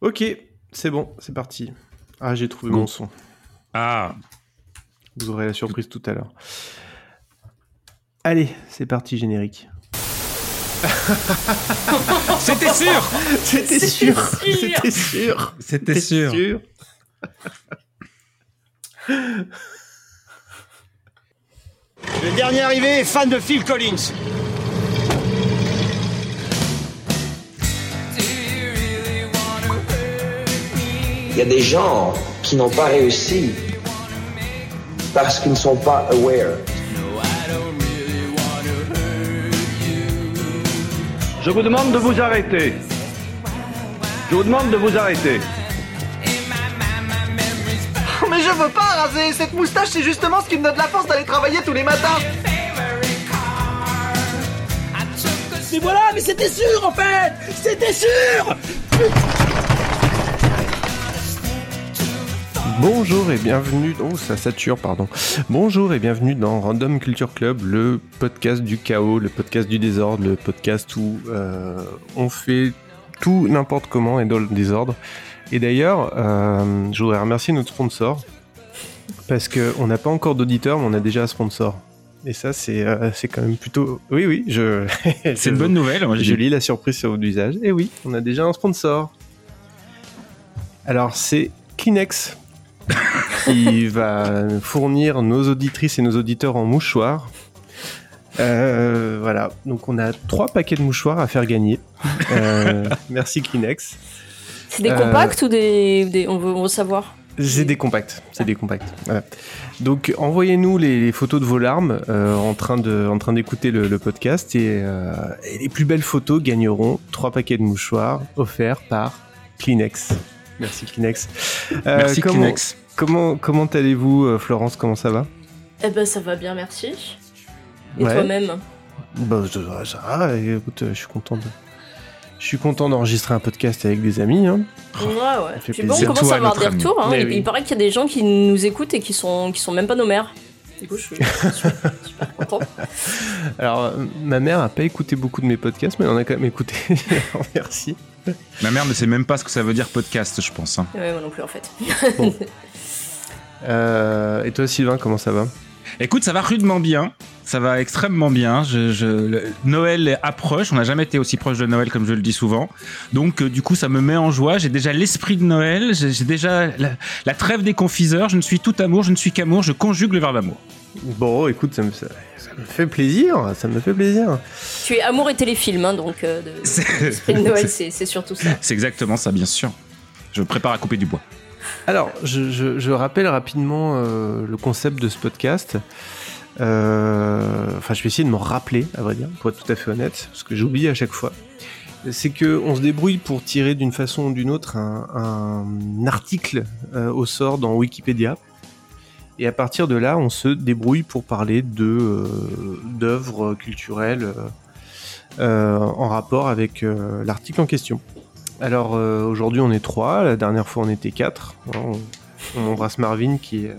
Ok, c'est bon, c'est parti. Ah, j'ai trouvé mon son. Ah, Vous aurez la surprise tout à l'heure. Allez, c'est parti, générique. c'était sûr C'était C'était sûr sûr. C'était sûr C'était sûr. Le dernier arrivé est fan de Phil Collins. Il y a des gens qui n'ont pas réussi parce qu'ils ne sont pas aware. Je vous demande de vous arrêter. Je vous demande de vous arrêter. Mais je veux pas raser Cette moustache, c'est justement ce qui me donne la force d'aller travailler tous les matins Mais voilà, mais c'était sûr en fait C'était sûr Bonjour et bienvenue. Oh, ça sature, pardon. Bonjour et bienvenue dans Random Culture Club, le podcast du chaos, le podcast du désordre, le podcast où euh, on fait tout n'importe comment et dans le désordre. Et d'ailleurs, euh, je voudrais remercier notre sponsor parce qu'on n'a pas encore d'auditeur, mais on a déjà un sponsor. Et ça, c'est euh, quand même plutôt. Oui, oui, je. C'est une bonne nouvelle. Moi, Je lis la surprise sur votre visage. Et oui, on a déjà un sponsor. Alors, c'est Kleenex qui va fournir nos auditrices et nos auditeurs en mouchoirs. Euh, voilà, donc on a trois paquets de mouchoirs à faire gagner. Euh, merci Kleenex. C'est des Euh, compacts ou des, des- on, veut, on veut savoir? C'est des compacts, c'est des compacts. Voilà. Donc envoyez-nous les, les photos de vos larmes euh, en train de en train d'écouter le, le podcast et, euh, et les plus belles photos gagneront trois paquets de mouchoirs offerts par Kleenex. Merci Kleenex. Euh, Merci comment, Kleenex. Comment comment allez-vous euh, Florence? Comment ça va? Eh ben ça va bien, merci. Et Ouais. toi-même? Bah ça, va, ça va, écoute, euh, je suis content de je suis content d'enregistrer un podcast avec des amis. Hein. Ouais, ouais. Puis bon, on commence à à avoir des retours. Hein, oui. Il paraît qu'il y a des gens qui nous écoutent et qui sont, qui sont même pas nos mères. Du coup, je suis, je suis super content. Alors ma mère a pas écouté beaucoup de mes podcasts, mais elle en a quand même écouté. Merci. Ma mère ne sait même pas ce que ça veut dire podcast, je pense. hein. Ouais, moi non plus en fait. Euh, et toi Sylvain, comment ça va? Écoute, ça va rudement bien. Ça va extrêmement bien. Je, je- le- Noël approche. On n'a jamais été aussi proche de Noël comme je le dis souvent. Donc, euh, du coup, ça me met en joie. J'ai déjà l'esprit de Noël. J'ai déjà la, la trêve des confiseurs. Je ne suis tout amour. Je ne suis qu'amour. Je conjugue le verbe amour. Bon, écoute, ça me, me fait plaisir, ça me fait plaisir. tu es amour et téléfilm, hein, donc euh, de, Noël, c'est surtout ça. C'est exactement ça, bien sûr. Je me prépare à couper du bois. Alors, je, je- je rappelle rapidement euh, le concept de ce podcast. Euh, Enfin, je vais essayer de me rappeler, à vrai dire, pour être tout à fait honnête, parce que j'oublie à chaque fois. C'est que on se débrouille pour tirer d'une façon ou d'une autre un, un article euh, au sort dans Wikipédia. Et à partir de là, on se débrouille pour parler de euh, d'œuvres culturelles euh, euh, en rapport avec l'article en question. Alors aujourd'hui on est trois, la dernière fois on était quatre. On, on embrasse Marvin qui est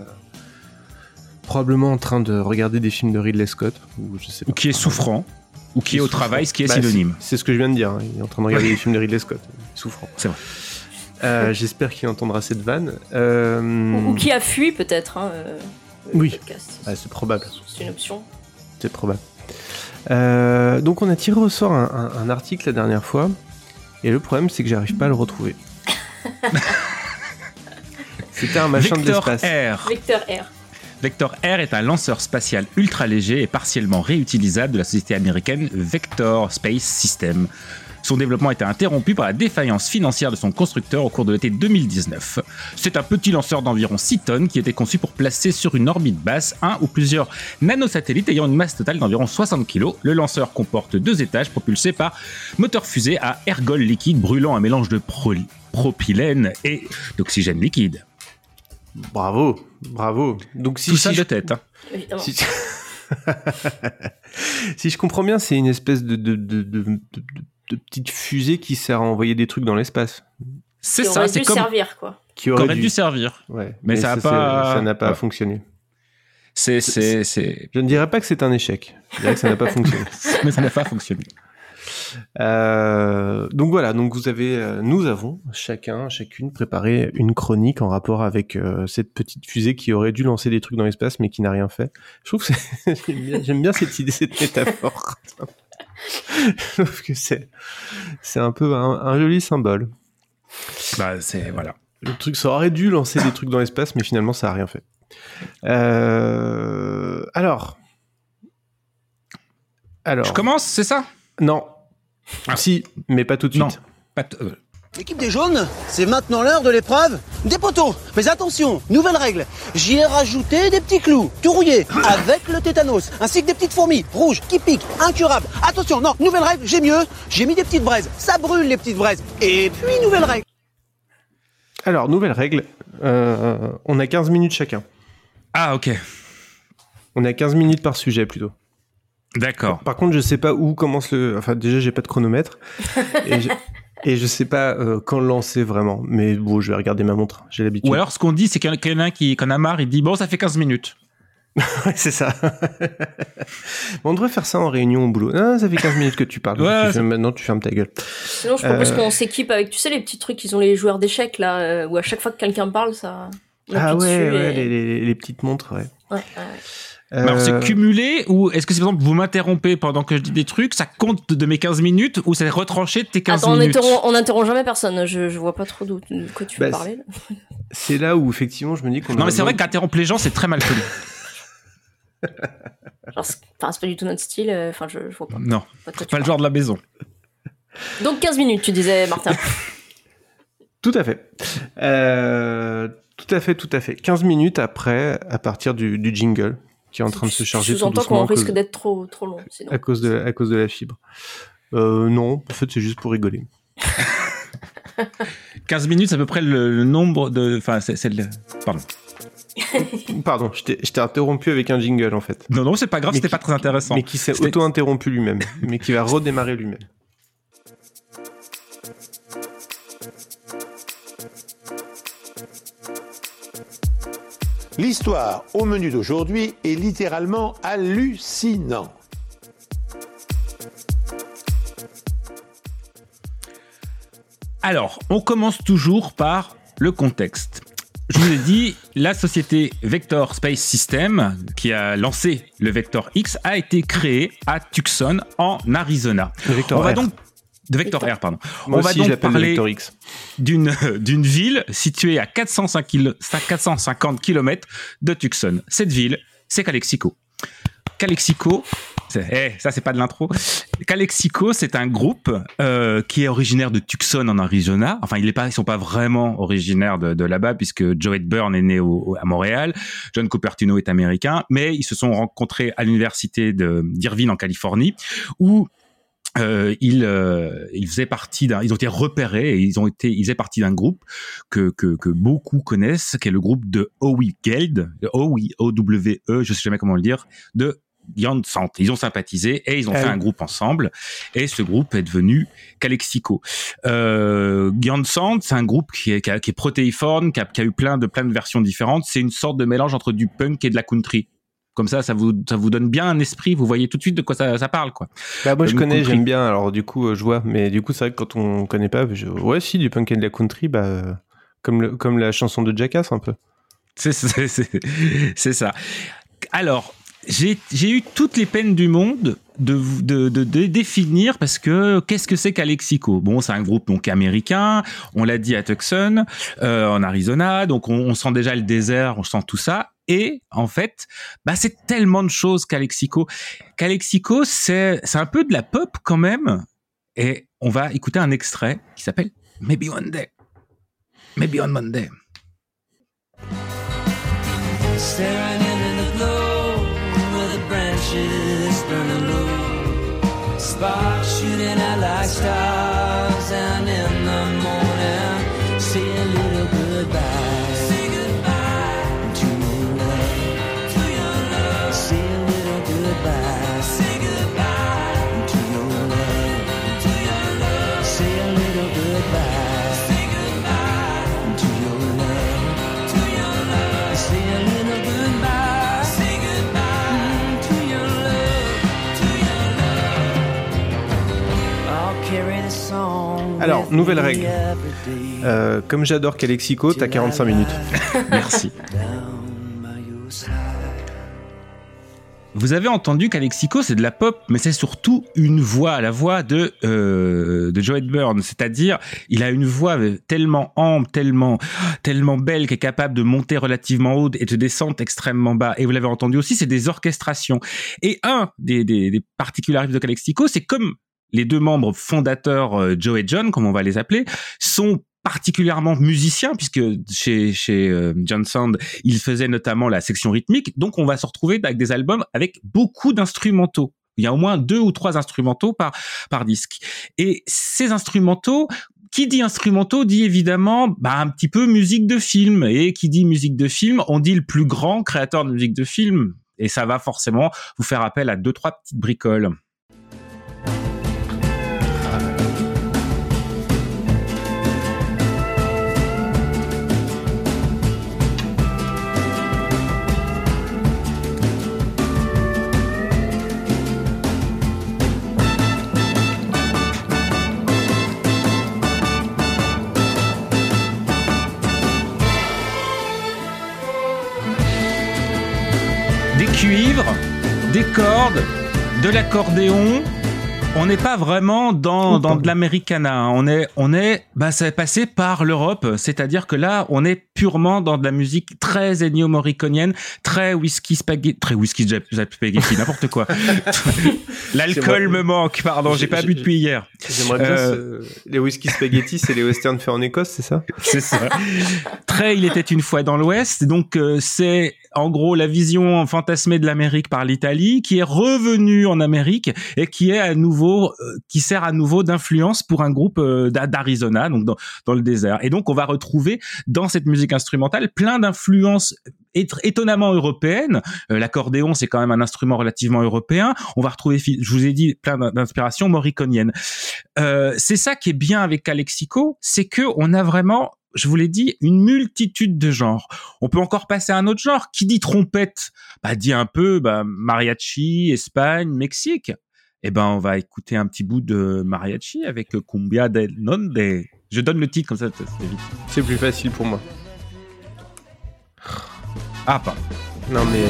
probablement en train de regarder des films de Ridley Scott ou je sais pas. Ou qui est souffrant. Ou qui est au travail, ce qui est Bah, synonyme. C'est c'est ce que je viens de dire. hein. Il est en train de regarder des films de Ridley Scott, souffrant. C'est vrai. Euh, J'espère qu'il entendra cette vanne. Euh, Ou, ou qui a fui peut-être. Hein, euh, Oui. podcast. ah, c'est probable. C'est une option. C'est probable. Euh, donc on a tiré au sort un, un- un article la dernière fois, et le problème c'est que j'arrive pas à le retrouver. C'était un machin de Vector l'espace. R. Vecteur R. Vector R est un lanceur spatial ultra léger et partiellement réutilisable de la société américaine Vector Space System. Son développement a été interrompu par la défaillance financière de son constructeur au cours de l'été 2019. C'est un petit lanceur d'environ 6 tonnes qui était conçu pour placer sur une orbite basse un ou plusieurs nanosatellites ayant une masse totale d'environ 60 kg. Le lanceur comporte deux étages propulsés par moteur fusée à ergol liquide brûlant un mélange de pro- propylène et d'oxygène liquide. Bravo, bravo. Donc si, Tout si ça je- de tête. hein. Si, si je comprends bien, c'est une espèce de, de, de, de- de- petite fusée qui sert à envoyer des trucs dans l'espace. C'est ça, aurait c'est dû comme servir quoi. Qui qu'aurait dû servir. Ouais. Mais ça a c'est- pas- ça n'a pas Ouais. fonctionné. C'est, c'est, c'est... Je ne dirais pas que c'est un échec. Je dirais que ça n'a pas fonctionné. Mais ça n'a pas fonctionné. Euh, donc voilà, donc vous avez, euh, nous avons chacun, chacune préparé une chronique en rapport avec euh, cette petite fusée qui aurait dû lancer des trucs dans l'espace mais qui n'a rien fait. Je trouve que j'aime bien, j'aime bien cette idée, cette métaphore. Trouve que c'est, c'est un peu un, un joli symbole. Bah, c'est voilà. Le truc, ça aurait dû lancer des trucs dans l'espace, mais finalement, ça a rien fait. Euh, alors. Alors. Je commence, c'est ça? Non. Ah. Si, mais pas tout de suite. Non. Pas t- euh, L'équipe des jaunes, c'est maintenant l'heure de l'épreuve des poteaux. Mais attention, nouvelle règle. J'y ai rajouté des petits clous, tout rouillés, avec le tétanos, ainsi que des petites fourmis rouges qui piquent, incurables. Attention, non, nouvelle règle, j'ai mieux. J'ai mis des petites braises. Ça brûle les petites braises. Et puis, nouvelle règle. Alors, nouvelle règle. Euh, on a 15 minutes chacun. Ah, ok. On a 15 minutes par sujet plutôt. D'accord. Par contre, je sais pas où commence le. Enfin, déjà, j'ai pas de chronomètre. et. Et je sais pas euh, quand lancer vraiment. Mais bon, je vais regarder ma montre. J'ai l'habitude. Ou alors, ce qu'on dit, c'est qu'il y en a- un qui, en a marre, il dit Bon, ça fait 15 minutes. Ouais, c'est ça. Bon, on devrait faire ça en réunion au boulot. Ah, ça fait 15 minutes que tu parles. Ouais, Tu maintenant, tu fermes ta gueule. Sinon, je propose Euh. qu'on s'équipe avec, tu sais, les petits trucs qu'ils ont les joueurs d'échecs là, euh, où à chaque fois que quelqu'un parle, ça. on Ah ouais, dessus ouais et- les, les- les petites montres, ouais. Ouais, ouais, alors, Euh, c'est cumulé ou est-ce que c'est par exemple vous m'interrompez pendant que je dis des trucs, ça compte de mes 15 minutes ou c'est retranché de tes 15 Attends, on minutes on interrompt jamais personne. Je, je vois pas trop d'où- de quoi tu veux Bah, parler. c'est là où effectivement je me dis qu'on Non, mais c'est vrai qu'interrompre les gens, c'est très mal connu. Enfin, c'est pas du tout notre style. euh, Enfin, je, je vois pas. non, pas pas le genre de la maison. Donc 15 minutes, tu disais, Martin. Tout à fait. Euh, tout à fait, tout à fait. 15 minutes après, à partir du, du jingle, qui est en train de se charger tout Sous-entend doucement qu'on risque d'être trop, trop long. Sinon. à cause de, à cause de la fibre. Euh, non, en fait, c'est juste pour rigoler. 15 minutes, c'est à peu près le, le nombre de. Enfin, c'est le. Pardon. Pardon, je t'ai je t'ai interrompu avec un jingle, en fait. Non, non, c'est pas grave, c'était pas très intéressant. Mais qui s'est auto-interrompu lui-même, mais qui va redémarrer lui-même. L'histoire au menu d'aujourd'hui est littéralement hallucinante. Alors, on commence toujours par le contexte. Je vous ai dit, la société Vector Space System, qui a lancé le Vector X, a été créée à Tucson, en Arizona. Le Vector on va R. donc de Vector R, pardon. Moi on va donc parler d'une d'une ville située à 405 kilo- 450 km de Tucson. Cette ville, c'est Calexico. Calexico, eh, ça c'est pas de l'intro. Calexico, c'est un groupe euh, qui est originaire de Tucson en Arizona. Enfin, ils sont pas vraiment originaires de, de là-bas puisque Joe Byrne est né au- à Montréal, John Cupertino est américain, mais ils se sont rencontrés à l'université d'Irvine en Californie où euh, ils, euh, ils faisaient partie d'un, ils ont été repérés et ils ont été, ils faisaient partie d'un groupe que, que, que beaucoup connaissent, qui est le groupe de Owie Geld, O-W-E, O-W-E, je sais jamais comment le dire, de Jan Sant. Ils ont sympathisé et ils ont Ah fait oui. un groupe ensemble et ce groupe est devenu Calexico. Euh, Jan Sant, c'est un groupe qui est, qui, a- qui est protéiforme, qui a, qui a eu plein de, plein de versions différentes. C'est une sorte de mélange entre du punk et de la country. Comme ça, ça vous, ça vous donne bien un esprit. Vous voyez tout de suite de quoi ça, ça parle, quoi. Bah, moi, je connais, j'aime bien, alors du coup, euh, je vois, mais du coup, c'est vrai que quand on connaît pas, je... ouais, si, du punk et de la country, bah, euh, comme, le, comme la chanson de Jackass, un peu. C'est ça. Alors, j'ai eu toutes les peines du monde de, de, de, de définir parce que qu'est-ce que c'est qu'Alexico? Bon, c'est un groupe donc américain, on l'a dit à Tucson, euh, en Arizona, donc on, on sent déjà le désert, on sent tout ça. Et en fait, bah c'est tellement de choses qu'Alexico. Qu'Alexico, c'est c'est un peu de la pop quand même. Et on va écouter un extrait qui s'appelle Maybe One Day. Maybe on Monday. Staring into the glow where the branches burning low. Sparks shooting out like stars, nouvelle règle. Euh, comme j'adore Calexico, t'as 45 minutes. Merci. Vous avez entendu qu'Alexico, c'est de la pop, mais c'est surtout une voix, la voix de, euh, de Joe Byrne. C'est-à-dire, il a une voix tellement ample, tellement, tellement belle, qui est capable de monter relativement haut et de descendre extrêmement bas. Et vous l'avez entendu aussi, c'est des orchestrations. Et un des, des, des particularités de Calexico, c'est comme les deux membres fondateurs, euh, Joe et John, comme on va les appeler, sont particulièrement musiciens puisque chez chez euh, John Sand, il faisait notamment la section rythmique. Donc on va se retrouver avec des albums avec beaucoup d'instrumentaux. Il y a au moins deux ou trois instrumentaux par par disque. Et ces instrumentaux qui dit instrumentaux dit évidemment bah, un petit peu musique de film et qui dit musique de film, on dit le plus grand créateur de musique de film et ça va forcément vous faire appel à deux trois petites bricoles. De l'accordéon. On n'est pas vraiment dans, dans de l'americana. hein. On est, on est, bah, ça est passé par l'Europe. C'est-à-dire que là, on est purement dans de la musique très Ennio Morriconienne, très whisky spaghetti, très whisky spaghetti, n'importe quoi. L'alcool me manque, pardon, j'ai pas bu depuis hier. J'aimerais bien Euh, ce- les whisky spaghetti, c'est les westerns faits en Écosse, c'est ça? C'est ça. Très, il était une fois dans l'Ouest. Donc, euh, c'est en gros la vision fantasmée de l'Amérique par l'Italie qui est revenue en Amérique et qui est à nouveau, euh, qui sert à nouveau d'influence pour un groupe euh, d'A- d'Arizona, donc dans, le désert. Et donc, on va retrouver dans cette musique instrumentale plein d'influences étonnamment européennes. Euh, L'accordéon, c'est quand même un instrument relativement européen. On va retrouver, je vous ai dit, plein d'in- d'inspirations morriconiennes. Euh, c'est ça qui est bien avec Calexico, c'est que on a vraiment, je vous l'ai dit, une multitude de genres. On peut encore passer à un autre genre. Qui dit trompette, bah dit un peu bah, mariachi, Espagne, Mexique. Eh ben, on va écouter un petit bout de mariachi avec Cumbia del Nonde. Je donne le titre comme ça, vite. C'est plus facile pour moi. Ah, pas. Non mais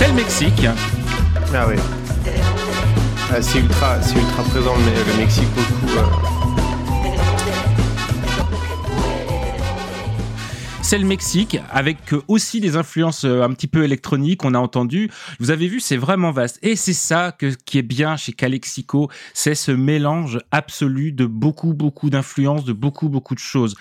C'est le Mexique. ah ouais. Ah, c'est ultra, ultra présent le Mexique beaucoup. C'est le Mexique, avec euh, aussi des influences euh, un petit peu électroniques, on a entendu. Vous avez vu, c'est vraiment vaste. Et c'est ça qui est bien chez Calexico, c'est ce mélange absolu de beaucoup, beaucoup d'influences, de beaucoup, beaucoup de choses.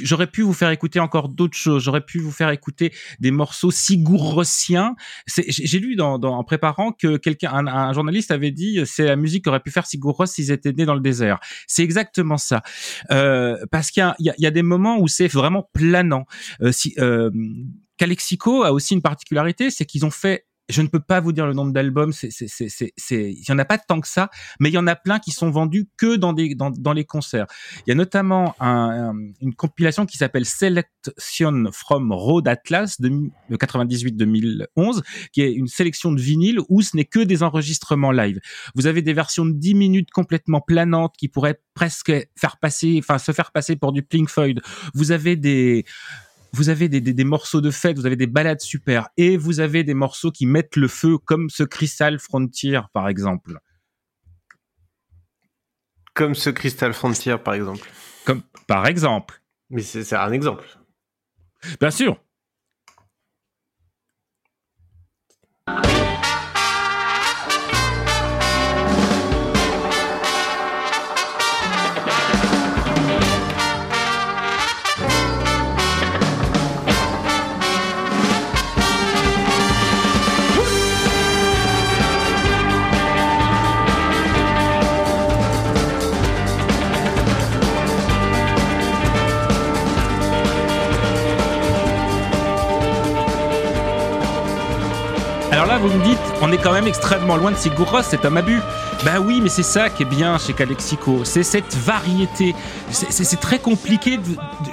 J'aurais pu vous faire écouter encore d'autres choses. J'aurais pu vous faire écouter des morceaux sigourosiens. C'est- J'ai lu dans, en préparant que quelqu'un, un, journaliste avait dit, c'est la musique qu'aurait pu faire Sigur s'ils étaient nés dans le désert. C'est exactement ça. Euh, parce qu'il y a des moments où c'est vraiment planant. Euh, si, euh, Calexico a aussi une particularité, c'est qu'ils ont fait je ne peux pas vous dire le nombre d'albums, il y en a pas tant que ça, mais il y en a plein qui sont vendus que dans les concerts. Il y a notamment un- un- une compilation qui s'appelle Selection from Road Atlas de, de 98-2011, qui est une sélection de vinyles où ce n'est que des enregistrements live. Vous avez des versions de 10 minutes complètement planantes qui pourraient presque faire passer, enfin, se faire passer pour du Pink Floyd. Vous avez des, vous avez des, des, des morceaux de fête, vous avez des balades super, et vous avez des morceaux qui mettent le feu, comme ce Crystal Frontier, par exemple. Comme ce Crystal Frontier par exemple. Comme, par exemple. Mais c'est c'est un exemple. Bien sûr. On est quand même extrêmement loin de Rós, c'est un abus. Bah oui, mais c'est ça qui est bien chez Calexico, c'est cette variété. C'est- très compliqué.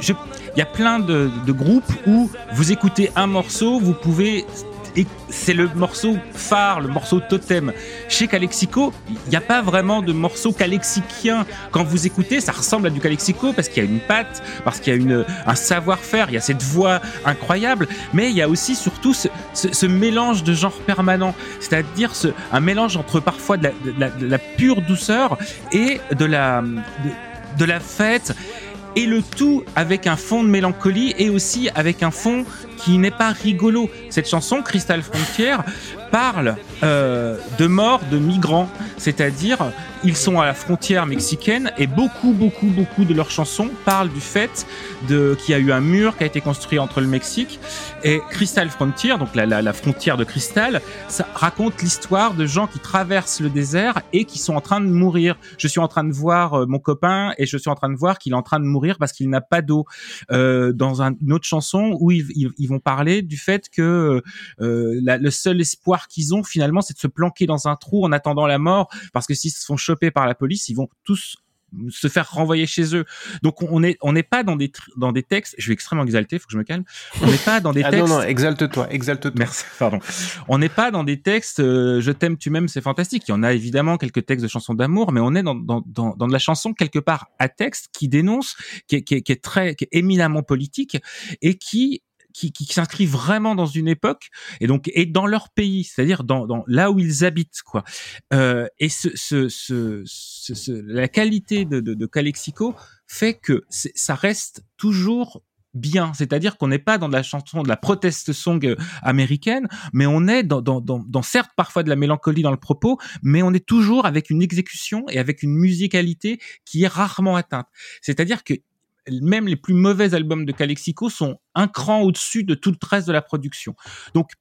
Il y a plein de, de groupes où vous écoutez un morceau, vous pouvez. Et C'est le morceau phare, le morceau totem. Chez Calexico, il n'y a pas vraiment de morceau calexicien. Quand vous écoutez, ça ressemble à du Calexico parce qu'il y a une patte, parce qu'il y a une, un savoir-faire, il y a cette voix incroyable, mais il y a aussi surtout ce, mélange de genres permanents, c'est-à-dire ce, un mélange entre parfois de la pure douceur et de la, de, de la fête, et le tout avec un fond de mélancolie et aussi avec un fond qui n'est pas rigolo. Cette chanson, Crystal Frontier, parle euh, de mort de migrants, c'est-à-dire ils sont à la frontière mexicaine et beaucoup, beaucoup, beaucoup de leurs chansons parlent du fait de qu'il y a eu un mur qui a été construit entre le Mexique et Crystal Frontier, donc la, la, la frontière de cristal, ça raconte l'histoire de gens qui traversent le désert et qui sont en train de mourir. Je suis en train de voir euh, mon copain et je suis en train de voir qu'il est en train de mourir parce qu'il n'a pas d'eau. Euh, dans un- une autre chanson où ils, ils- ils vont parler du fait que euh, la- le seul espoir qu'ils ont finalement, c'est de se planquer dans un trou en attendant la mort, parce que s'ils se font choper par la police, ils vont tous se faire renvoyer chez eux. Donc on est on n'est pas dans des dans des textes. Je suis extrêmement exalté, faut que je me calme. On n'est pas dans des Ah textes. non, non, exalte-toi, exalte-toi. Merci, pardon. On n'est pas dans des textes euh, je t'aime, tu m'aimes, c'est fantastique. Il y en a évidemment quelques textes de chansons d'amour, mais on est dans, dans, dans, dans de la chanson quelque part à texte qui dénonce, qui est, qui est, qui est très, qui est éminemment politique et qui qui, qui, s'inscrit vraiment dans une époque et donc et dans leur pays, c'est-à-dire dans, dans là où ils habitent quoi. Euh, et ce, ce, ce, ce- la qualité de, de, de Calexico fait que ça reste toujours bien, c'est-à-dire qu'on n'est pas dans de la chanson de la protest song euh, américaine, mais on est dans, dans, dans, dans certes parfois de la mélancolie dans le propos, mais on est toujours avec une exécution et avec une musicalité qui est rarement atteinte. C'est-à-dire que même les plus mauvais albums de Calexico sont un cran au-dessus de tout le reste de la production. Donc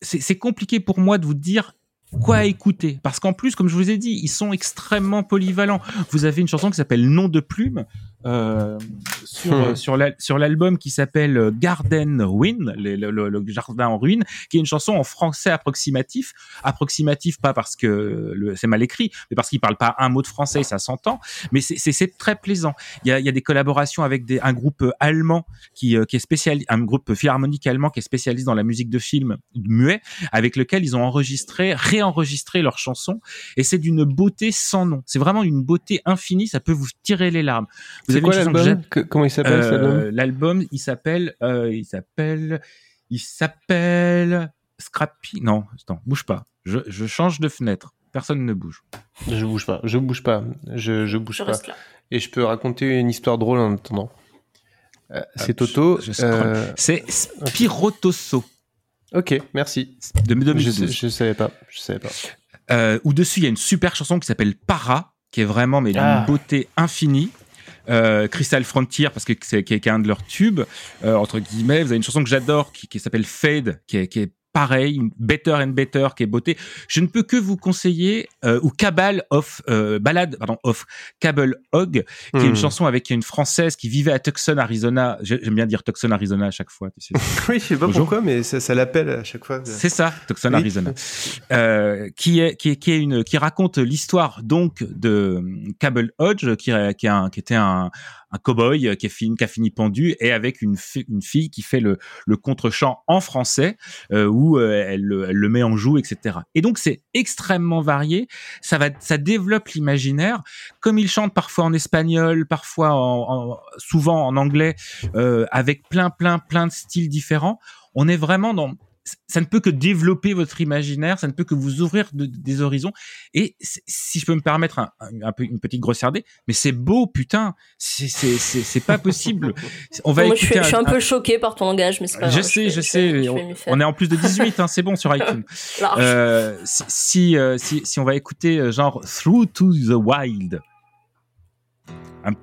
c'est compliqué pour moi de vous dire quoi écouter. Parce qu'en plus comme je vous ai dit ils sont extrêmement polyvalents. Vous avez une chanson qui s'appelle Nom de plume euh, sur Hmm. euh, sur la- sur l'album qui s'appelle euh, Garden Ruin le, le- le- le jardin en ruine qui est une chanson en français approximatif approximatif pas parce que c'est mal écrit mais parce qu'il parle pas un mot de français ça s'entend mais c'est- très plaisant il y a, il y a des collaborations avec des, un groupe allemand qui, qui est spécial, un groupe philharmonique allemand qui est spécialiste dans la musique de film muet, avec lequel ils ont enregistré, réenregistré leurs chansons, et c'est d'une beauté sans nom. C'est vraiment une beauté infinie, ça peut vous tirer les larmes. Vous C'est quoi l'album Comment il s'appelle Euh, L'album, il s'appelle, euh, il s'appelle, il s'appelle Scrappy. Non, attends, bouge pas. Je, je change de fenêtre. Personne ne bouge. Je bouge pas, je bouge pas, je, je bouge Je pas. reste là. Et je peux raconter une histoire drôle en attendant. Euh, c'est Toto. je- je euh, C'est Spirotoso Ok, merci. de Je, 2012. je savais pas, je savais pas. euh, où dessus il y a une super chanson qui s'appelle Para, qui est vraiment mais d'une Ah. beauté infinie. Euh, Crystal Frontier parce que c'est qui est un de leurs tubes euh, entre guillemets. Vous avez une chanson que j'adore qui, qui s'appelle Fade, qui est, qui est pareil, une Better and Better, qui est beauté. Je ne peux que vous conseiller euh, ou Cabal of euh, Ballade, pardon, of Cable Hog, qui est une Hmm. chanson avec une française qui vivait à Tucson, Arizona. J'ai- J'aime bien dire Tucson, Arizona à chaque fois. Tu sais. Oui, je sais pas Bonjour. pourquoi, mais ça, ça l'appelle à chaque fois. C'est ça, Tucson, Oui. Arizona. Euh, qui est qui est qui est une qui raconte l'histoire donc de Cable Hodge qui est- qui, est un- qui était un un cowboy fini qui a fini pendu et avec une fi- une fille qui fait le contre-champ en français euh, où euh, elle, le- met en joue etc. Et donc c'est extrêmement varié, ça va ça développe l'imaginaire comme il chante parfois en espagnol, parfois en- souvent en anglais euh, avec plein plein plein de styles différents. On est vraiment dans ça ne peut que développer votre imaginaire, ça ne peut que vous ouvrir de- des horizons. Et si je peux me permettre un, un- un peu une petite grossièreté, mais c'est beau, putain, c'est pas possible. On va Moi, je suis, écouter je suis un peu choquée par ton langage, mais c'est pas je grave, sais, je sais. on, est en plus de 18, hein, c'est bon sur iTunes. Euh, si si, euh, si si on va écouter euh, genre Through to the Wild. Un-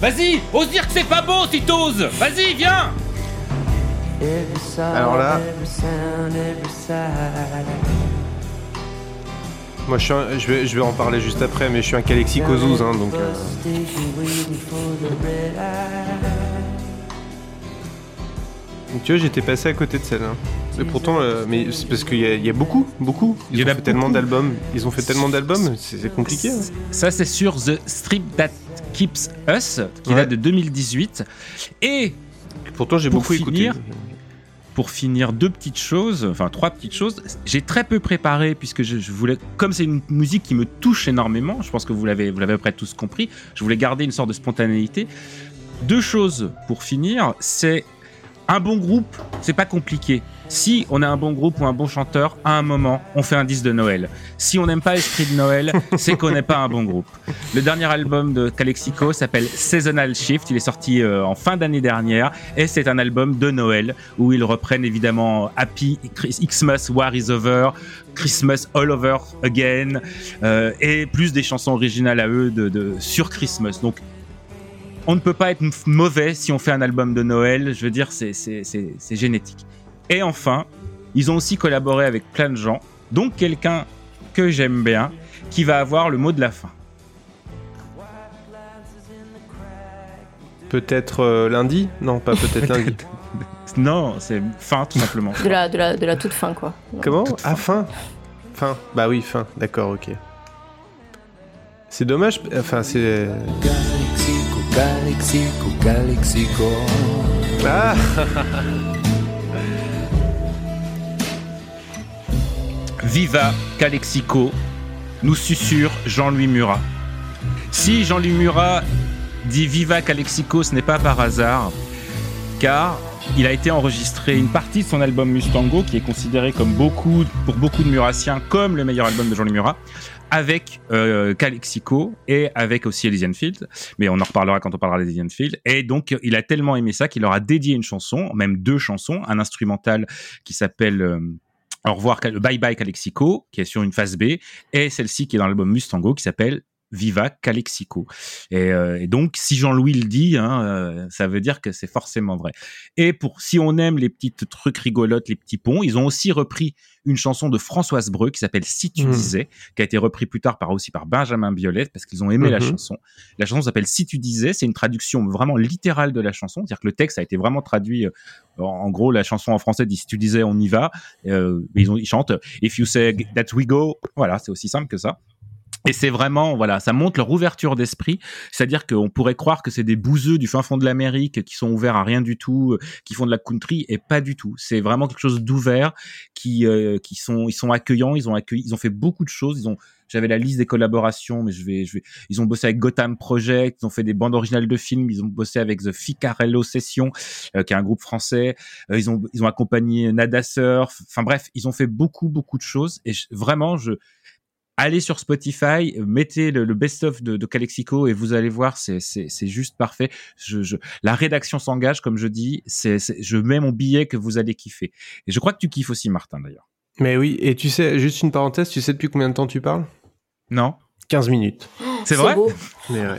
Vas-y, ose dire que c'est pas beau si t'oses. Vas-y, viens. Alors là, moi je, suis un- je, vais, je vais en parler juste après, mais je suis un Calexicozouz, hein, donc. euh, tu vois, j'étais passé à côté de celle-là. Et pourtant, euh, mais c'est parce qu'il y, a- il y a beaucoup, beaucoup. Ils Il y en ont a fait tellement d'albums. Ils ont fait tellement d'albums, c'est compliqué. hein. Ça, c'est sur The Strip That Keeps Us, qui Ouais. date de 2018. Et Pourtant, j'ai Pour beaucoup finir, écouté. pour finir, deux petites choses, enfin trois petites choses. J'ai très peu préparé puisque je, je voulais, comme c'est une musique qui me touche énormément, je pense que vous l'avez, vous l'avez à peu près tous compris. Je voulais garder une sorte de spontanéité. Deux choses pour finir, c'est un bon groupe, c'est pas compliqué. Si on a un bon groupe ou un bon chanteur, à un moment, on fait un disque de Noël. Si on n'aime pas l'esprit de Noël, c'est qu'on n'est pas un bon groupe. Le dernier album de Calexico s'appelle Seasonal Shift. Il est sorti euh, en fin d'année dernière et c'est un album de Noël où ils reprennent évidemment Happy Xmas War is Over, Christmas All Over Again euh, et plus des chansons originales à eux de, de- sur Christmas. Donc on ne peut pas être mauvais si on fait un album de Noël. Je veux dire, c'est- génétique. Et enfin, ils ont aussi collaboré avec plein de gens, donc quelqu'un que j'aime bien, qui va avoir le mot de la fin. Peut-être euh, lundi? Non, pas peut-être lundi. Non, c'est fin tout simplement. De la, de la, de la toute fin, quoi. Comment? Toute Ah, fin? Fin. Bah oui, fin. D'accord, ok. C'est dommage. Enfin, c'est. Calexico, Calexico. Ah Viva Calexico, nous susurre Jean-Louis Murat. Si Jean-Louis Murat dit Viva Calexico, ce n'est pas par hasard, car il a été enregistré une partie de son album Mustango, qui est considéré comme beaucoup, pour beaucoup de Murassiens comme le meilleur album de Jean-Louis Murat, avec euh, Calexico et avec aussi Elysian Field. Mais on en reparlera quand on parlera d'Elysian Field. Et donc, il a tellement aimé ça qu'il leur a dédié une chanson, même deux chansons, un instrumental qui s'appelle euh, Au revoir, Bye Bye Calexico, qui est sur une phase B, et celle-ci qui est dans l'album Mustango, qui s'appelle Viva Calexico. Et, euh, et donc, si Jean-Louis le dit, hein, euh, ça veut dire que c'est forcément vrai. Et pour si on aime les petites trucs rigolotes, les petits ponts, ils ont aussi repris une chanson de Françoise Breu qui s'appelle Si tu Mhm. disais, qui a été repris plus tard par aussi par Benjamin Biolay parce qu'ils ont aimé la Mhm. chanson. La chanson s'appelle Si tu disais, c'est une traduction vraiment littérale de la chanson, c'est-à-dire que le texte a été vraiment traduit. euh, en, gros, la chanson en français dit Si tu disais, on y va. Ils, ont, ils chantent If you say that we go. Voilà, c'est aussi simple que ça. Et c'est vraiment, voilà, ça montre leur ouverture d'esprit. C'est-à-dire qu'on pourrait croire que c'est des bouseux du fin fond de l'Amérique qui sont ouverts à rien du tout, euh, qui font de la country, et pas du tout. C'est vraiment quelque chose d'ouvert, qui, euh, qui sont, ils sont accueillants, ils ont accueilli, ils ont fait beaucoup de choses. Ils ont, j'avais la liste des collaborations, mais je vais, je vais, ils ont bossé avec Gotham Project, ils ont fait des bandes originales de films, ils ont bossé avec The Ficarello Session, euh, qui est un groupe français. Euh, ils ont, ils ont accompagné Nada Surf. Enfin bref, ils ont fait beaucoup, beaucoup de choses. Et je- vraiment, je, allez sur Spotify, mettez le, le best-of de, de Calexico et vous allez voir, c'est juste parfait. Je, je, la rédaction s'engage, comme je dis, c'est c'est- je mets mon billet que vous allez kiffer. Et je crois que tu kiffes aussi, Martin, d'ailleurs. Mais oui, et tu sais, juste une parenthèse, tu sais depuis combien de temps tu parles? Non 15 minutes. C'est vrai? beau. Mais ouais,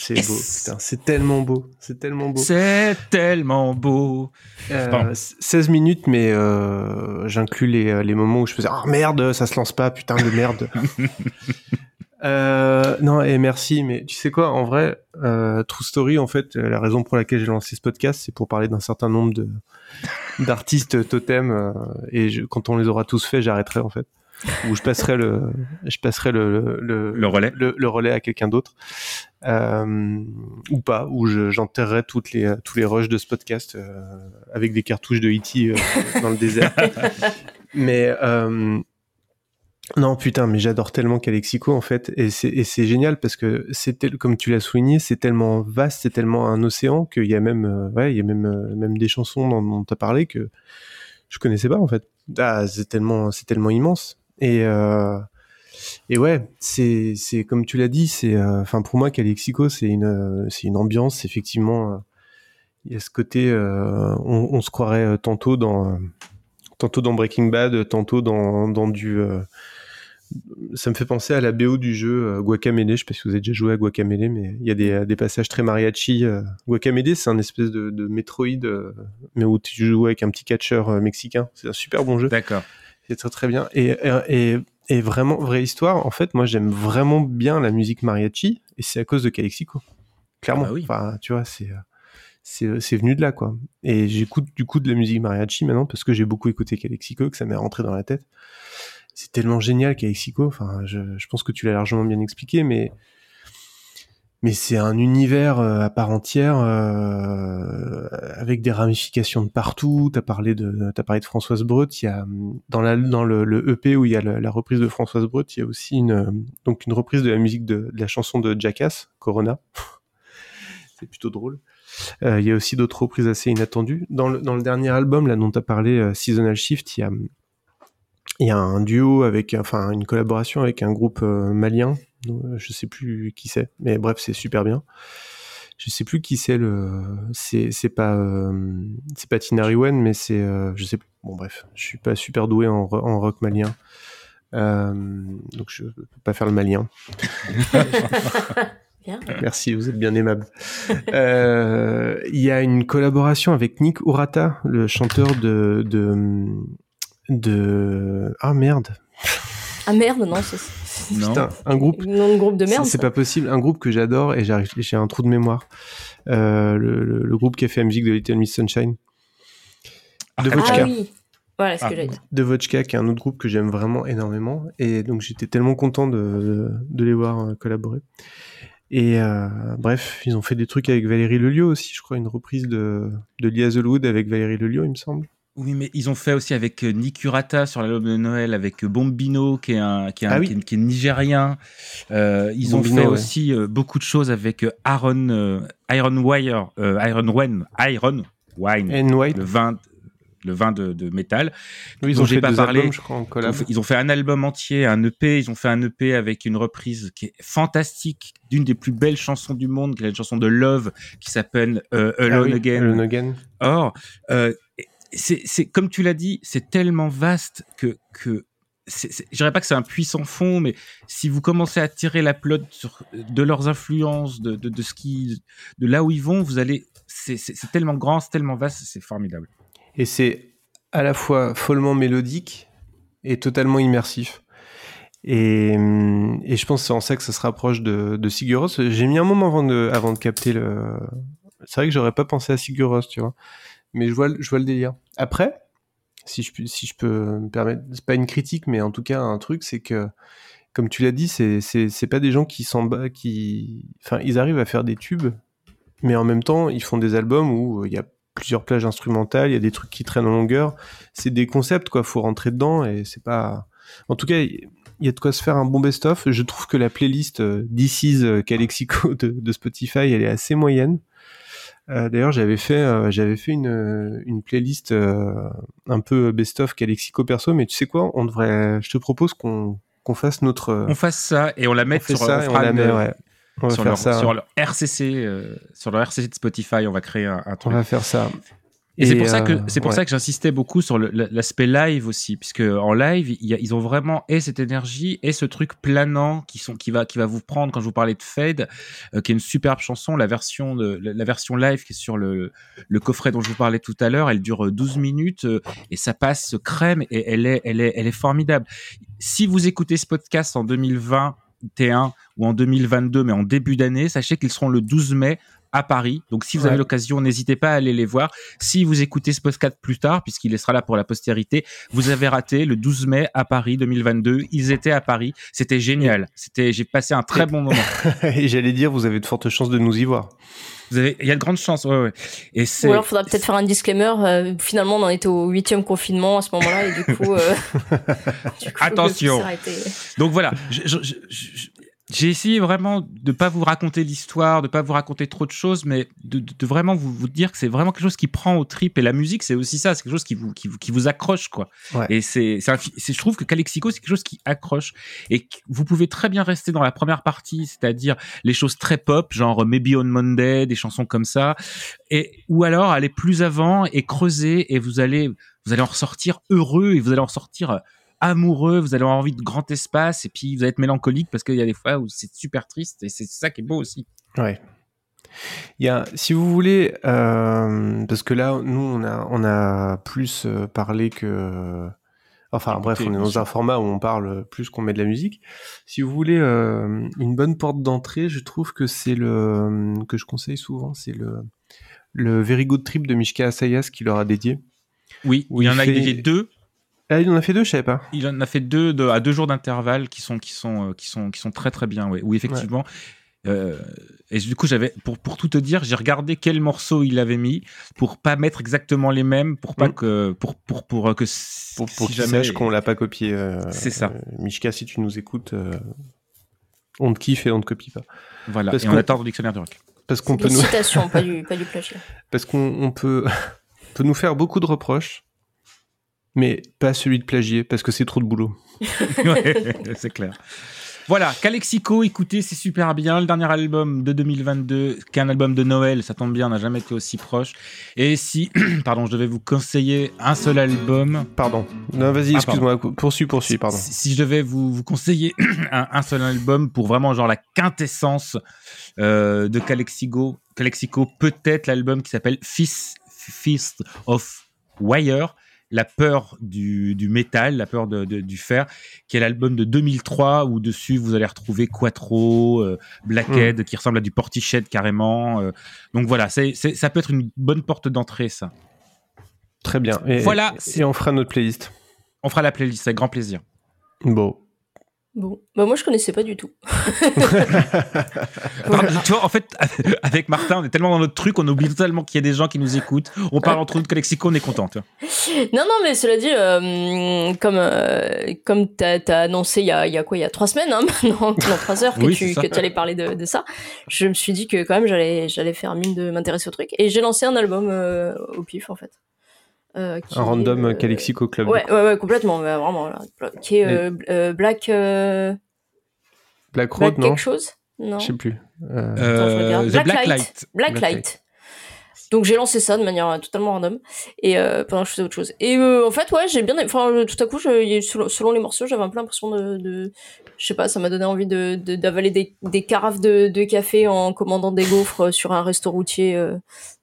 c'est Yes. beau, putain, c'est tellement beau, c'est tellement beau. C'est tellement beau. Euh, Pardon. 16 minutes, mais euh, j'inclus les, euh, les moments où je faisais Ah merde, ça se lance pas, putain de merde. Euh, non, et merci, mais tu sais quoi, en vrai, euh, True Story, en fait, euh, la raison pour laquelle j'ai lancé ce podcast, c'est pour parler d'un certain nombre de d'artistes totems, euh, et je- quand on les aura tous faits, j'arrêterai en fait, ou je passerai le, je passerai le le, Le relais. le, le relais à quelqu'un d'autre, euh, ou pas, je- j'enterrerai toutes les tous les rushs de ce podcast euh, avec des cartouches de E.T. euh, dans le désert. mais non, putain, mais j'adore tellement Calexico en fait, et c'est et c'est génial parce que c'est comme tu l'as souligné, c'est tellement vaste, c'est tellement un océan qu'il y a même, ouais, il y a même même des chansons dont, dont tu as parlé que je connaissais pas en fait. Ah, c'est tellement c'est tellement immense et euh, et ouais, c'est c'est comme tu l'as dit, c'est euh, pour moi Calexico c'est une euh, c'est une ambiance effectivement. il y a ce côté, on, se croirait tantôt dans tantôt dans Breaking Bad, tantôt dans dans du ça me fait penser à la BO du jeu Guacamele. Je sais pas si vous avez déjà joué à Guacamele, mais il y a des, des passages très mariachi. Guacamele, c'est un espèce de, de Metroid, mais où tu joues avec un petit catcheur mexicain. C'est un super bon jeu. D'accord. C'est très très bien. Et, et, vraiment, vraie histoire, en fait, moi j'aime vraiment bien la musique mariachi, et c'est à cause de Calexico. Clairement. Ah bah oui. Enfin, tu vois, c'est. C'est c'est venu de là, quoi. Et j'écoute du coup de la musique mariachi maintenant parce que j'ai beaucoup écouté Calexico, que ça m'est rentré dans la tête. C'est tellement génial, Calexico. Enfin, je, je pense que tu l'as largement bien expliqué, mais mais c'est un univers euh, à part entière euh, avec des ramifications de partout. T'as parlé de t'as parlé de Françoise Breut. Il y a dans la dans le, le EP où il y a la, la reprise de Françoise Breut, il y a aussi une donc une reprise de la musique de, de la chanson de Jackass, Corona. c'est plutôt drôle. Euh, il y a aussi d'autres reprises assez inattendues. Dans le, dans le dernier album là dont tu as parlé, euh, Seasonal Shift, il y a il y a un duo avec, enfin une collaboration avec un groupe euh, malien. Euh, Je sais plus qui c'est, mais bref, c'est super bien. Je sais plus qui c'est le, c'est c'est pas euh, c'est pas mais c'est euh, je sais plus. Bon bref, je suis pas super doué en, ro- en rock malien. Euh, donc je peux pas faire le malien. Bien. Merci, vous êtes bien aimable. Il y a une collaboration avec Nick Urata, le chanteur de de de ah merde Ah merde, non, c'est Non. putain un groupe. De groupe de merde. c'est pas possible. Un groupe que j'adore et j'arrive j'ai un trou de mémoire. Euh, le, le, le groupe qui a fait la musique de Little Miss Sunshine. De Ah, Vodka. Ah oui, voilà ce Ah. que j'allais dire. de Vodka qui est un autre groupe que j'aime vraiment énormément. Et donc j'étais tellement content de, de, de les voir euh, collaborer. Et euh, bref ils ont fait des trucs avec Valérie Lelio aussi je crois une reprise de de Lia Wood avec Valérie Lelio il me semble Oui, mais ils ont fait aussi avec euh, Nick Urata sur l'album de Noël, avec euh, Bombino, qui est, un, qui est, un- Ah oui. qui est- qui est nigérien. Euh, ils ont fait ouais. aussi euh, beaucoup de choses avec Aaron, euh, Iron Wire, Iron Wine, Iron Wine, le vin, le vin de, de métal. oui, ils ont fait pas deux parlé. albums je crois en Ils ont, fait, ils ont fait un album entier, un EP. Ils ont fait un EP avec une reprise qui est fantastique d'une des plus belles chansons du monde, qui est une chanson de Love qui s'appelle euh, Ah Alone oui, Again. Alone Again Or, c'est, comme tu l'as dit, c'est tellement vaste que que je dirais pas que c'est un puissant fond, mais si vous commencez à tirer la pelote de leurs influences, de, là où ils vont, vous allez, c'est, tellement grand, c'est tellement vaste, c'est formidable. Et c'est à la fois follement mélodique et totalement immersif. Et, je pense que c'est en ça que ça se rapproche de, de. J'ai mis un moment avant de, capter le. C'est vrai que j'aurais pas pensé à Sigur tu vois. Mais je vois, le- délire. Après, si je, peux me permettre, c'est pas une critique, mais en tout cas un truc, c'est que, comme tu l'as dit, c'est, pas des gens qui s'en battent, qui. Enfin, ils arrivent à faire des tubes, mais en même temps, ils font des albums où euh, il y a plusieurs plages instrumentales, il y a des trucs qui traînent en longueur. C'est des concepts, quoi. Faut rentrer dedans et c'est pas. En tout cas, il y a de quoi se faire un bon best-of. Je trouve que la playlist euh, This is euh, Calexico de Spotify, elle est assez moyenne. Euh, D'ailleurs, j'avais fait, euh, j'avais fait une, une playlist euh, un peu best-of Calexico perso, mais tu sais quoi On devrait. Je te propose qu'on qu'on fasse notre. On fasse ça et on la met on fait sur, ça on on la met, ouais. On va sur, faire leur, ça. sur leur RCC, sur leur RCC de Spotify, on va créer un, un On truc. va faire ça. Et, c'est pour ça que euh, c'est pour ouais. ça que j'insistais beaucoup sur l'aspect live aussi, puisque en live il y a- ils ont vraiment et cette énergie et ce truc planant qui sont qui va qui va vous prendre quand je vous parlais de Fade, euh, qui est une superbe chanson, la version de la, la version live qui est sur le le coffret dont je vous parlais tout à l'heure, elle dure euh, 12 minutes euh, et ça passe crème et elle est elle est elle est formidable. Si vous écoutez ce podcast en 2021 ou en 2022 mais en début d'année, sachez qu'ils seront le 12 mai à Paris. Donc si vous Ouais. avez l'occasion, n'hésitez pas à aller les voir. Si vous écoutez ce podcast plus tard, puisqu'il sera là pour la postérité, vous avez raté le 12 mai à Paris 2022. Ils étaient à Paris. C'était génial. C'était, j'ai passé un très bon moment. et j'allais dire, vous avez de fortes chances de nous y voir. Vous avez, il y a de grandes chances. Ouais, ouais. Et c'est, Ou alors, faudra peut-être faire un disclaimer. euh, finalement, on en était au huitième confinement à ce moment-là, et du coup, euh, du coup, Attention. Donc voilà, je- je- je- je- j'ai essayé vraiment de pas vous raconter l'histoire, de pas vous raconter trop de choses, mais de, de- de vraiment vous, vous dire que c'est vraiment quelque chose qui prend au trip. Et la musique, c'est aussi ça, c'est quelque chose qui vous, qui vous, qui vous accroche, quoi. Ouais. Et c'est, c'est, un fi- c'est- je trouve que Calexico, c'est quelque chose qui accroche et vous pouvez très bien rester dans la première partie, c'est-à-dire les choses très pop, genre Maybe on Monday, des chansons comme ça, et ou alors aller plus avant et creuser et vous allez, vous allez en ressortir heureux et vous allez en ressortir amoureux, vous allez avoir envie de grand espace, et puis vous allez être mélancolique parce qu'il y a des fois où c'est super triste, et c'est ça qui est beau aussi. Ouais. Il y a, si vous voulez, euh, parce que là, nous, on a, on a plus euh, parlé que. Enfin, Écoutez, bref, on est dans un format où on parle plus qu'on met de la musique. Si vous voulez euh, une bonne porte d'entrée, je trouve que c'est le que je conseille souvent, c'est le le Very Good Trip de Mishka Asayas qui leur a dédié. Oui, il y en a fait- dédié deux. Ah, il en a fait deux, je savais pas. Il en a fait deux de- à deux jours d'intervalle qui sont qui sont euh, qui sont qui sont très très bien. Ouais. Oui, effectivement. Euh, et du coup, j'avais pour pour tout te dire, j'ai regardé quel morceau il avait mis pour pas mettre exactement les mêmes, pour pas Mm. que pour pour pour euh, que Pour, pour si jamais qu'on l'a pas copié. euh, C'est ça. euh, Mishka, si tu nous écoutes, euh, on te kiffe et on te copie pas. voilà. parce et on qu'on- attend le dictionnaire du rock. Parce qu'on Des peut nous, citations, pas du, pas du plagiat. parce qu'on on peut, on peut nous faire beaucoup de reproches, mais pas celui de plagier parce que c'est trop de boulot. Ouais, c'est clair. Voilà, Calexico, écoutez, c'est super bien. Le dernier album de 2022, qui est un album de Noël, ça tombe bien, on n'a jamais été aussi proche. Et si, pardon, je devais vous conseiller un seul album, Pardon. Non, vas-y, Ah, excuse-moi. poursuis, poursuis, pardon. Si, si je devais vous, vous conseiller un, un seul album pour vraiment genre la quintessence euh, de Calexico, Calexico, peut-être l'album qui s'appelle Fist, Fist of Wire, la peur du, du métal, la peur de- de- du fer, qui est l'album de 2003 où dessus vous allez retrouver Quattro, euh, Blackhead, qui ressemble à du Portiched carrément. euh. donc voilà, c'est, c'est- ça peut être une bonne porte d'entrée ça. Très bien. Et, Voilà, Et on fera notre playlist. On fera la playlist avec grand plaisir. Bon. Bon, bah moi je connaissais pas du tout. Tu vois, en fait, avec Martin, on est tellement dans notre truc, on oublie totalement qu'il y a des gens qui nous écoutent. On parle entre nous de Calexico, on est content. tu vois. Non, non, mais cela dit, euh, comme euh, comme t'as as annoncé il y a, il y a quoi, il y a trois semaines, hein, maintenant, dans trois heures que Oui, tu que allais parler de, de ça, je me suis dit que quand même j'allais j'allais faire mine de m'intéresser au truc et j'ai lancé un album euh, au pif en fait. Euh, qui Un random euh, Calexico Club. Ouais, ouais, ouais, complètement, mais vraiment, là, qui est euh, euh, Black euh, Black Black Road, non quelque chose, non Je sais plus. Attends, je regarde. The Black, Black Light. Light. Black, Black Light. Light. Donc j'ai lancé ça de manière euh, totalement random et euh, pendant que je faisais autre chose. Et euh, en fait ouais j'ai bien, enfin euh, tout à coup je, selon, selon les morceaux j'avais un peu l'impression de, de, je sais pas, ça m'a donné envie de de- d'avaler des, des carafes de, de café en commandant des gaufres sur un resto routier euh,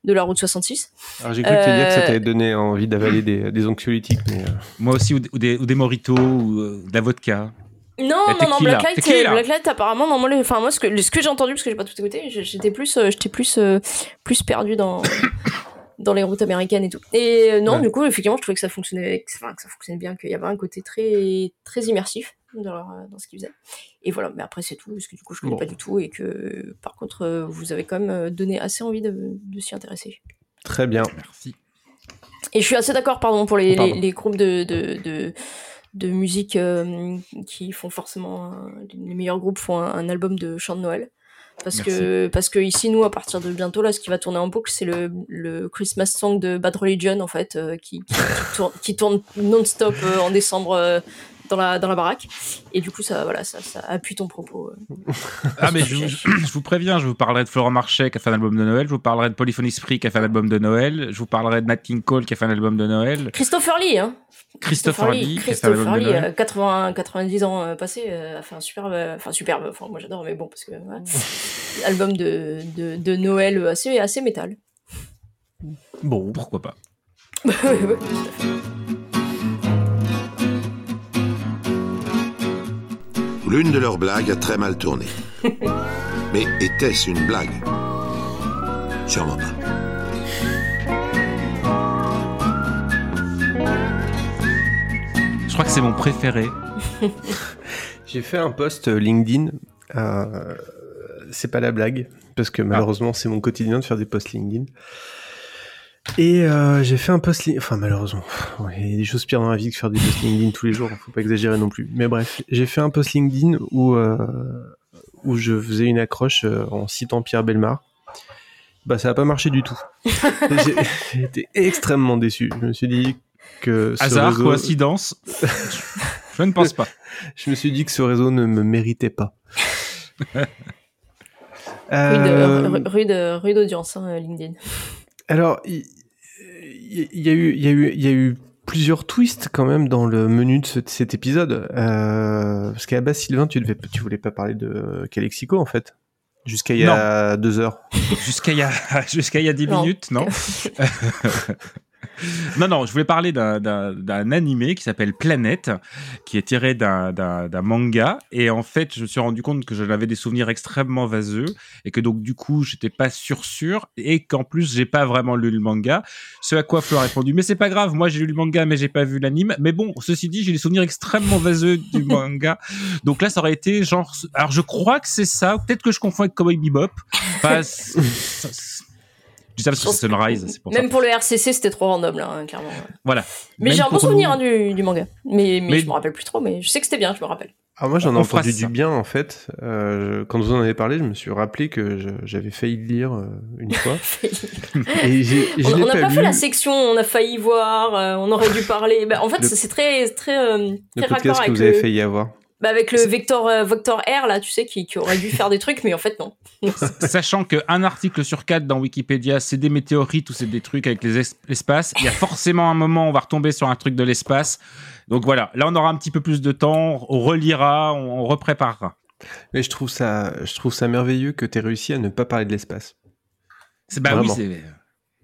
de la route 66. Alors j'ai cru te dire que ça Euh, t'avait donné envie d'avaler des, des anxiolytiques, mais euh, Moi aussi, ou, des- ou des, ou des moritos, ou euh, de la vodka. Non, non, non. Blacklight, euh, Blacklight, apparemment, non, moi, enfin, moi, ce que, ce que j'ai entendu, parce que j'ai pas tout écouté, j'étais plus, euh, j'étais plus, euh, plus perdu dans, dans les routes américaines et tout. Et euh, non, Ouais. du coup, effectivement, je trouvais que ça fonctionnait, que, enfin, que ça fonctionnait bien, qu'il y avait un côté très, très immersif dans, leur- dans ce qu'ils faisaient. Et voilà, mais après, c'est tout, parce que du coup, je connais Bon. pas du tout et que, par contre, euh, vous avez quand même donné assez envie de, de s'y intéresser. très bien. Merci. Et je suis assez d'accord, pardon, pour les, Pardon. les, les groupes de, de, de, de musique euh, qui font forcément. un- les meilleurs groupes font un, un album de chant de Noël. Parce que, parce que ici, nous, à partir de bientôt, là, ce qui va tourner en boucle, c'est le, le Christmas song de Bad Religion, en fait, euh, qui, qui, qui tourne, qui tourne non-stop euh, en décembre euh, dans, la, dans la baraque. Et du coup, ça, voilà, ça, ça appuie ton propos. euh. Ah, mais je, vous- je vous préviens, je vous parlerai de Florent Marchais qui a fait un album de Noël, je vous parlerai de Polyphony Spree qui a fait un album de Noël, je vous parlerai de Nat King Cole qui a fait un album de Noël, Christopher Lee, hein Christopher Lee un album Christopher Lee, euh, 80, 90 ans euh, passés, a fait un superbe, euh, enfin superbe, enfin moi j'adore, mais bon, parce que ouais, album de, de, de Noël assez, assez métal. Bon. Pourquoi pas L'une de leurs blagues a très mal tourné. Mais était-ce une blague? Sûrement pas. Je crois que c'est mon préféré. J'ai fait un post euh, LinkedIn. euh, c'est pas la blague, parce que malheureusement, c'est mon quotidien de faire des posts LinkedIn. Et euh, j'ai fait un post LinkedIn. Enfin, malheureusement, il y a des choses pires dans la vie que faire des posts LinkedIn tous les jours. Faut pas exagérer non plus. Mais bref, j'ai fait un post LinkedIn où, euh, où je faisais une accroche euh, en citant Pierre Belmar. Bah, ça a pas marché du tout. J'ai été extrêmement déçu. Je me suis dit que. ce Hasard, réseau- coïncidence? Je ne pense pas. je me suis dit que ce réseau ne me méritait pas. Rude, Euh, ru- rude, rude audience, hein, LinkedIn. alors, il il y, a eu, il y a eu, il y a eu plusieurs twists quand même dans le menu de ce- de cet épisode. Euh, parce qu'à la base, Sylvain, tu, devais, tu voulais pas parler de Calexico en fait. Jusqu'à il y a deux heures. Jusqu'à il y a, jusqu'à il y a 10 Non. minutes, non Non, non, je voulais parler d'un- animé qui s'appelle Planète, qui est tiré d'un- manga. Et en fait, je me suis rendu compte que j'en avais des souvenirs extrêmement vaseux et que donc, du coup, j'étais pas sûr sûr et qu'en plus, j'ai pas vraiment lu le manga. Ce à quoi Flo a répondu, mais c'est pas grave, moi j'ai lu le manga, mais j'ai pas vu l'anime. Mais bon, ceci dit, j'ai des souvenirs extrêmement vaseux du manga. Donc là, ça aurait été genre. Alors, je crois que c'est ça. Peut-être que je confonds avec Cowboy Bebop. Pas. parce que c'est Sunrise, c'est pour ça. Même pour le RCC, c'était trop random, là, hein, clairement. Voilà. Mais j'ai un bon souvenir hein, du, du manga. Mais, mais, Mais- je me rappelle plus trop, mais je sais que c'était bien, je me rappelle. Ah, moi, j'en ai entendu du bien en fait. Euh, quand vous en avez parlé, je me suis rappelé que j'avais failli le lire euh, une fois. Et j'ai- je on n'a pas, fait la section, on a failli voir, euh, on aurait dû parler. Bah, en fait, Le- c'est très, très, euh, Le très raccord podcast que vous avez le, failli avoir. Bah, avec le Vector, euh, Vector R, là, tu sais, qui, qui aurait dû faire des trucs, mais en fait, non. Sachant qu'un article sur quatre dans Wikipédia, c'est des météorites ou c'est des trucs avec les es- l'espace, il y a forcément un moment où on va retomber sur un truc de l'espace. Donc voilà, là on aura un petit peu plus de temps, on relira, on, on repréparera. Mais je trouve ça, je trouve ça merveilleux que tu aies réussi à ne pas parler de l'espace. C'est bah oui,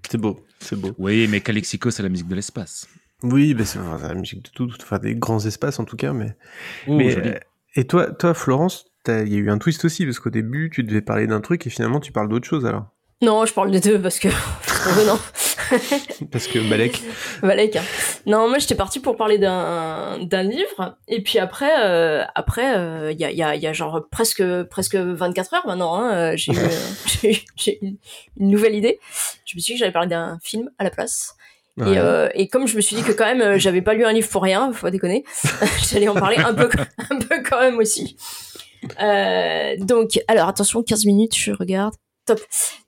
C'est beau, c'est beau. oui, mais Calexico c'est la musique de l'espace. Oui, bah, c'est enfin, la musique de tout, enfin des grands espaces en tout cas, mais. Oh, euh, et toi, toi, Florence, t'as- il y a eu un twist aussi parce qu'au début, tu devais parler d'un truc et finalement, tu parles d'autre chose alors? Non, je parle des deux parce que. Oh, non. Parce que Balek. Valek. hein. Non, moi j'étais partie pour parler d'un d'un livre et puis après euh, après euh, il y a il y a il y a genre presque presque 24 heures maintenant hein, euh, j'ai eu, euh, j'ai eu- j'ai eu une, une nouvelle idée. Je me suis dit que j'allais parler d'un film à la place. Ouais. Et, euh, et comme je me suis dit que quand même euh, j'avais pas lu un livre pour rien, faut pas déconner, j'allais en parler un peu un peu quand même aussi. Euh, donc alors attention 15 minutes, je regarde. Top.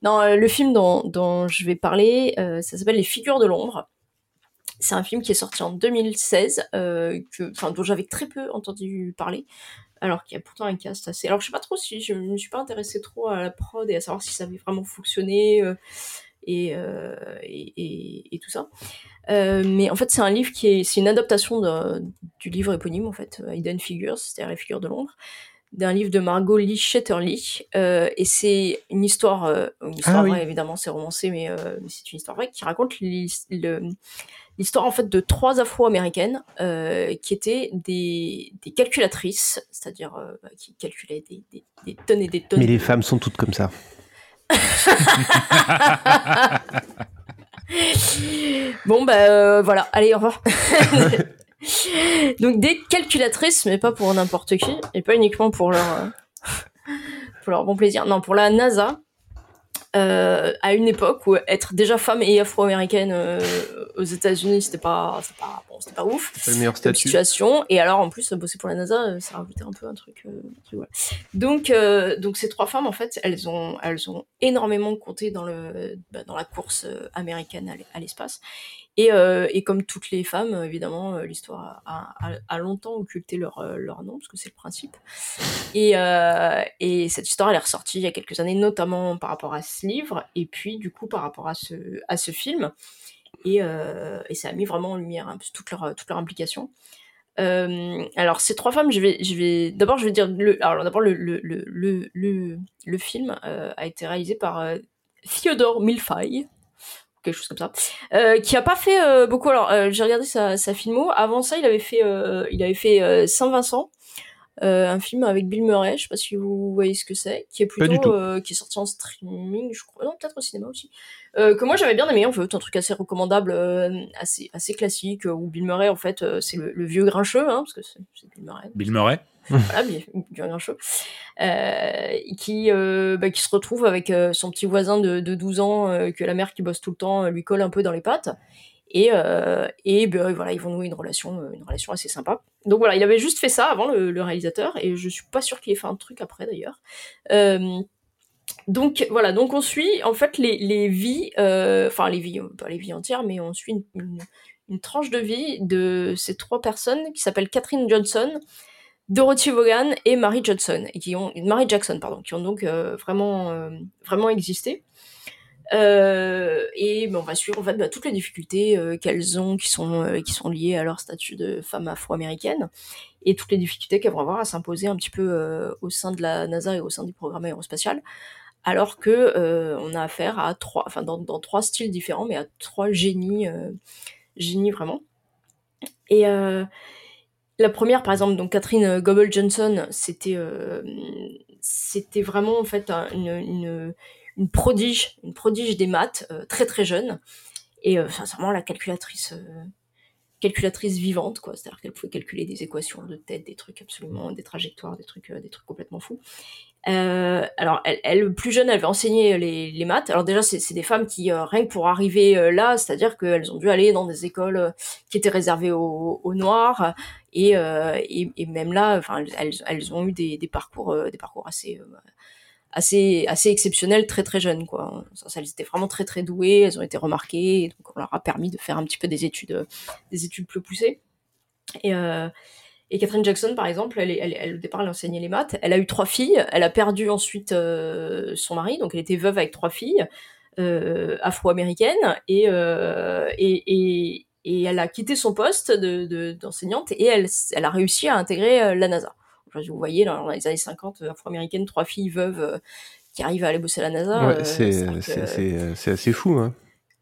Non, le film dont, dont je vais parler, euh, ça s'appelle Les Figures de l'ombre. C'est un film qui est sorti en 2016, euh, que, enfin, dont j'avais très peu entendu parler, alors qu'il y a pourtant un cast assez. Alors je sais pas trop si je me suis pas intéressée trop à la prod et à savoir si ça avait vraiment fonctionné et, euh, et, et- et tout ça. Euh, mais en fait, c'est un livre qui est, c'est une adaptation de- du livre éponyme en fait, euh, Hidden Figures, c'est-à-dire les figures de l'ombre d'un livre de Margot Lee Shetterly euh, et c'est une histoire une histoire Ah oui. vraie évidemment c'est romancé mais, mais c'est une histoire vraie qui raconte l'histoire en fait de trois Afro-américaines qui étaient des, des calculatrices c'est-à-dire bah, qui calculaient des, des- des tonnes et des tonnes Mais les femmes sont toutes comme ça. Bon, bah euh, voilà, allez, au revoir. Donc des calculatrices, mais pas pour n'importe qui, et pas uniquement pour leur, euh, pour leur bon plaisir. Non, pour la NASA, euh, à une époque où être déjà femme et afro-américaine euh, aux États-Unis, c'était pas, c'était pas, bon, c'était pas ouf. C'est le meilleur statut. situation. Et alors, en plus, bosser pour la NASA, euh, ça rajoutait un peu un truc. euh, truc, voilà. Donc, euh, donc ces trois femmes, en fait, elles ont, elles ont énormément compté dans le, bah, dans la course euh, américaine à l'espace. Et, euh, et comme toutes les femmes, euh, évidemment, euh, l'histoire a, longtemps occulté leur, nom, parce que c'est le principe. Et, et cette histoire, elle est ressortie il y a quelques années, notamment par rapport à ce livre, et puis du coup par rapport à ce, film. Et, ça a mis vraiment en lumière peu toute leur, implication. Alors ces trois femmes, je vais, d'abord je vais dire le, alors d'abord le, film a été réalisé par Theodore Milfay, quelque chose comme ça, euh, qui a pas fait euh, beaucoup. Alors euh, j'ai regardé sa, sa filmo. Avant ça, il avait fait, euh, il avait fait euh, Saint-Vincent, euh, un film avec Bill Murray. Je sais pas si vous voyez ce que c'est, qui est plutôt, euh, qui est sorti en streaming, je crois, non peut-être au cinéma aussi. Euh, que moi j'avais bien aimé en fait, un truc assez recommandable, euh, assez assez classique, où Bill Murray en fait euh, c'est le, le vieux grincheux, hein, parce que c'est Bill Murray Bill Murray. Voilà, bien, bien grincheux, euh, qui, euh, bah, qui se retrouve avec euh, son petit voisin de, de 12 ans, que la mère qui bosse tout le temps lui colle un peu dans les pattes. Et, et ben, voilà, ils vont nouer une relation, une relation assez sympa. Donc voilà, il avait juste fait ça avant le, réalisateur, et je suis pas sûre qu'il ait fait un truc après d'ailleurs. Donc voilà, donc on suit en fait les, les vies, enfin les vies, pas les vies entières, mais on suit une, une, une tranche de vie de ces trois personnes qui s'appellent Catherine Johnson, Dorothy Vaughan et Mary Johnson, qui ont Mary Jackson pardon, qui ont donc euh, vraiment euh, vraiment existé. Euh, et ben, on va suivre en fait bah, toutes les difficultés qu'elles ont, qui sont qui sont liées à leur statut de femme afro-américaine, et toutes les difficultés qu'elles vont avoir à s'imposer un petit peu au sein de la NASA et au sein du programme aérospatial, alors que on a affaire à trois, enfin dans, dans trois styles différents, mais à trois génies, génies vraiment. Et la première, par exemple, donc Catherine Goebel Johnson, c'était euh, c'était vraiment en fait un- une, prodige, une prodige des maths, euh, très très jeune, et euh, sincèrement la calculatrice, euh, calculatrice vivante, quoi. C'est-à-dire qu'elle pouvait calculer des équations de tête, des trucs absolument, des trajectoires, des trucs, euh, des trucs complètement fous. Euh, alors, elle, plus jeune, elle va enseigner les, les maths. Alors déjà, c'est des femmes qui, euh, rien que pour arriver euh, là, c'est-à-dire qu'elles ont dû aller dans des écoles euh, qui étaient réservées aux noirs, et, euh, et, même là, enfin, elles, ont eu des, parcours, euh, euh, assez, exceptionnels, très très jeunes, quoi. Elles étaient vraiment très très douées, elles ont été remarquées, donc on leur a permis de faire un petit peu des études, des études plus poussées. Et Catherine Jackson, par exemple, elle, au départ, elle enseignait les maths. Elle a eu trois filles. Elle a perdu ensuite son mari, donc elle était veuve avec trois filles afro-américaines. Et elle a quitté son poste de- de- d'enseignante et elle, elle a réussi à intégrer euh, la NASA. Vous voyez, dans les années 50, euh, afro-américaines, trois filles veuves euh, qui arrivent à aller bosser à la NASA. Ouais, c'est assez fou. Hein.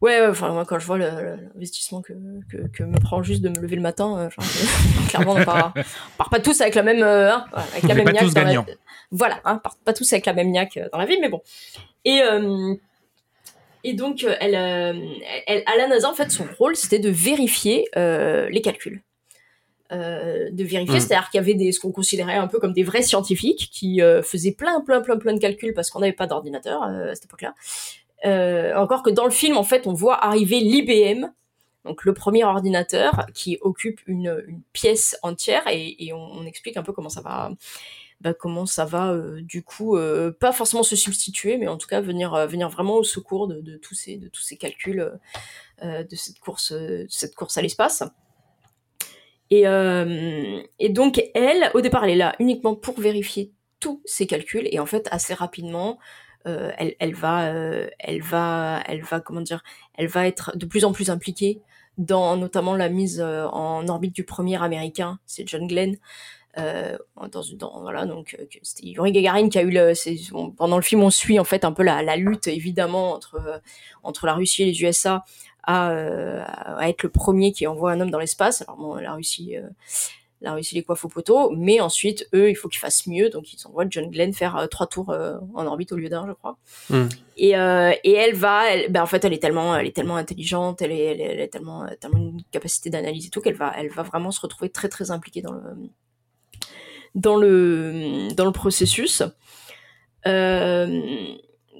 Ouais, ouais, enfin, moi, quand je vois l'investissement que, que, que me prend juste de me lever le matin, euh, genre, euh, clairement, on part, on part pas tous avec la même, euh, hein, avec On la même pas niaque tous dans la-. Voilà, hein, part pas tous avec la même niaque dans la vie, mais bon. Et, et donc, euh, elle, euh, elle, à la NASA, en fait, son rôle, c'était de vérifier euh, les calculs. Euh, de vérifier, Mm. c'est-à-dire qu'il y avait des, ce qu'on considérait un peu comme des vrais scientifiques qui euh, faisaient plein, plein, plein, plein de calculs parce qu'on n'avait pas d'ordinateur euh, à cette époque-là. Encore que dans le film, en fait, on voit arriver l'IBM, donc le premier ordinateur qui occupe une, une pièce entière, et, et on, on explique un peu comment ça va, bah, comment ça va euh, du coup euh, pas forcément se substituer, mais en tout cas venir euh, venir vraiment au secours de, tous ces de tous ces calculs de cette course cette course à l'espace. Et, et donc elle, au départ, elle est là uniquement pour vérifier tous ces calculs, et en fait assez rapidement, elle, elle va, elle va, elle va, comment dire, elle va être de plus en plus impliquée dans notamment la mise en orbite du premier américain, c'est John Glenn. Euh, dans, dans, voilà, donc euh, c'était Yuri Gagarin qui a eu le, on- pendant le film, on suit en fait un peu la, la lutte évidemment entre euh, entre la Russie et les USA à, euh, à être le premier qui envoie un homme dans l'espace. Alors bon, la Russie, euh, la Russie les coiffe au poteau, mais ensuite eux, il faut qu'ils fassent mieux, donc ils envoient John Glenn faire trois tours en orbite au lieu d'un, je crois. Mm. Et, et elle va, elle, ben en fait, elle est tellement, elle est tellement intelligente, elle est, elle est, elle est tellement, tellement une capacité d'analyse et tout qu'elle va, elle va vraiment se retrouver très très impliquée dans le, dans le, dans le processus. Euh,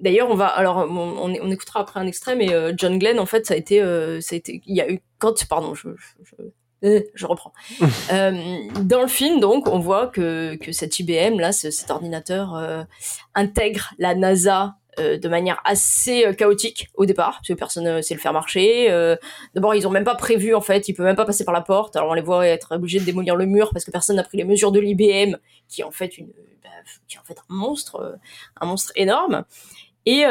D'ailleurs, on va, alors, on, on, on écoutera après un extrait, mais euh, John Glenn, en fait, ça a été, euh, ça a été, il y a eu quand, pardon, je, je, je, je reprends. Dans le film, donc, on voit que, que cet IBM, là, ce- cet ordinateur, intègre la NASA euh, de manière assez euh, chaotique au départ, parce que personne ne sait le faire marcher. Euh, D'abord, ils ont même pas prévu, en fait, il peut même pas passer par la porte. Alors, on les voit être obligés de démolir le mur parce que personne n'a pris les mesures de l'IBM, qui est en fait une, bah, qui est en fait un monstre, un monstre énorme. Et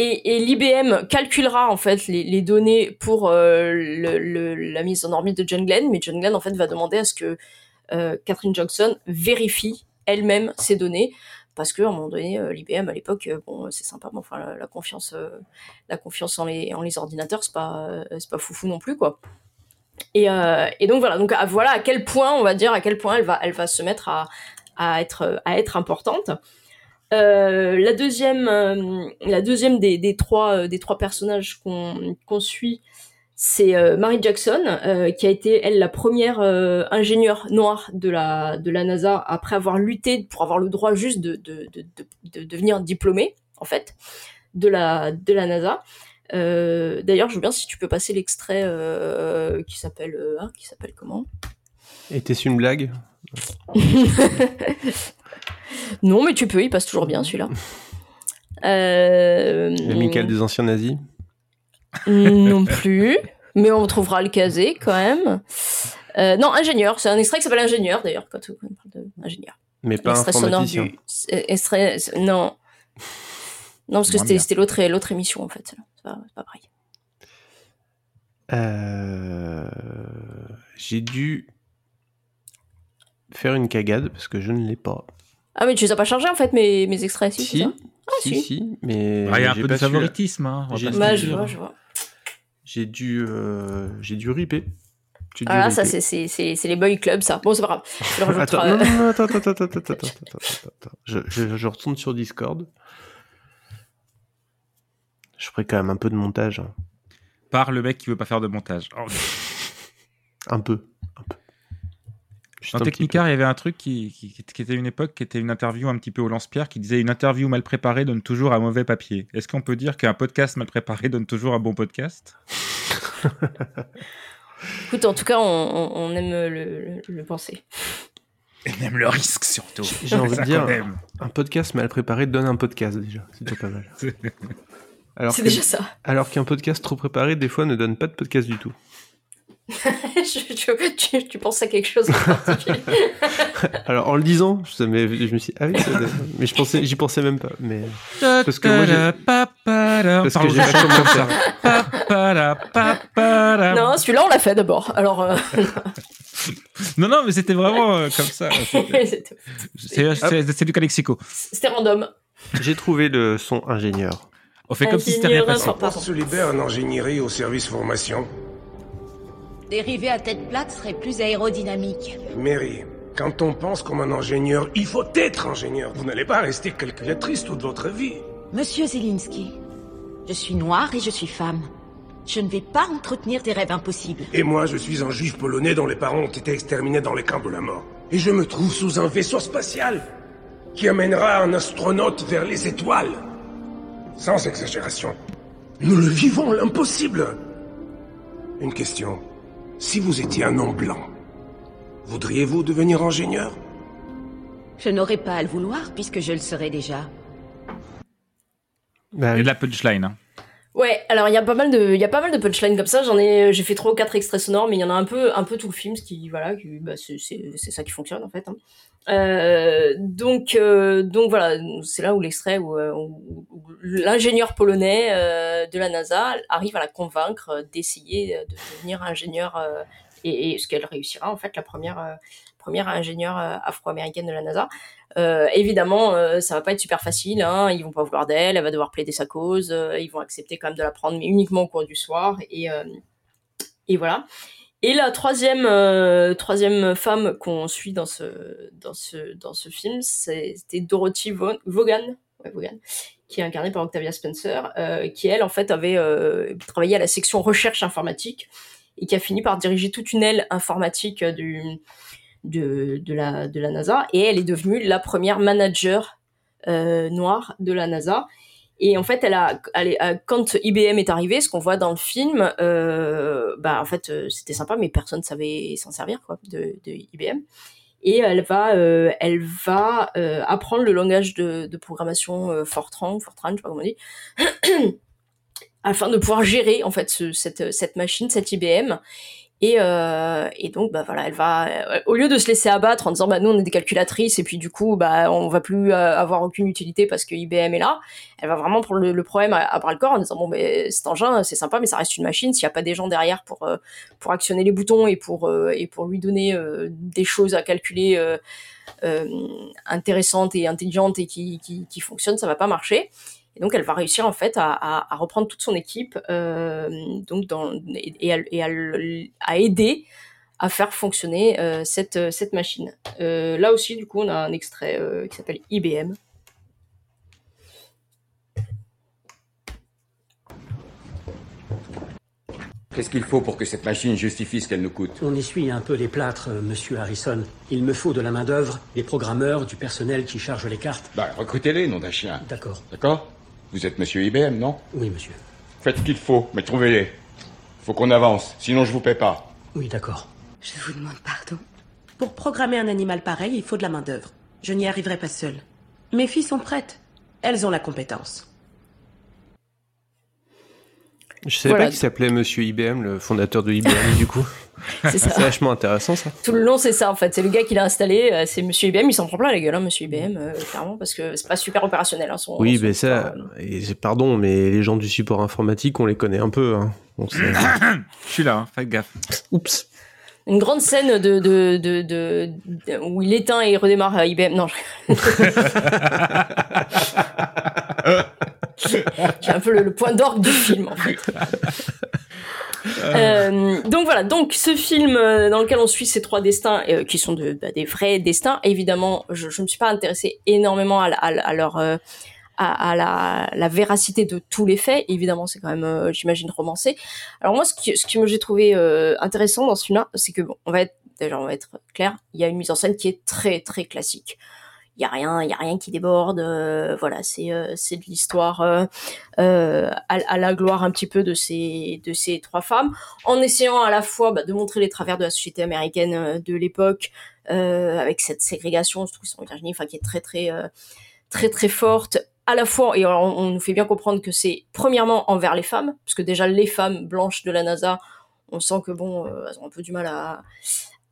et, l'IBM calculera en fait les, données pour la mise en orbite de John Glenn, mais John Glenn en fait va demander à ce que Catherine Johnson vérifie elle-même ces données parce que à un moment donné euh, l'IBM à l'époque euh, bon c'est sympa mais enfin la, confiance euh, la confiance en les en les ordinateurs c'est pas euh, c'est pas foufou non plus quoi. Et, euh, donc voilà. Donc à, voilà à quel point on va dire à quel point elle va elle va se mettre à être à être importante. Euh, la deuxième, euh, la deuxième des, trois euh, des trois personnages qu'on suit, c'est euh, Mary Jackson, euh, qui a été elle la première euh, ingénieure noire de la de la NASA après avoir lutté pour avoir le droit juste de de de, de, de devenir diplômée en fait de la de la NASA. D'ailleurs, je veux bien si tu peux passer l'extrait qui s'appelle hein, qui s'appelle comment? Était-ce une blague? Non, mais tu peux, il passe toujours bien celui-là. Euh... L'amical des anciens nazis? Non plus, mais on trouvera le casé quand même. Euh, non, ingénieur, c'est un extrait qui s'appelle ingénieur d'ailleurs, quand on parle d'ingénieur. Mais pas Extrait sonore informaticien. du. Extrait. c'est- Non. Non, parce que c'était l'autre l'autre émission en fait. C'est pas, pareil. Euh, J'ai dû faire une cagade parce que je ne l'ai pas. Ah, mais tu les as pas chargés en fait, mes, mes extraits, si, ah, si, si, mais. Bah, il y a un peu de favoritisme. Hein, bah, je vois, je vois. J'ai dû, euh... j'ai dû riper. Ah ça, c'est les boy clubs, ça. Bon, c'est pas grave. Je attends, attends, attends, attends, attends, attends, attends, Je, retourne sur Discord. Je ferai quand même un peu de montage. Hein. Par le mec qui veut pas faire de montage. Oh, un peu. Dans un petit Technicar, il y avait un truc qui, qui, qui était une époque, qui était une interview un petit peu au lance-pierre, qui disait une interview mal préparée donne toujours un mauvais papier. Est-ce qu'on peut dire qu'un podcast mal préparé donne toujours un bon podcast? Écoute, en tout cas, on, aime le, le, le penser. Et même le risque surtout. J'ai envie de dire, un podcast mal préparé donne un podcast déjà. C'est déjà pas mal. C'est déjà ça. Alors qu'un podcast trop préparé, des fois, ne donne pas de podcast du tout. Je- tu, tu- tu penses à quelque chose en particulier Alors en le disant, je, me- je me suis dit, ah oui, mais je pensais, j'y pensais même pas. Mais parce que moi, j'ai- parce que j'ai pas chante comme ça. ça. Papara, papara. Non, celui-là, on l'a fait d'abord. Alors, euh, Non, non, mais c'était vraiment euh, comme ça. C'était- c'était C'est c'est- c'est du calexico. c'était random. j'ai trouvé le son ingénieur. On fait comme si c'était rien Ingénieur passé. pardon. se libère en ingénierie au service formation. Dériver à tête plate serait plus aérodynamique. Mary, quand on pense comme un ingénieur, il faut être ingénieur. Vous n'allez pas rester calculatrice toute votre vie. Monsieur Zelinski, je suis noire et je suis femme. Je ne vais pas entretenir des rêves impossibles. Et moi, je suis un juif polonais dont les parents ont été exterminés dans les camps de la mort. Et je me trouve sous un vaisseau spatial qui amènera un astronaute vers les étoiles. Sans exagération. Nous le vivons l'impossible. Une question. Si vous étiez un homme blanc, voudriez-vous devenir ingénieur? Je n'aurais pas à le vouloir puisque je le serais déjà. Bah Il y a oui. de la punchline. hein. Ouais, alors il y a pas mal de, il y a pas mal de punchlines comme ça. J'en ai, j'ai fait trois ou quatre extraits sonores, mais il y en a un peu, un peu tout le film, ce qui, voilà, qui, bah, c'est, ça qui fonctionne en fait. hein. Euh, donc, euh, donc voilà, c'est là où l'extrait où, euh, l'ingénieur polonais de la NASA arrive à la convaincre d'essayer de devenir ingénieur et, ce qu'elle réussira en fait, la première, première ingénieure euh, afro-américaine de la NASA. Euh, évidemment, euh, ça va pas être super facile. Hein, ils vont pas vouloir d'elle. Elle va devoir plaider sa cause. euh, ils vont accepter quand même de la prendre, mais uniquement au cours du soir. Et, voilà. Et la troisième, femme qu'on suit dans ce, film, c'était Dorothy Vaughan, Vaughan, qui est incarnée par Octavia Spencer, qui elle en fait avait travaillé à la section recherche informatique et qui a fini par diriger toute une aile informatique du, de, la, de la NASA. Et elle est devenue la première manager euh, noire de la NASA. Et en fait, elle a, euh, quand IBM est arrivé, ce qu'on voit dans le film, euh, bah en fait, c'était sympa, mais personne savait s'en servir quoi de, IBM. Et elle va, elle va apprendre le langage de, de programmation Fortran, Fortran, je sais pas comment on dit, afin de pouvoir gérer en fait ce- cette, cette machine, cette IBM. Et, euh, et donc, bah voilà, elle va, euh, au lieu de se laisser abattre en disant, bah nous on est des calculatrices et puis du coup, bah on va plus euh, avoir aucune utilité parce que IBM est là, elle va vraiment prendre le, problème à, bras le corps en disant, bon, mais cet engin c'est sympa, mais ça reste une machine. S'il n'y a pas des gens derrière pour euh, pour actionner les boutons et pour et pour lui donner des choses à calculer intéressantes et intelligentes et qui, qui qui fonctionnent, ça va pas marcher. Et donc, elle va réussir en fait à, à, à reprendre toute son équipe, euh, donc dans, et, et, à, et à le- à aider à faire fonctionner euh, cette, cette machine. Euh, là aussi, du coup, on a un extrait euh, qui s'appelle IBM. Qu'est-ce qu'il faut pour que cette machine justifie ce qu'elle nous coûte? On essuie un peu les plâtres, euh, monsieur Harrison. Il me faut de la main-d'œuvre, des programmeurs, du personnel qui charge les cartes. Bah, recrutez-les, nom d'un chien. D'accord. D'accord? Vous êtes monsieur IBM, non Oui, monsieur. Faites ce qu'il faut, mais trouvez-les. Faut qu'on avance, sinon je vous paie pas. Oui, d'accord. Je vous demande pardon. Pour programmer un animal pareil, il faut de la main-d'œuvre. Je n'y arriverai pas seule. Mes filles sont prêtes. Elles ont la compétence. Je savais Voilà. pas qu'il s'appelait Monsieur IBM, le fondateur de IBM, du coup. C'est ça. C'est vachement intéressant ça. Tout le long, c'est ça en fait. C'est le gars qui l'a installé. euh, C'est Monsieur IBM. Il s'en prend plein la gueule, hein, Monsieur IBM, euh, clairement, parce que c'est pas super opérationnel. Hein, son, Oui, son- mais ça, et c'est- pardon, mais les gens du support informatique, on les connaît un peu. Hein. On sait- Je suis là, hein, faites gaffe. Oups. Une grande scène de, de, de, de- de- où il éteint et redémarre à IBM. Non, je- j'ai un peu le, le point d'orgue du film en fait. Euh, donc voilà, donc ce film euh, dans lequel on suit ces trois destins euh, qui sont bah, des vrais destins. Évidemment, je, je me suis pas intéressée énormément à, leur euh, à, la, véracité de tous les faits. Évidemment, c'est quand même, euh, j'imagine, romancé. Alors moi, ce qui, ce que j'ai trouvé euh, intéressant dans ce film-là, c'est que bon, on va être déjà, on va être clair, il y a une mise en scène qui est très très classique. Il y a rien, il y a rien qui déborde. euh, voilà, c'est euh, c'est de l'histoire euh, à, la gloire un petit peu de ces de ces trois femmes, en essayant à la fois bah, de montrer les travers de la société américaine de l'époque, avec cette ségrégation, surtout en Virginie, enfin qui est très très très très forte à la fois et on, on nous fait bien comprendre que c'est premièrement envers les femmes parce que déjà les femmes blanches de la NASA on sent que bon elles ont un peu du mal à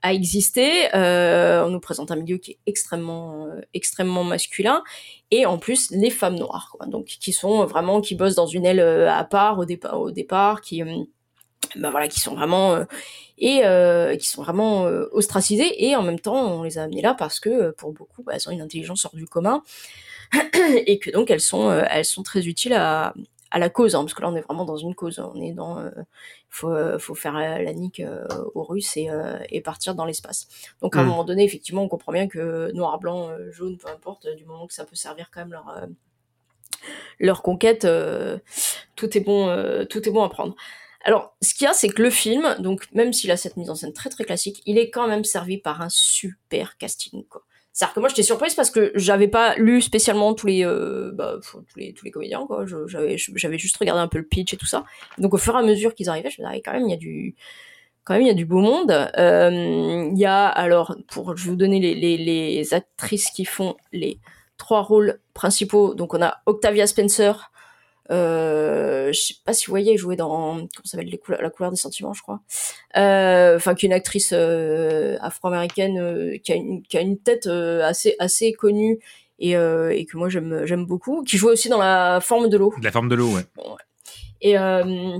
à exister. Euh, on nous présente un milieu qui est extrêmement euh, extrêmement masculin. Et en plus les femmes noires donc qui sont vraiment qui bossent dans une aile euh, à part au départ au départ qui ben voilà qui sont vraiment et qui sont vraiment ostracisées. Et en même temps on les a amenées là parce que pour beaucoup bah, elles ont une intelligence hors du commun. Et que donc elles sont elles sont très utiles à à la cause hein, parce que là on est vraiment dans une cause on est dans euh, faut euh, faut faire euh, la nique euh, aux Russes et et partir dans l'espace donc à un Mm. moment donné effectivement on comprend bien que noir blanc jaune peu importe du moment que ça peut servir quand même leur leur conquête tout est bon tout est bon à prendre alors, ce qu'il y a, c'est que le film, donc même s'il a cette mise en scène très très classique, il est quand même servi par un super casting. quoi. C'est-à-dire que moi, j'étais surprise parce que j'avais pas lu spécialement tous les, euh, bah, tous les tous les comédiens. quoi. J'avais j'avais juste regardé un peu le pitch et tout ça. Donc, au fur et à mesure qu'ils arrivaient, je me disais ah, quand même, il y a du quand même il y a du beau monde. Euh, Il y a alors pour je vais vous donner les, les, les actrices qui font les trois rôles principaux. Donc, on a Octavia Spencer. Euh, je sais pas si vous voyez, elle jouait dans comment s'appelle les couleurs- la couleur des sentiments, je crois. Euh, Enfin, qui est une actrice euh, afro-américaine euh, qui a une qui a une tête euh, assez assez connue et euh, et que moi j'aime j'aime beaucoup. Qui joue aussi dans la forme de l'eau. La forme de l'eau, ouais. Et euh,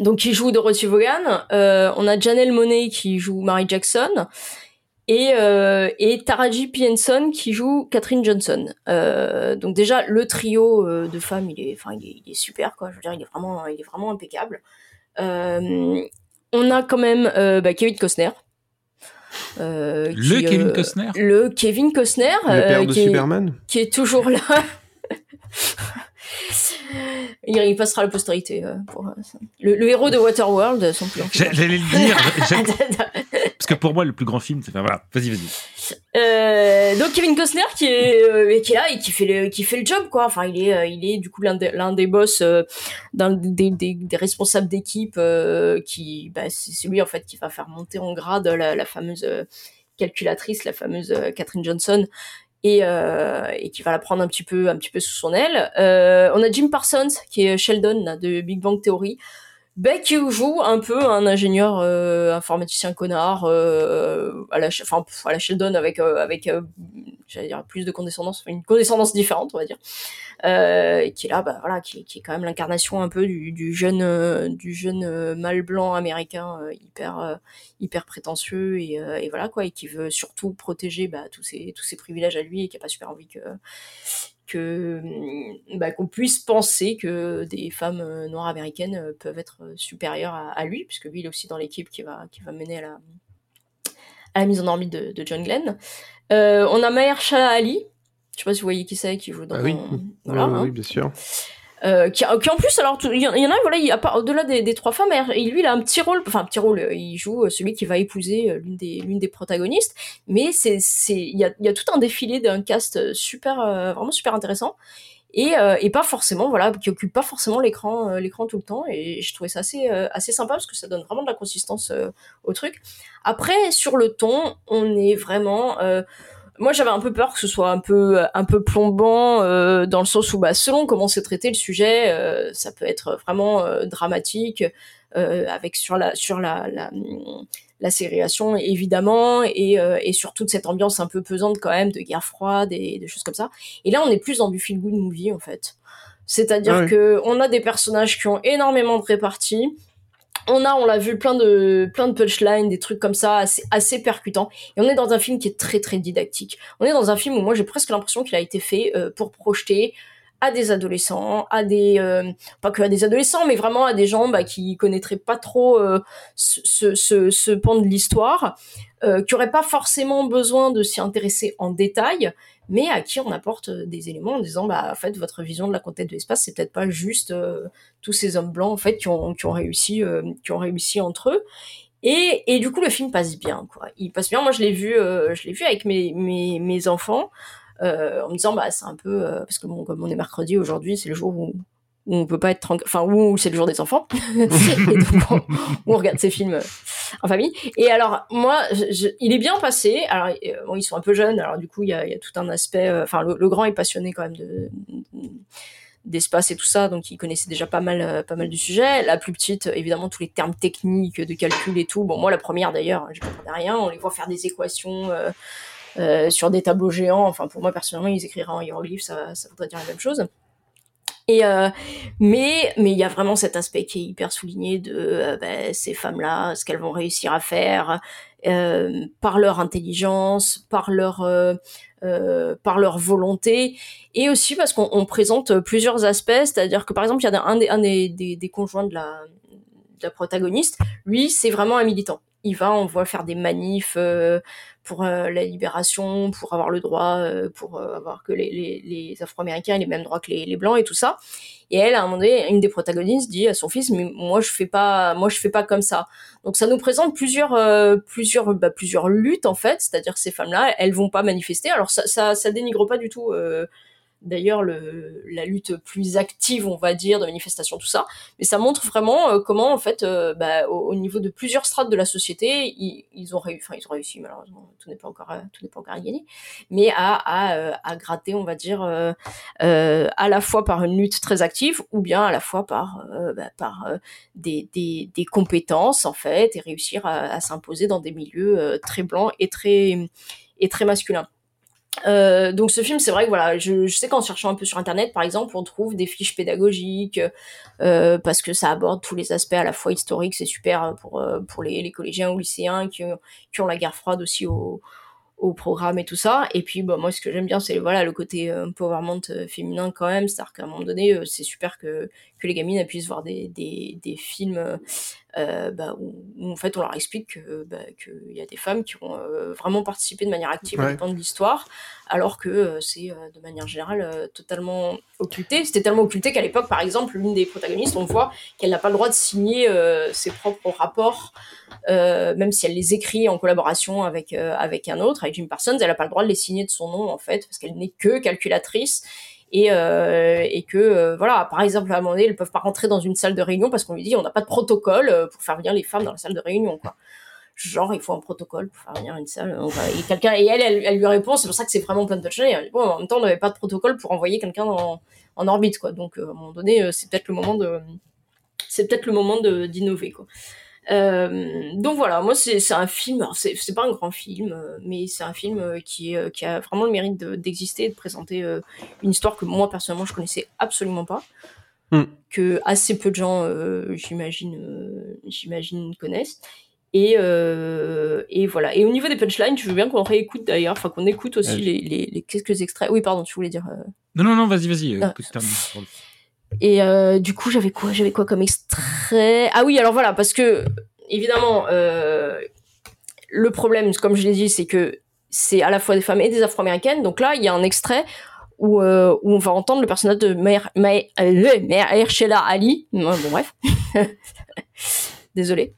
donc qui joue Dorothy Vaughan. Euh, on a Janelle Monet qui joue Mary Jackson. Et, euh, et Taraji P. Henson qui joue Catherine Johnson. Euh, donc déjà le trio euh, de femmes, il est, enfin il est, il est super quoi. Je veux dire, il est vraiment, il est vraiment impeccable. Euh, on a quand même euh, bah, Kevin Costner. Euh, Le qui, Kevin euh, Costner Le Kevin Costner. Le euh, père de qui est- Superman qui est toujours là. il, il passera à la postérité. euh, pour, euh, le héros de Waterworld, son plus J'allais le dire. Parce que pour moi, le plus grand film, c'est. Voilà, vas-y, vas-y. Euh, donc Kevin Costner qui est euh, qui est là et qui fait le qui fait le job quoi. Enfin il est euh, il est du coup l'un des l'un des boss euh, des, des, responsables d'équipe qui bah, c'est lui en fait qui va faire monter en grade la, fameuse calculatrice la fameuse Catherine Johnson et, et qui va la prendre un petit peu un petit peu sous son aile. On a Jim Parsons qui est Sheldon de Big Bang Theory. Qui joue un peu un ingénieur euh, informaticien connard euh, à la enfin à la Sheldon avec euh, avec euh, j'allais dire plus de condescendance une condescendance différente on va dire. Euh, et qui est là bah voilà qui, qui est quand même l'incarnation un peu du, du jeune euh, du jeune euh, mâle blanc américain euh, hyper euh, hyper prétentieux et, euh, et voilà quoi et qui veut surtout protéger bah, tous ses tous ses privilèges à lui et qui a pas super envie que que hum, bah, qu'on puisse penser que des femmes euh, noires américaines euh, peuvent être euh, supérieures à, à lui, puisque lui il est aussi dans l'équipe qui va qui va mener à la à la mise en orbite de, de John Glenn. Euh, on a Mahershala Ali, je sais pas si vous voyez qui c'est, qui joue dans Ah oui. voilà, Oui, hein. oui, bien sûr. Euh, qui, qui en plus alors il y, en a voilà il a pas au-delà des, trois femmes et lui il a un petit rôle enfin un petit rôle euh, il joue euh, celui qui va épouser euh, l'une des l'une des protagonistes mais c'est c'est il y a, il y a tout un défilé d'un cast super vraiment super intéressant et, euh, et pas forcément voilà qui occupe pas forcément l'écran l'écran tout le temps et je trouvais ça assez euh, assez sympa parce que ça donne vraiment de la consistance au truc. Après sur le ton on est vraiment moi j'avais un peu peur que ce soit un peu un peu plombant euh, dans le sens où bah selon comment c'est traité le sujet euh, ça peut être vraiment euh, dramatique euh, avec sur la sur la la, la ségrégation évidemment et, euh, et sur toute cette ambiance un peu pesante quand même de guerre froide et des choses comme ça et là on est plus dans du feel good movie en fait c'est-à-dire Ah oui. que on a des personnages qui ont énormément de réparties on a, on l'a vu, plein de, plein de punchlines, des trucs comme ça, assez, assez percutants. Et on est dans un film qui est très, très didactique. On est dans un film où moi, j'ai presque l'impression qu'il a été fait euh, pour projeter à des adolescents, à des, euh, pas que à des adolescents, mais vraiment à des gens bah, qui connaîtraient pas trop euh, ce, ce, ce, pan de l'histoire, qui auraient pas forcément besoin de s'y intéresser en détail, mais à qui on apporte euh, des éléments en disant bah en fait votre vision de la conquête de l'espace c'est peut-être pas juste euh, tous ces hommes blancs en fait qui ont qui ont réussi euh, qui ont réussi entre eux. Et, et du coup le film passe bien quoi. Il passe bien. Moi je l'ai vu je l'ai vu avec mes mes, mes enfants en me disant bah c'est un peu parce que bon comme on est mercredi aujourd'hui c'est le jour où où on peut pas être tranquille, enfin où c'est le jour des enfants, et on, regarde ces films en famille. Et alors moi, il est bien passé. Alors euh, ils sont un peu jeunes, alors du coup il y a, tout un aspect. euh, Enfin le, grand est passionné quand même de d'espace et tout ça, donc il connaissait déjà pas mal, euh, pas mal du sujet. La plus petite, évidemment, tous les termes techniques de calcul et tout. Bon, moi, la première d'ailleurs, je comprenais rien. On les voit faire des équations sur des tableaux géants. Enfin, pour moi, personnellement, ils écriraient en hiéroglyphes, ça, ça voudrait dire la même chose. Et euh, mais mais il y a vraiment cet aspect qui est hyper souligné de euh, ben, ces femmes-là, ce qu'elles vont réussir à faire euh, par leur intelligence, par leur par leur volonté, et aussi parce qu'on on présente plusieurs aspects, c'est-à-dire que par exemple il y a un des conjoints de la de la protagoniste, lui c'est vraiment un militant. Il va, on voit faire des manifs euh, pour euh, la libération, pour avoir le droit, euh, pour euh, avoir que les, les, les Afro-Américains aient les mêmes droits que les, les Blancs et tout ça. Et elle, à un moment donné, une des protagonistes dit à son fils, mais moi je fais pas, moi je fais pas comme ça. Donc ça nous présente plusieurs, euh, plusieurs, bah, plusieurs luttes en fait. C'est-à-dire que ces femmes-là, elles vont pas manifester. Alors ça, ça, ça dénigre pas du tout. D'ailleurs, le, la lutte plus active, on va dire, de manifestation, tout ça, mais ça montre vraiment euh, comment, en fait, euh, bah, au, au niveau de plusieurs strates de la société, ils, ils ont réussi, enfin, ils ont réussi, malheureusement, tout n'est pas encore, euh, tout n'est pas encore gagné, mais à, à, euh, à gratter, on va dire, euh, euh, à la fois par une lutte très active, ou bien à la fois par, bah, par des, des, des compétences, en fait, et réussir à, à s'imposer dans des milieux très blancs et très, et très masculins. Euh, donc ce film, c'est vrai que voilà, je, sais qu'en cherchant un peu sur internet, par exemple, on trouve des fiches pédagogiques euh, parce que ça aborde tous les aspects à la fois historiques, c'est super pour euh, pour les, les collégiens ou lycéens qui, ont- qui ont la guerre froide aussi au, au programme et tout ça. Et puis bah, moi, ce que j'aime bien, c'est voilà le côté euh, empowerment euh, féminin quand même, c'est-à-dire qu'à un moment donné, euh, c'est super que que les gamines puissent voir des des, des films euh, euh, bah, où, où, en fait on leur explique que bah, qu'il y a des femmes qui ont euh, vraiment participé de manière active Ouais. au plan de l'histoire, alors que euh, c'est euh, de manière générale euh, totalement occulté. C'était tellement occulté qu'à l'époque, par exemple, l'une des protagonistes, on voit qu'elle n'a pas le droit de signer euh, ses propres rapports, euh, même si elle les écrit en collaboration avec euh, avec un autre, avec Jim Parsons, elle n'a pas le droit de les signer de son nom en fait, parce qu'elle n'est que calculatrice et, euh, et que euh, voilà par exemple à un moment donné elles peuvent pas rentrer dans une salle de réunion parce qu'on lui dit on n'a pas de protocole euh, pour faire venir les femmes dans la salle de réunion quoi. Genre il faut un protocole pour faire venir une salle et quelqu'un et elle, elle lui répond c'est pour ça que c'est vraiment plein de touch bon en même temps on n'avait pas de protocole pour envoyer quelqu'un en orbite quoi. Donc à un moment donné c'est peut-être le moment de c'est peut-être le moment d'innover quoi donc voilà, moi c'est c'est un film, c'est pas un grand film, euh, mais c'est un film euh, qui est euh, qui a vraiment le mérite de- d'exister et de présenter euh, une histoire que moi personnellement je connaissais absolument pas, Hmm. que assez peu de gens euh, j'imagine euh, j'imagine connaissent. Et, euh, et voilà. Et au niveau des punchlines, je veux bien qu'on réécoute d'ailleurs, enfin qu'on écoute aussi les, les, les quelques extraits. Oui, pardon, tu voulais dire. euh, Non, non, non, vas-y, vas-y. euh, Ah. Et euh, du coup, j'avais quoi? J'avais quoi comme extrait? Ah oui, alors voilà, parce que évidemment, euh, le problème, comme je l'ai dit, c'est que c'est à la fois des femmes et des Afro-américaines. Donc là, il y a un extrait où, euh, où on va entendre le personnage de Maher, Maher, Ali. Bon, bref, désolé.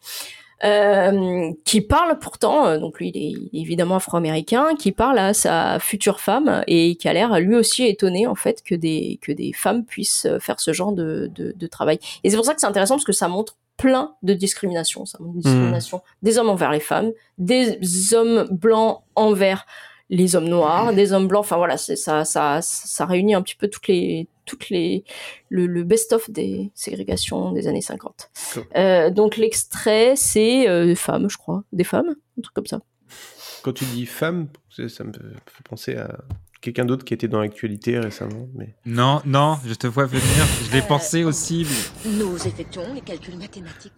Euh, qui parle pourtant, euh, donc lui il est, évidemment afro-américain, qui parle à sa future femme et qui a l'air lui aussi étonné en fait que des que des femmes puissent euh, faire ce genre de, de, de travail. Et c'est pour ça que c'est intéressant parce que ça montre plein de discrimination. Ça montre une discrimination des hommes envers les femmes, des hommes blancs envers les hommes noirs, des hommes blancs. Enfin voilà, c'est ça, ça, ça réunit un petit peu toutes les, toutes les, le, le best-of des ségrégations des années 50. Euh, donc l'extrait, c'est euh, des femmes, je crois, des femmes, un truc comme ça. Quand tu dis femme, c'est- ça me fait penser à quelqu'un d'autre qui était dans l'actualité récemment. Mais... Non, non, je te vois venir. Je l'ai Euh, pensé aussi. mais- Nous effectuons les calculs mathématiques.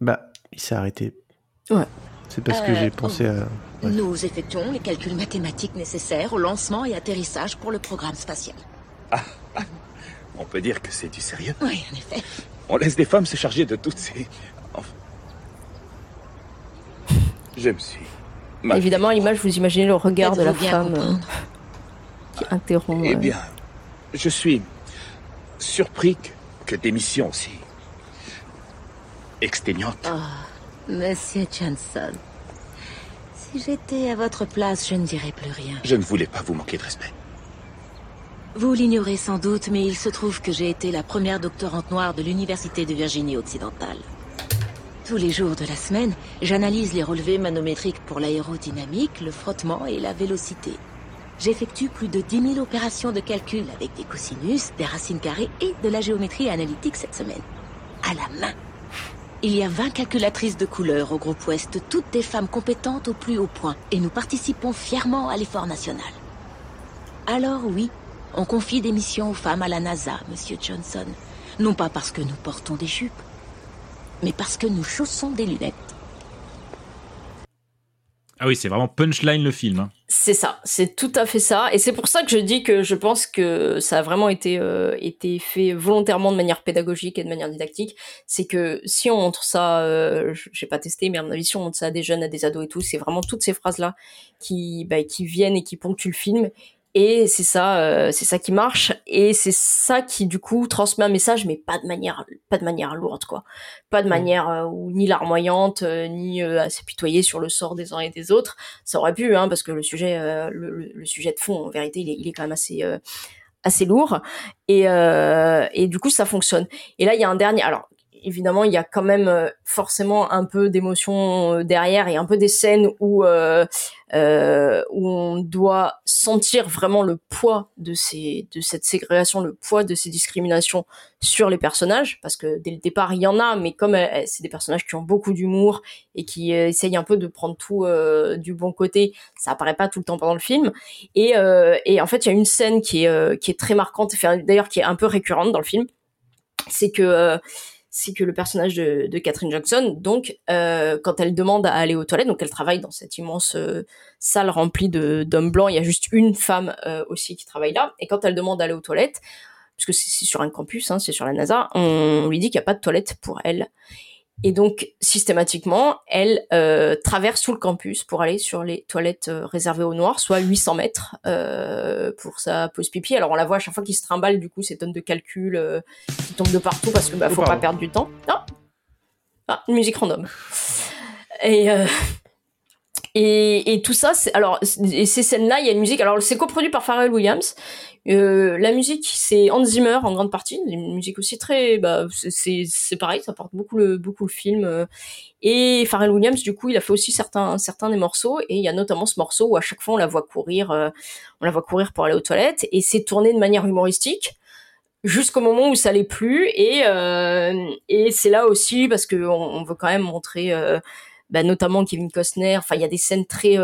Bah, il s'est arrêté. Ouais. C'est parce que Euh, j'ai pensé à. Nous effectuons les calculs mathématiques nécessaires au lancement et atterrissage pour le programme spatial. On peut dire que c'est du sérieux. Oui, en effet. On laisse des femmes se charger de toutes ces... Enfin... Je me suis... mal- Évidemment, à l'image, vous imaginez le regard de la femme euh, qui interrompt. Eh euh, bien, je suis surpris que, que des missions aussi exténuantes. Ah, Monsieur Johnson. Si j'étais à votre place, je ne dirais plus rien. Je ne voulais pas vous manquer de respect. Vous l'ignorez sans doute, mais il se trouve que j'ai été la première doctorante noire de l'Université de Virginie occidentale. Tous les jours de la semaine, j'analyse les relevés manométriques pour l'aérodynamique, le frottement et la vélocité. J'effectue plus de 10 000 opérations de calcul avec des cosinus, des racines carrées et de la géométrie analytique cette semaine. À la main. Il y a 20 calculatrices de couleurs au groupe Ouest, toutes des femmes compétentes au plus haut point, et nous participons fièrement à l'effort national. Alors oui, on confie des missions aux femmes à la NASA, Monsieur Johnson. Non pas parce que nous portons des jupes, mais parce que nous chaussons des lunettes. Ah oui, c'est vraiment punchline le film. hein. C'est ça, c'est tout à fait ça. Et c'est pour ça que je dis que je pense que ça a vraiment été, euh, fait volontairement de manière pédagogique et de manière didactique. C'est que si on montre ça, euh, j'ai pas testé, mais à mon avis, si on montre ça à des jeunes, à des ados et tout, c'est vraiment toutes ces phrases-là qui, bah, qui viennent et qui ponctuent le film. Et c'est ça, euh, c'est ça qui marche. Et c'est ça qui, du coup, transmet un message, mais pas de manière, pas de manière lourde, quoi. Pas de manière euh, ni larmoyante, euh, ni euh, à s'apitoyer sur le sort des uns et des autres. Ça aurait pu, hein, parce que le sujet, euh, le, le- sujet de fond, en vérité, il est, il est quand même assez, euh, assez lourd. Et, euh, et du coup, ça fonctionne. Et là, il y a un dernier. Alors, évidemment, il y a quand même euh, forcément un peu d'émotion euh, derrière et un peu des scènes où euh, euh, où on doit sentir vraiment le poids de ces de cette ségrégation, le poids de ces discriminations sur les personnages, parce que dès le départ il y en a, mais comme euh, c'est des personnages qui ont beaucoup d'humour et qui euh, essayent un peu de prendre tout du bon côté, ça apparaît pas tout le temps pendant le film. Et, et en fait, il y a une scène qui est qui est très marquante, d'ailleurs qui est un peu récurrente dans le film, c'est que c'est que le personnage de, Catherine Jackson, donc, euh, quand elle demande à aller aux toilettes, donc elle travaille dans cette immense euh, salle remplie de d'hommes blancs, il y a juste une femme euh, aussi qui travaille là, et quand elle demande d'aller aux toilettes, puisque c'est c'est sur un campus, hein, c'est sur la NASA, on lui dit qu'il n'y a pas de toilette pour elle. Et donc, systématiquement, elle euh, traverse tout le campus pour aller sur les toilettes euh, réservées aux Noirs, soit 800 mètres euh, pour sa pause pipi. Alors, on la voit à chaque fois qu'il se trimballe, du coup, ces tonnes de calculs qui tombent de partout parce que bah, faut pas perdre du temps. Ah, ah une musique random. Et, et, et tout ça, c'est alors et ces scènes-là, il y a une musique. Alors c'est coproduit par Pharrell Williams. Euh, la musique, c'est Hans Zimmer en grande partie. Une musique aussi très, bah, c'est- c'est pareil, ça porte beaucoup le beaucoup le film. euh. Et Pharrell Williams, du coup, il a fait aussi certains certains des morceaux. Et il y a notamment ce morceau où à chaque fois on la voit courir, euh, on la voit courir pour aller aux toilettes. Et c'est tourné de manière humoristique jusqu'au moment où ça l'est plus et et c'est là aussi parce que on, veut quand même montrer bah, notamment Kevin Costner enfin il y a des scènes très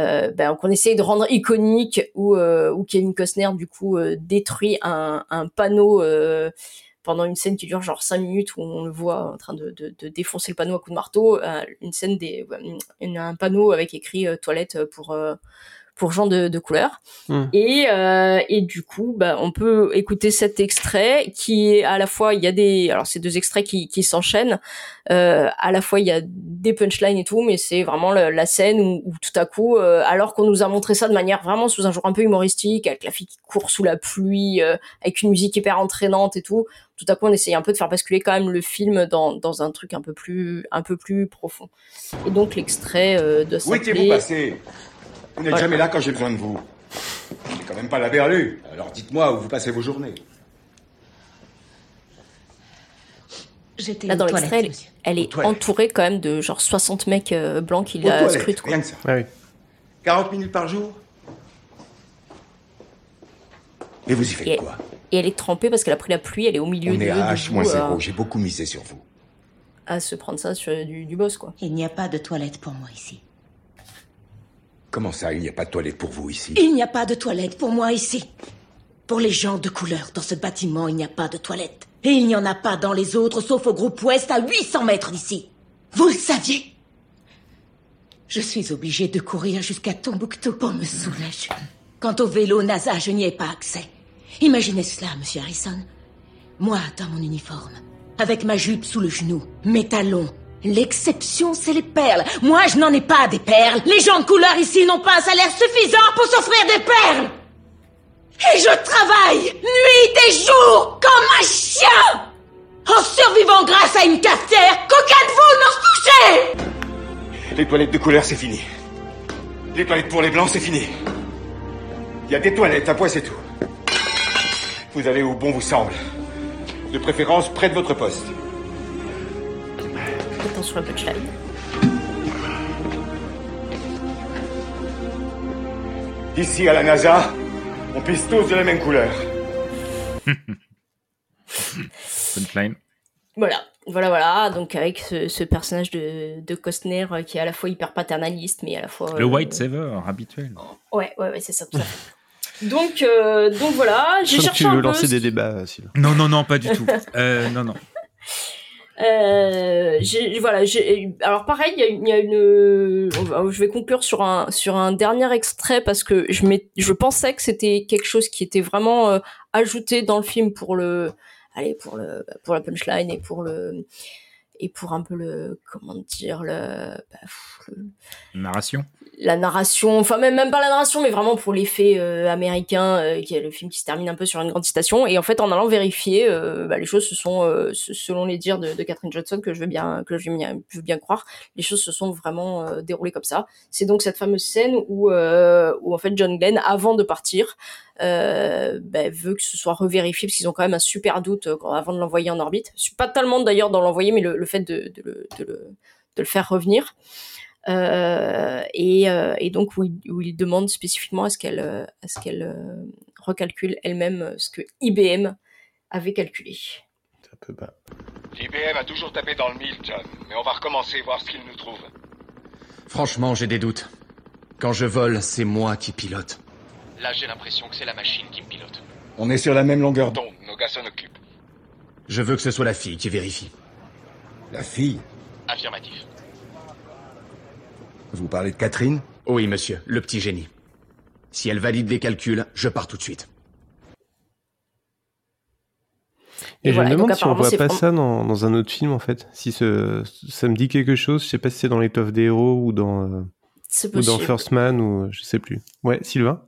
euh, bah, qu'on essaye de rendre iconiques où euh, Kevin Costner du coup euh, détruit un, panneau pendant une scène qui dure genre 5 minutes où on le voit en train de, défoncer le panneau à coups de marteau une scène des un panneau avec écrit toilette pour pour gens de, de couleur Hmm. et, euh, et du coup, bah, on peut écouter cet extrait qui est à la fois, il y a des, alors c'est deux extraits qui, qui s'enchaînent. Euh, à la fois, il y a des punchlines et tout, mais c'est vraiment le- la scène où, où tout à coup, euh, alors qu'on nous a montré ça de manière vraiment sous un jour un peu humoristique, avec la fille qui court sous la pluie, euh, avec une musique hyper entraînante et tout, tout à coup, on essaye un peu de faire basculer quand même le film dans, dans un truc un peu plus, un peu plus profond. Et donc l'extrait euh, de Où étiez-vous s'appeler- passé? Vous n'êtes jamais là quand j'ai besoin de vous. C'est quand même pas la berlue. Alors dites-moi où vous passez vos journées. J'étais Là, dans l'extrait, elle, elle est entourée quand même de genre 60 mecs euh, blancs qui la scrutent. quoi. rien que ça. Ah oui. 40 minutes par jour Et vous y faites Et, quoi? et elle est trempée parce qu'elle a pris la pluie, elle est au milieu On de est à debout, H-0, euh, j'ai beaucoup misé sur vous. à se prendre ça sur du, du boss quoi. Il n'y a pas de toilette pour moi ici. Comment ça, il n'y a pas de toilette pour vous ici? Il n'y a pas de toilette pour moi ici. Pour les gens de couleur dans ce bâtiment, il n'y a pas de toilette. Et il n'y en a pas dans les autres, sauf au groupe Ouest à 800 mètres d'ici. Vous le saviez? Je suis obligée de courir jusqu'à Tombouctou pour me soulager. Quant au vélo NASA, je n'y ai pas accès. Imaginez cela, monsieur Harrison. Moi, dans mon uniforme, avec ma jupe sous le genou, mes talons. L'exception, c'est les perles. Moi, je n'en ai pas des perles. Les gens de couleur ici n'ont pas un salaire suffisant pour s'offrir des perles. Et je travaille, nuit et jour, comme un chien En survivant grâce à une cafetière qu'aucun de vous n'ose toucher Les toilettes de couleur, c'est fini. Les toilettes pour les blancs, c'est fini. Il y a des toilettes, un point, c'est tout. Vous allez où bon vous semble. De préférence près de votre poste. Attention à la punchline. D'ici à la NASA, on pisse tous de la même couleur. Punchline. Voilà, voilà, voilà. Donc avec ce, ce personnage de, de Costner euh, qui est à la fois hyper paternaliste, mais à la fois Le euh, white saver habituel. Ouais, ouais, ouais, c'est ça. Tout. Donc, euh, donc voilà, j'ai que cherché tu veux lancer ce des débats, Sylvain. Non, non, non, pas du tout. Euh, non, non. Euh, voilà, alors pareil, il y y a une, je vais conclure sur un sur un dernier extrait parce que je je pensais que c'était quelque chose qui était vraiment euh, ajouté dans le film pour le, allez pour le pour la punchline et pour le et pour un peu le comment dire le, bah, pff, le- Narration. la narration, enfin même même pas la narration, mais vraiment pour l'effet euh, américain, euh, qui est le film qui se termine un peu sur une grande citation. Et en fait, en allant vérifier, euh, bah, les choses se sont, se- selon les dires de, de Catherine Johnson, que je veux bien, que je veux bien, je veux bien croire, les choses se sont vraiment déroulées comme ça. C'est donc cette fameuse scène où, où en fait John Glenn, avant de partir, bah, veut que ce soit revérifié parce qu'ils ont quand même un super doute euh, avant de l'envoyer en orbite. Je suis pas tellement d'ailleurs dans l'envoyer, mais le, le fait de, de, le, de, le, de le faire revenir. Euh, et, euh, et donc où il, où il demande spécifiquement à ce qu'elle euh, à ce qu'elle euh, recalcule elle-même euh, ce que IBM avait calculé. Un peu bas. IBM a toujours tapé dans le mille, John, mais on va recommencer, voir ce qu'il nous trouve. Franchement, j'ai des doutes. Quand je vole, c'est moi qui pilote. Là, j'ai l'impression que c'est la machine qui me pilote. On est sur la même longueur d'onde. Nos gars s'en occupent. Je veux que ce soit la fille qui vérifie. La fille Affirmatif. Vous parlez de Catherine? Oui, monsieur, le petit génie. Si elle valide les calculs, je pars tout de suite. Et, Et je voilà, me demande si on voit pas ça dans, dans un autre film en fait. Si ce, ça me dit quelque chose, je sais pas si c'est dans l'étoffe des héros ou dans, euh, ou dans. First Man ou je sais plus. Ouais, Sylvain?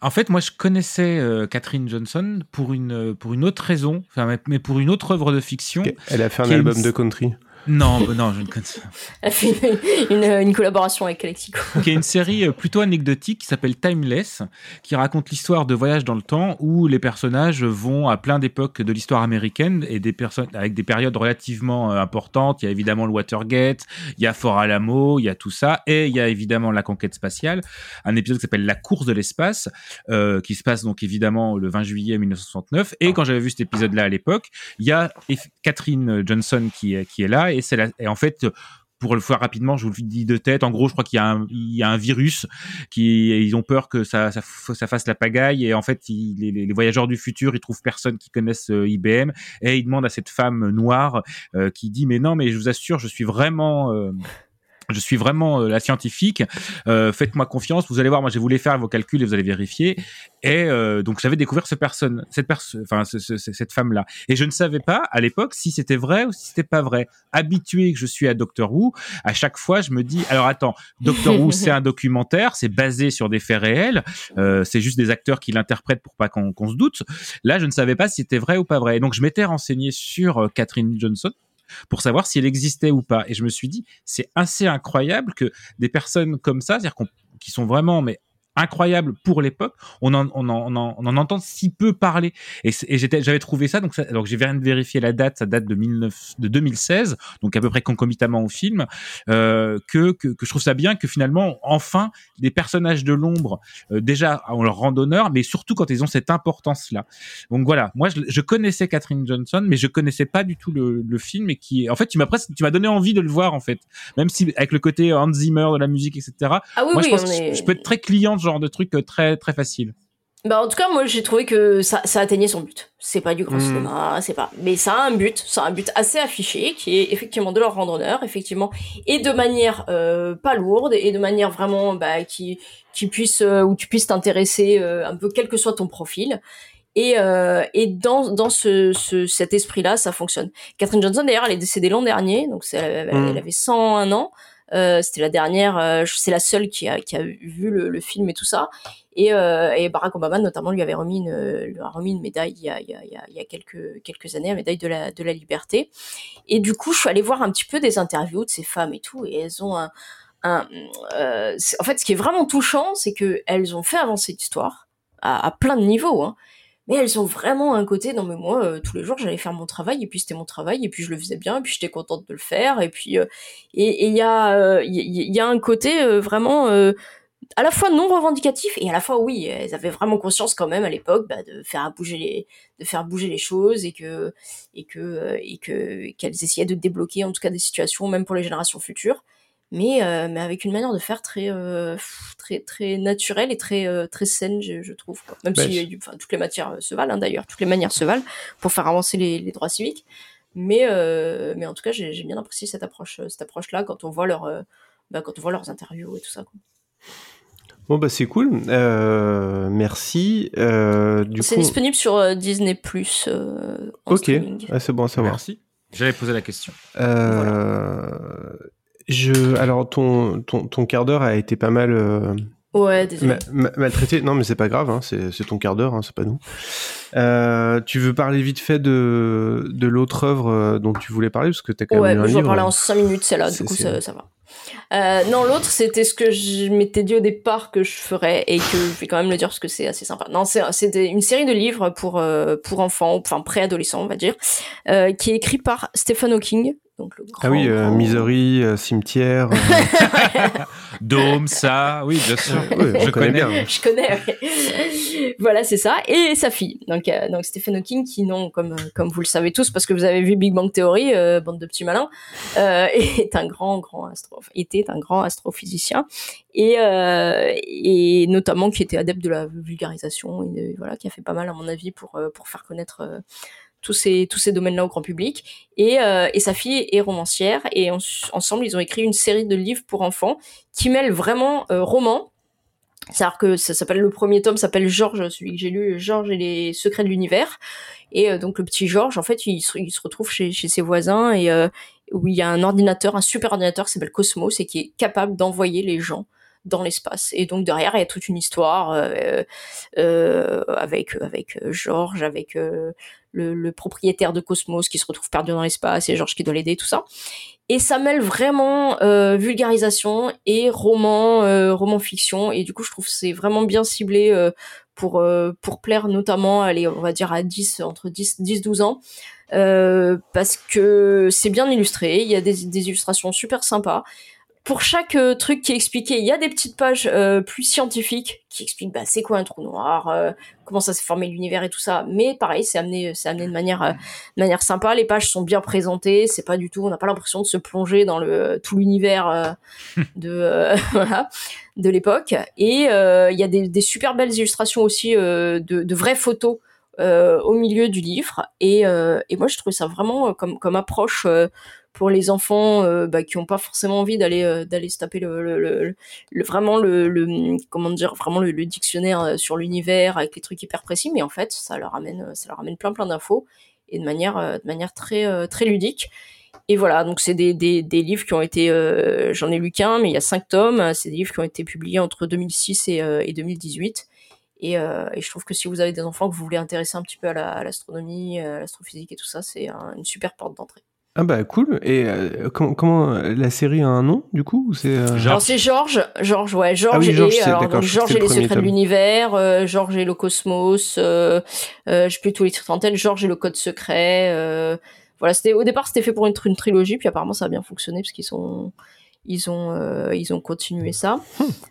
En fait, moi, je connaissais euh, Catherine Johnson pour une, pour une autre raison, mais- pour une autre œuvre de fiction. Elle a fait un album une- de country. Non, bah non, je ne connais pas. Elle fait une, une, une collaboration avec Alexico. qui est une série euh, plutôt anecdotique qui s'appelle Timeless, qui raconte l'histoire de voyages dans le temps où les personnages vont à plein d'époques de l'histoire américaine et des personnes avec des périodes relativement euh, importantes. Il y a évidemment le Watergate, il y a Fort Alamo, il y a tout ça, et il y a évidemment la conquête spatiale. Un épisode qui s'appelle La course de l'espace, euh, qui se passe donc évidemment le 20 juillet 1969. Et quand j'avais vu cet épisode-là à l'époque, il y a Catherine Johnson qui est, qui est là, et et en fait pour le faire rapidement, je vous le dis de tête. En gros, je crois qu'il y a un, virus qui, ils ont peur que ça, fasse la pagaille. Et en fait, les voyageurs du futur, ils trouvent personne qui connaisse euh, IBM et ils demandent à cette femme noire euh, qui dit mais non, mais je vous assure, je suis vraiment euh, je suis vraiment euh, la scientifique. Euh, Faites-moi confiance. Vous allez voir. Moi, j'ai voulu faire vos calculs et vous allez vérifier. Et euh, donc, j'avais découvert ce personne, cette personne, enfin, ce- ce- ce- cette femme-là. Et je ne savais pas à l'époque si c'était vrai ou si c'était pas vrai. Habitué que je suis à Doctor Who, à chaque fois, je me dis alors attends, Doctor Who, c'est un documentaire, c'est basé sur des faits réels. Euh, c'est juste des acteurs qui l'interprètent pour pas qu'on qu'on se doute. Là, je ne savais pas si c'était vrai ou pas vrai. Donc, je m'étais renseigné sur euh, Catherine Johnson pour savoir si elle existait ou pas. Et je me suis dit, c'est assez incroyable que des personnes comme ça, c'est-à-dire qui sont vraiment mais incroyable pour l'époque. On en, on, en, on, en, on en entend si peu parler. Et, c'est- et j'étais, j'avais trouvé ça, donc, ça, j'ai viens de vérifier la date, ça date de, 19, de 2016, donc à peu près concomitamment au film, euh, que, que, que je trouve ça bien que finalement, enfin, des personnages de l'ombre, euh, déjà, on leur rend honneur, mais surtout quand ils ont cette importance-là. Donc voilà, moi je, je connaissais Catherine Johnson, mais je connaissais pas du tout le, le film et qui, en fait, tu m'as presque, tu m'as donné envie de le voir en fait, même si avec le côté Hans Zimmer de la musique, etc. Ah oui, moi je oui, pense on que est- je peux être très client ce genre de truc euh, très très facile. Bah, en tout cas, moi, j'ai trouvé que ça, ça atteignait son but. C'est pas du grand Mhm. cinéma, c'est pas. Mais ça a un but, ça a un but assez affiché, qui est effectivement de leur rendre honneur, effectivement, et de manière euh, pas lourde, et de manière vraiment bah, qui, qui puisse, euh, où tu puisses t'intéresser euh, un peu, quel que soit ton profil. Et, euh, et dans, dans ce, ce, cet esprit-là, ça fonctionne. Catherine Johnson, d'ailleurs, elle est décédée l'an dernier, donc c'est- elle, Mhm. elle avait 101 ans. Euh, C'était la dernière, euh, c'est la seule qui a, qui a vu le, film et tout ça. Et, euh, et Barack Obama, notamment, lui avait remis une, lui a remis une médaille il y a, il y a, il y a- quelques, quelques années, la médaille de la, de la liberté. Et du coup, je suis allée voir un petit peu des interviews de ces femmes et tout, et elles ont un. en fait, ce qui est vraiment touchant, c'est que elles ont fait avancer l'histoire à, à plein de niveaux. Hein. Mais elles ont vraiment un côté, non mais moi, euh, tous les jours, j'allais faire mon travail, et puis c'était mon travail, et puis je le faisais bien, et puis j'étais contente de le faire, et puis... euh, et et il y, a, euh, il y, a un côté euh, vraiment... euh, à la fois non revendicatif et à la fois oui elles avaient vraiment conscience quand même à l'époque bah, de faire bouger les de faire bouger les choses et que et que euh, et que qu'elles essayaient de débloquer en tout cas des situations même pour les générations futures mais euh, mais avec une manière de faire très euh, très très naturelle et très euh, très saine je, je trouve quoi. même Bah, si euh, enfin, toutes les matières se valent hein, d'ailleurs toutes les manières se valent pour faire avancer les, les droits civiques mais euh, mais en tout cas j'ai j'ai bien apprécié cette approche cette approche là quand on voit leur euh, bah, quand on voit leurs interviews et tout ça quoi. Bon, bah, c'est cool. Euh, merci. Euh, du C'est coup. disponible sur euh, Disney Plus euh, Ok. Ah, c'est bon à savoir. Merci. J'avais posé la question. Euh, je, alors ton, ton, ton quart d'heure a été pas mal euh, Ouais, désolé. ma- ma- maltraité. Non, mais c'est pas grave, hein, c'est c'est ton quart d'heure, hein, c'est pas nous. Euh, tu veux parler vite fait de, de l'autre œuvre euh, dont tu voulais parler parce que t'as quand Ouais, même mais je vais parler en 5 minutes, celle-là, du coup ça, ça va. Euh, non, l'autre, c'était ce que je m'étais dit au départ que je ferais et que je vais quand même le dire parce que c'est assez sympa. Non, c'est c'était une série de livres pour euh, pour enfants, enfin préadolescents, on va dire, euh, qui est écrit par Stephen Hawking, donc le grand. Ah oui, euh, grand- Misery, euh, Cimetière. euh, Dôme, ça, oui, bien sûr. Je connais. bien. je connais. ouais. voilà, c'est ça. Et sa fille. Donc, euh, donc Stephen Hawking, qui non, comme euh, comme vous le savez tous, parce que vous avez vu Big Bang Theory, euh, bande de petits malins, euh, est un grand grand astro, était un grand astrophysicien et euh, et notamment qui était adepte de la vulgarisation et de- voilà, qui a fait pas mal à mon avis pour euh, pour faire connaître. Tous ces tous ces domaines-là au grand public et euh, et sa fille est romancière et en- ensemble ils ont écrit une série de livres pour enfants qui mêlent vraiment euh, roman c'est-à-dire que ça s'appelle le premier tome s'appelle Georges, celui que j'ai lu, Georges et les secrets de l'univers. Et euh, donc le petit Georges, en fait, il se, il se retrouve chez, chez ses voisins et euh, où il y a un ordinateur, un super ordinateur qui s'appelle Cosmos et qui est capable d'envoyer les gens dans l'espace. Et donc derrière, il y a toute une histoire avec avec Georges, avec le, le propriétaire de Cosmos qui se retrouve perdu dans l'espace et Georges qui doit l'aider, tout ça. Et ça mêle vraiment euh, vulgarisation et roman, euh, roman fiction. Et du coup, je trouve c'est vraiment bien ciblé euh, pour euh, pour plaire notamment, allez, on va dire à 10 entre 10 10 12 ans. Euh, parce que c'est bien illustré, il y a des, des illustrations super sympas. Pour chaque euh, truc qui est expliqué, il y a des petites pages euh, plus scientifiques qui expliquent bah, c'est quoi un trou noir, euh, comment ça s'est formé l'univers et tout ça. Mais pareil, c'est amené, c'est amené de manière, de manière sympa. Les pages sont bien présentées. C'est pas du tout, on n'a pas l'impression de se plonger dans le tout l'univers de voilà de l'époque. Et il y a des, des super belles illustrations aussi de, de vraies photos au milieu du livre. Et, et moi, je trouve ça vraiment comme, comme approche pour les enfants euh, bah, qui n'ont pas forcément envie d'aller euh, se taper le, vraiment le, dictionnaire euh, sur l'univers avec les trucs hyper précis, mais en fait, ça leur amène ça leur amène plein plein d'infos et de manière très ludique. Et voilà, donc c'est des, livres qui ont été, j'en ai lu qu'un, mais il y a cinq tomes. C'est des livres qui ont été publiés entre 2006 et, euh, et 2018. Et, je trouve que si vous avez des enfants que vous voulez intéresser un petit peu à la- à l'astronomie, à l'astrophysique et tout ça, c'est un- une super porte d'entrée. Ah bah cool. Et euh, comment, comment la série a un nom du coup ou c'est euh, Alors c'est Georges, Georges, ouais, Georges Ah oui, et alors, donc, les secrets de l'univers, euh, Georges et le cosmos, euh, euh, je sais plus tous les titres en tête, Georges et le code secret. euh, voilà, c'était au départ c'était fait pour une, une trilogie, puis apparemment ça a bien fonctionné parce qu'ils sont ils ont euh, ils ont continué ça.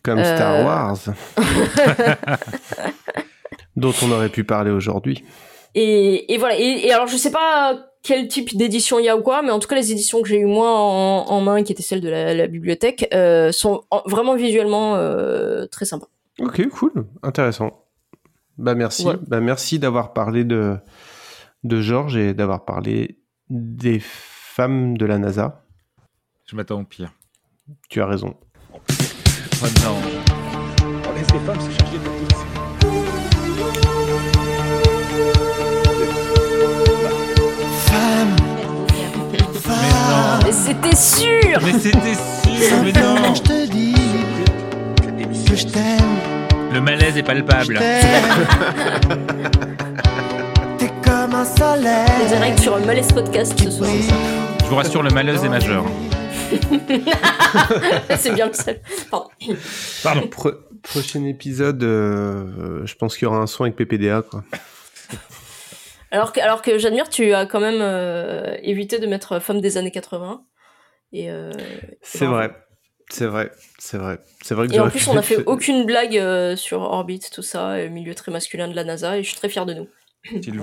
comme Euh, Star Wars, dont on aurait pu parler aujourd'hui. Et, et voilà. Et, et alors, je sais pas quel type d'édition il y a ou quoi, mais en tout cas, les éditions que j'ai eu moi en, en main, qui étaient celles de la, la bibliothèque, euh, sont en- vraiment visuellement euh, très sympas. Ok, cool, intéressant. Bah merci, bah merci d'avoir parlé de de Georges et d'avoir parlé des femmes de la NASA. Je m'attends au pire. Tu as raison. Oh non. On laisse les femmes se Mais c'était sûr Mais c'était sûr, mais non. Je te dis que je t'aime. Le malaise est palpable. T'es comme un soleil. Direct sur un Malaise Podcast ce soir. Je vous rassure, le malaise est majeur. c'est bien le seul. Pardon. Pardon. Pro- prochain épisode, euh, je pense qu'il y aura un son avec PPDA quoi. Alors que, alors que j'admire, tu as quand même euh, évité de mettre femme des années 80. Et, euh, C'est vrai, c'est vrai, c'est vrai, c'est vrai que Et en plus, on a mettre- fait aucune blague euh, sur Orbit, tout ça, et milieu très masculin de la NASA, et je suis très fier de nous.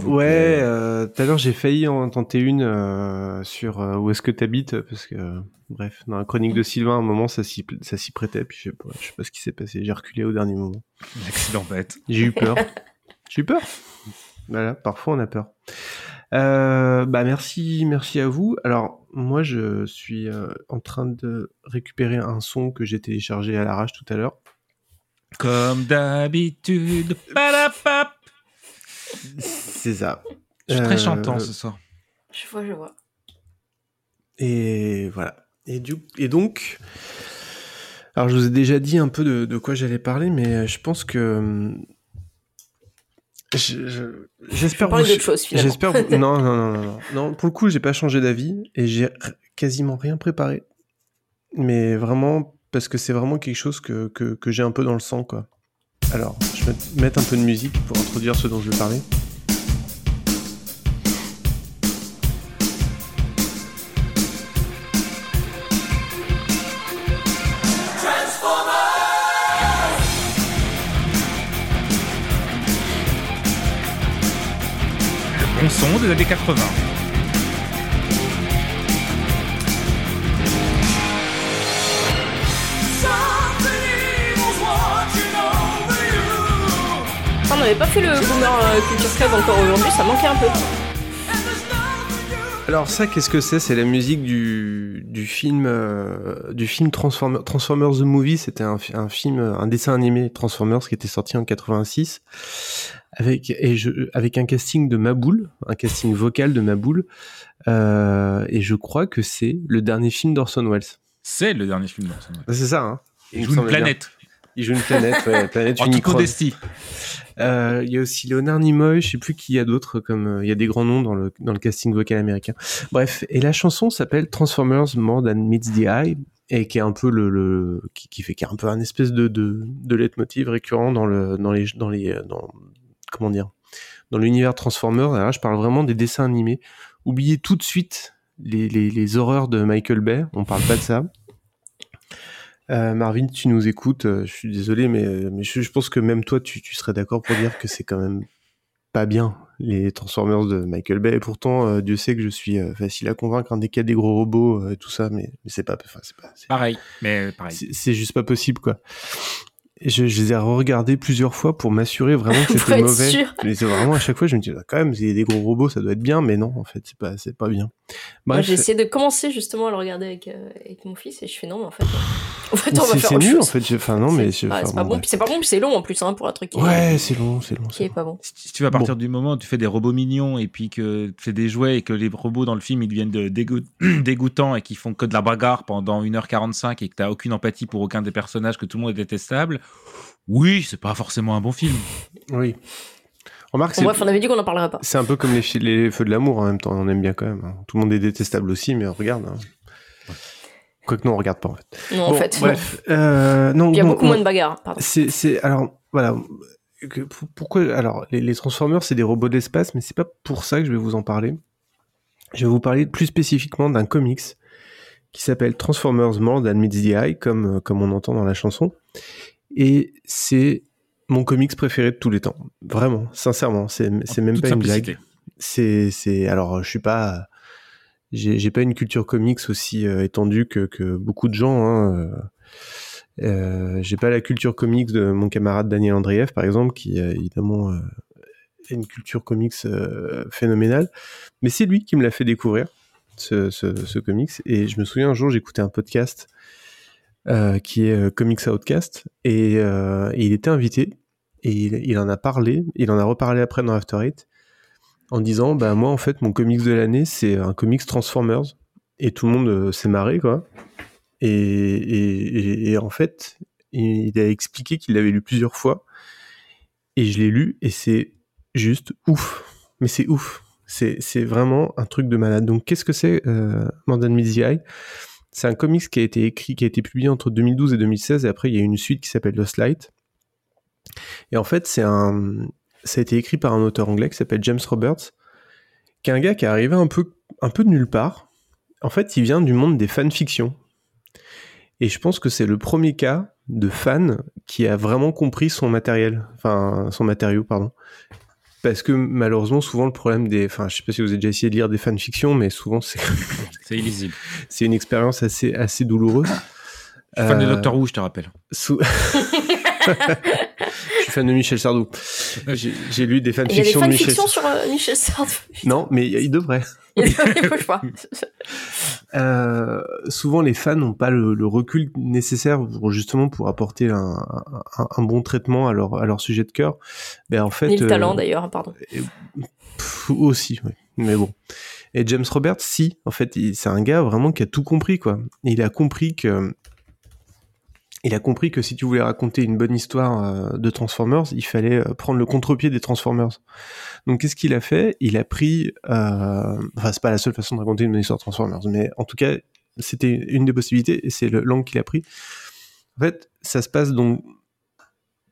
Ouais, euh, tout à l'heure j'ai failli en tenter une euh, sur euh, où est-ce que t'habites parce que euh, bref dans la chronique de Sylvain à un moment ça s'y pl- ça s'y prêtait puis je sais pas je sais pas ce qui s'est passé j'ai reculé au dernier moment. L'accident bête. J'ai eu peur. j'ai eu peur. Voilà, parfois on a peur. Euh, bah merci merci à vous. Alors moi je suis euh, en train de récupérer un son que j'ai téléchargé à l'arrache tout à l'heure. Comme d'habitude. Palapap. C'est ça. Je suis très Euh, chantant ce soir. Je vois, je vois. Et voilà. Et, du, et donc, alors je vous ai déjà dit un peu de, de quoi j'allais parler, mais je pense que hum, je- je- j'espère vous- d'autre chose, finalement. J'espère vous- non, non, non, non, non, non. Pour le coup, j'ai pas changé d'avis et j'ai quasiment rien préparé. Mais vraiment, parce que c'est vraiment quelque chose que, que, que j'ai un peu dans le sang, quoi. Alors, je vais mettre un peu de musique pour introduire ce dont je veux parler. Son des années 80. Ça, on n'avait pas fait le Boomer euh, Culture Club encore aujourd'hui, ça manquait un peu. Alors ça, qu'est-ce que c'est? C'est la musique du, du film euh, du film Transform- Transformers the Movie. C'était un film, un dessin animé Transformers qui était sorti en 86 avec et je, avec un casting de Maboul, un casting vocal de Maboul. Euh, et je crois que c'est le dernier film d'Orson Welles. C'est le dernier film d'Orson Welles. C'est ça. Hein Il joue une bien. planète. Il joue une planète, ouais, la planète Unicron. modestie. Euh, Il y a aussi Léonard Nimoy, je sais plus qui y a d'autres, comme euh, il y a des grands noms dans le, dans le casting vocal américain. Bref, et la chanson s'appelle Transformers More Than Meets the Eye, et qui est un peu le, le qui, qui fait qui est un peu un espèce de de, de leitmotiv récurrent dans le dans les dans les dans comment dire dans l'univers Transformers. Là, je parle vraiment des dessins animés. Oubliez tout de suite les, les, les horreurs de Michael Bay. On parle pas de ça. Euh, Marvin, tu nous écoutes, euh, je suis désolé, mais, euh, mais je, je pense que même toi, tu, tu serais d'accord pour dire que c'est quand même pas bien, les Transformers de Michael Bay. Et pourtant, euh, Dieu sait que je suis euh, facile à convaincre dès qu'il y a des gros robots et tout ça, mais, mais c'est pas, enfin, c'est pas, Pareil, mais pareil. c'est juste pas possible, quoi. Et je, je les ai regardés plusieurs fois pour m'assurer vraiment que c'était mauvais. sûr. Mais c'est vraiment à chaque fois, je me dis, ah, quand même, il y a des gros robots, ça doit être bien, mais non, en fait, c'est pas, c'est pas bien. Moi, Bref, j'ai essayé de commencer justement à le regarder avec, euh, avec mon fils, et je fais non, mais en fait, euh, en fait on va c'est faire c'est nul, en fait. Enfin, non, mais c'est pas bon, bon, bref. puis c'est pas bon, puis c'est long en plus hein, pour un truc qui, Ouais, c'est long, c'est long. qui est pas bon. Si tu à partir du moment où tu fais des robots mignons et puis que tu fais des jouets et que les robots dans le film ils deviennent de dégoût- dégoûtants et qu'ils font que de la bagarre pendant 1h45 et que t'as aucune empathie pour aucun des personnages, que tout le monde est détestable, oui, c'est pas forcément un bon film. Oui. Remarque, bref, on avait dit qu'on n'en parlerait pas. C'est un peu comme les, les feux de l'amour en même temps, on aime bien quand même. hein. Tout le monde est détestable aussi, mais on regarde. hein. Quoique non, on regarde pas en fait. Non, en fait, Bref, euh, non. Il y a non, beaucoup moins de bagarres. Pardon. C'est, alors, voilà. Pourquoi, alors, les, les Transformers, c'est des robots de l'espace, mais c'est pas pour ça que je vais vous en parler. Je vais vous parler plus spécifiquement d'un comics qui s'appelle Transformers More Than Meets the Eye, comme, euh, comme on entend dans la chanson. Et c'est mon comics préféré de tous les temps. Vraiment, sincèrement, c'est, même pas une blague. C'est, c'est, alors, je suis pas, j'ai, pas une culture comics aussi euh, étendue que, que beaucoup de gens, hein, euh, euh, j'ai pas la culture comics de mon camarade Daniel Andreev, par exemple, qui euh, évidemment euh, a une culture comics phénoménale. Mais c'est lui qui me l'a fait découvrir, ce, ce, ce comics. Et je me souviens un jour, j'écoutais un podcast euh, qui est euh, Comics Outcast, et, euh, et il était invité, et il, en a parlé, il en a reparlé après dans After Eight, en disant, bah moi en fait, mon comics de l'année, c'est un comics Transformers. Et tout le monde s'est marré, quoi. Et, et- en fait, il a expliqué qu'il l'avait lu plusieurs fois. Et je l'ai lu et c'est juste ouf. Mais c'est ouf. C'est vraiment un truc de malade. Donc qu'est-ce que c'est euh, the Eye C'est un comics qui a été écrit, qui a été publié entre 2012 et 2016. Et après, il y a une suite qui s'appelle Lost Light. Et en fait, c'est un, ça a été écrit par un auteur anglais qui s'appelle James Roberts, qui est un gars qui est arrivé un peu, un peu de nulle part. En fait, il vient du monde des fanfictions. Et je pense que c'est le premier cas de fan qui a vraiment compris son matériel, enfin son matériau, pardon. Parce que malheureusement, souvent le problème des, enfin, je sais pas si vous avez déjà essayé de lire des fanfictions, mais souvent c'est, C'est illisible. c'est une expérience assez, assez douloureuse. Je suis fan de Euh, Doctor Who, je te rappelle. sou- je suis fan de Michel Sardou. J'ai j'ai lu des Il y a des fanfictions de Michel. fanfictions sur euh, Michel Sardou. Non, mais il devrait. Il bouge pas. Euh, souvent les fans n'ont pas le, le recul nécessaire pour justement pour apporter un, un- un bon traitement à leur, à leur sujet de cœur. Ben en fait, le euh, talent d'ailleurs, pardon. pff, aussi, oui. mais bon. Et James Roberts, si, en fait, c'est un gars vraiment qui a tout compris, quoi. Il a compris que, il a compris que si tu voulais raconter une bonne histoire euh, de Transformers, il fallait euh, prendre le contre-pied des Transformers. Donc, qu'est-ce qu'il a fait? Il a pris, euh, enfin, c'est pas la seule façon de raconter une bonne histoire de Transformers, mais en tout cas, c'était une des possibilités et c'est le l'angle qu'il a pris. En fait, ça se passe donc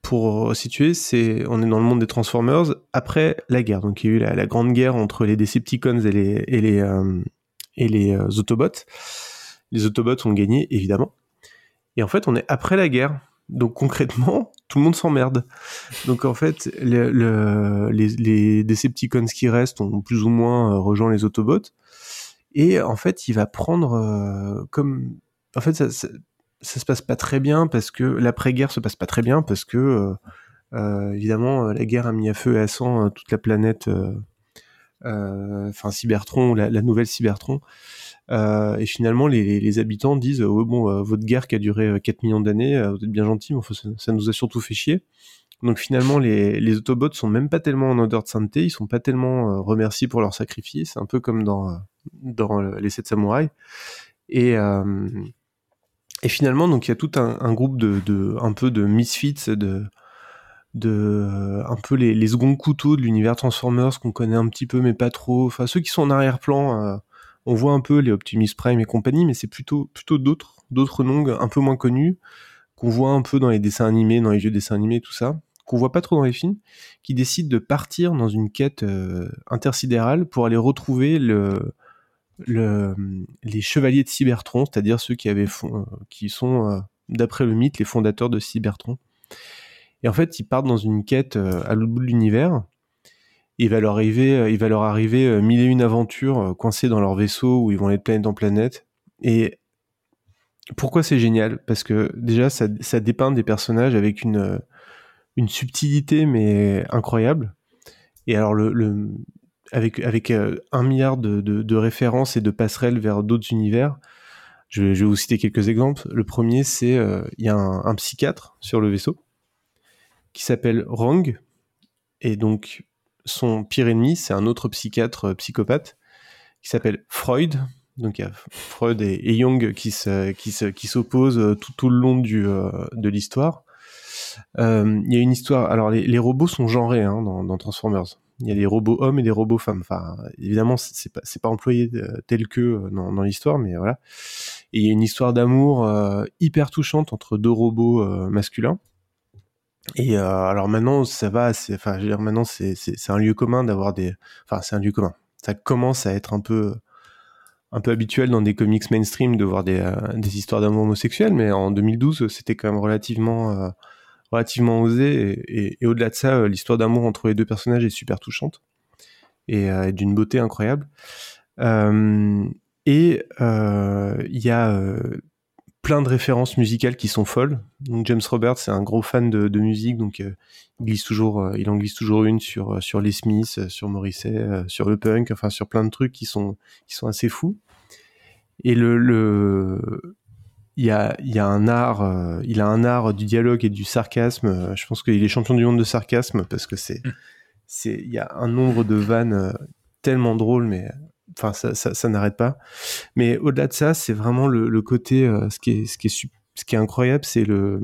pour situer, c'est on est dans le monde des Transformers après la guerre. Donc il y a eu la, la grande guerre entre les Decepticons et les et les euh, et les euh, Autobots. Les Autobots ont gagné évidemment. Et en fait, on est après la guerre. Donc concrètement, tout le monde s'emmerde. Donc en fait, le- le- les, les Decepticons qui restent ont plus ou moins euh, rejoint les Autobots. Et en fait, il va prendre euh, comme en fait ça, ça, se passe pas très bien parce que l'après-guerre se passe pas très bien parce que euh, évidemment la guerre a mis à feu et à sang toute la planète enfin Cybertron la, nouvelle Cybertron et finalement les, habitants disent euh, ouais, bon euh, votre guerre qui a duré euh, 4 millions d'années euh, vous êtes bien gentil mais enfin, ça, nous a surtout fait chier. Donc finalement les, les Autobots sont même pas tellement en odeur de sainteté ils sont pas tellement euh, remerciés pour leur sacrifice. Un peu comme dans euh, dans euh, les sept samouraïs. Et euh, et finalement, donc il y a tout un, groupe de, un peu de misfits, de de euh, un peu les, seconds couteaux de l'univers Transformers qu'on connaît un petit peu mais pas trop. Enfin ceux qui sont en arrière-plan, euh, on voit un peu les Optimus Prime et compagnie, mais c'est plutôt plutôt d'autres d'autres noms un peu moins connus qu'on voit un peu dans les dessins animés, dans les vieux dessins animés, tout ça, qu'on voit pas trop dans les films, qui décident de partir dans une quête euh, intersidérale pour aller retrouver le le, les chevaliers de Cybertron, c'est-à-dire ceux qui avaient fond- euh, qui sont euh, d'après le mythe les fondateurs de Cybertron. Et en fait, ils partent dans une quête euh, à l'autre bout de l'univers. Il va leur arriver, euh, il va leur arriver euh, mille et une aventures euh, coincées dans leur vaisseau où ils vont aller de planète en planète. Et pourquoi c'est génial? Parce que déjà, ça, ça dépeint des personnages avec une, euh, une subtilité mais incroyable. Et alors le, le avec avec euh, un milliard de, de, références et de passerelles vers d'autres univers. Je, vais- vous citer quelques exemples. Le premier, c'est euh, il y a un, un psychiatre sur le vaisseau qui s'appelle Rong et donc son pire ennemi, c'est un autre psychiatre euh, psychopathe qui s'appelle Freud. Donc il y a Freud et, Jung qui se, qui se, qui s'opposent euh, tout, tout le long du, euh, de l'histoire. Il y a une histoire. Alors, les, robots sont genrés hein, dans, Transformers. Il y a des robots hommes et des robots femmes. Enfin, évidemment, c'est pas, pas employé tel que dans, l'histoire, mais voilà. Il y a une histoire d'amour hyper touchante entre deux robots masculins. Et euh, alors maintenant, ça va. c'est- Enfin, je veux dire, maintenant, c'est un lieu commun d'avoir des. Enfin, c'est un lieu commun. Ça commence à être un peu un peu habituel dans des comics mainstream de voir des, euh, des histoires d'amour homosexuels, mais en 2012, c'était quand même relativement, euh, relativement osé. Et, au-delà de ça, l'histoire d'amour entre les deux personnages est super touchante et, et d'une beauté incroyable. Et il y a plein de références musicales qui sont folles. Donc James Roberts, c'est un gros fan de, de musique, donc euh, il glisse toujours, euh, il en glisse toujours une sur euh, sur les Smiths, sur Morrissey, euh, sur le punk, enfin sur plein de trucs qui sont qui sont assez fous. Et le le il y a il y a un art, il a un art du dialogue et du sarcasme. Je pense qu'il est champion du monde de sarcasme parce que c'est c'est il y a un nombre de vannes tellement drôles, mais enfin ça ça, n'arrête pas. Mais au-delà de ça, c'est vraiment le, côté euh, ce qui est ce qui est ce qui est incroyable, c'est le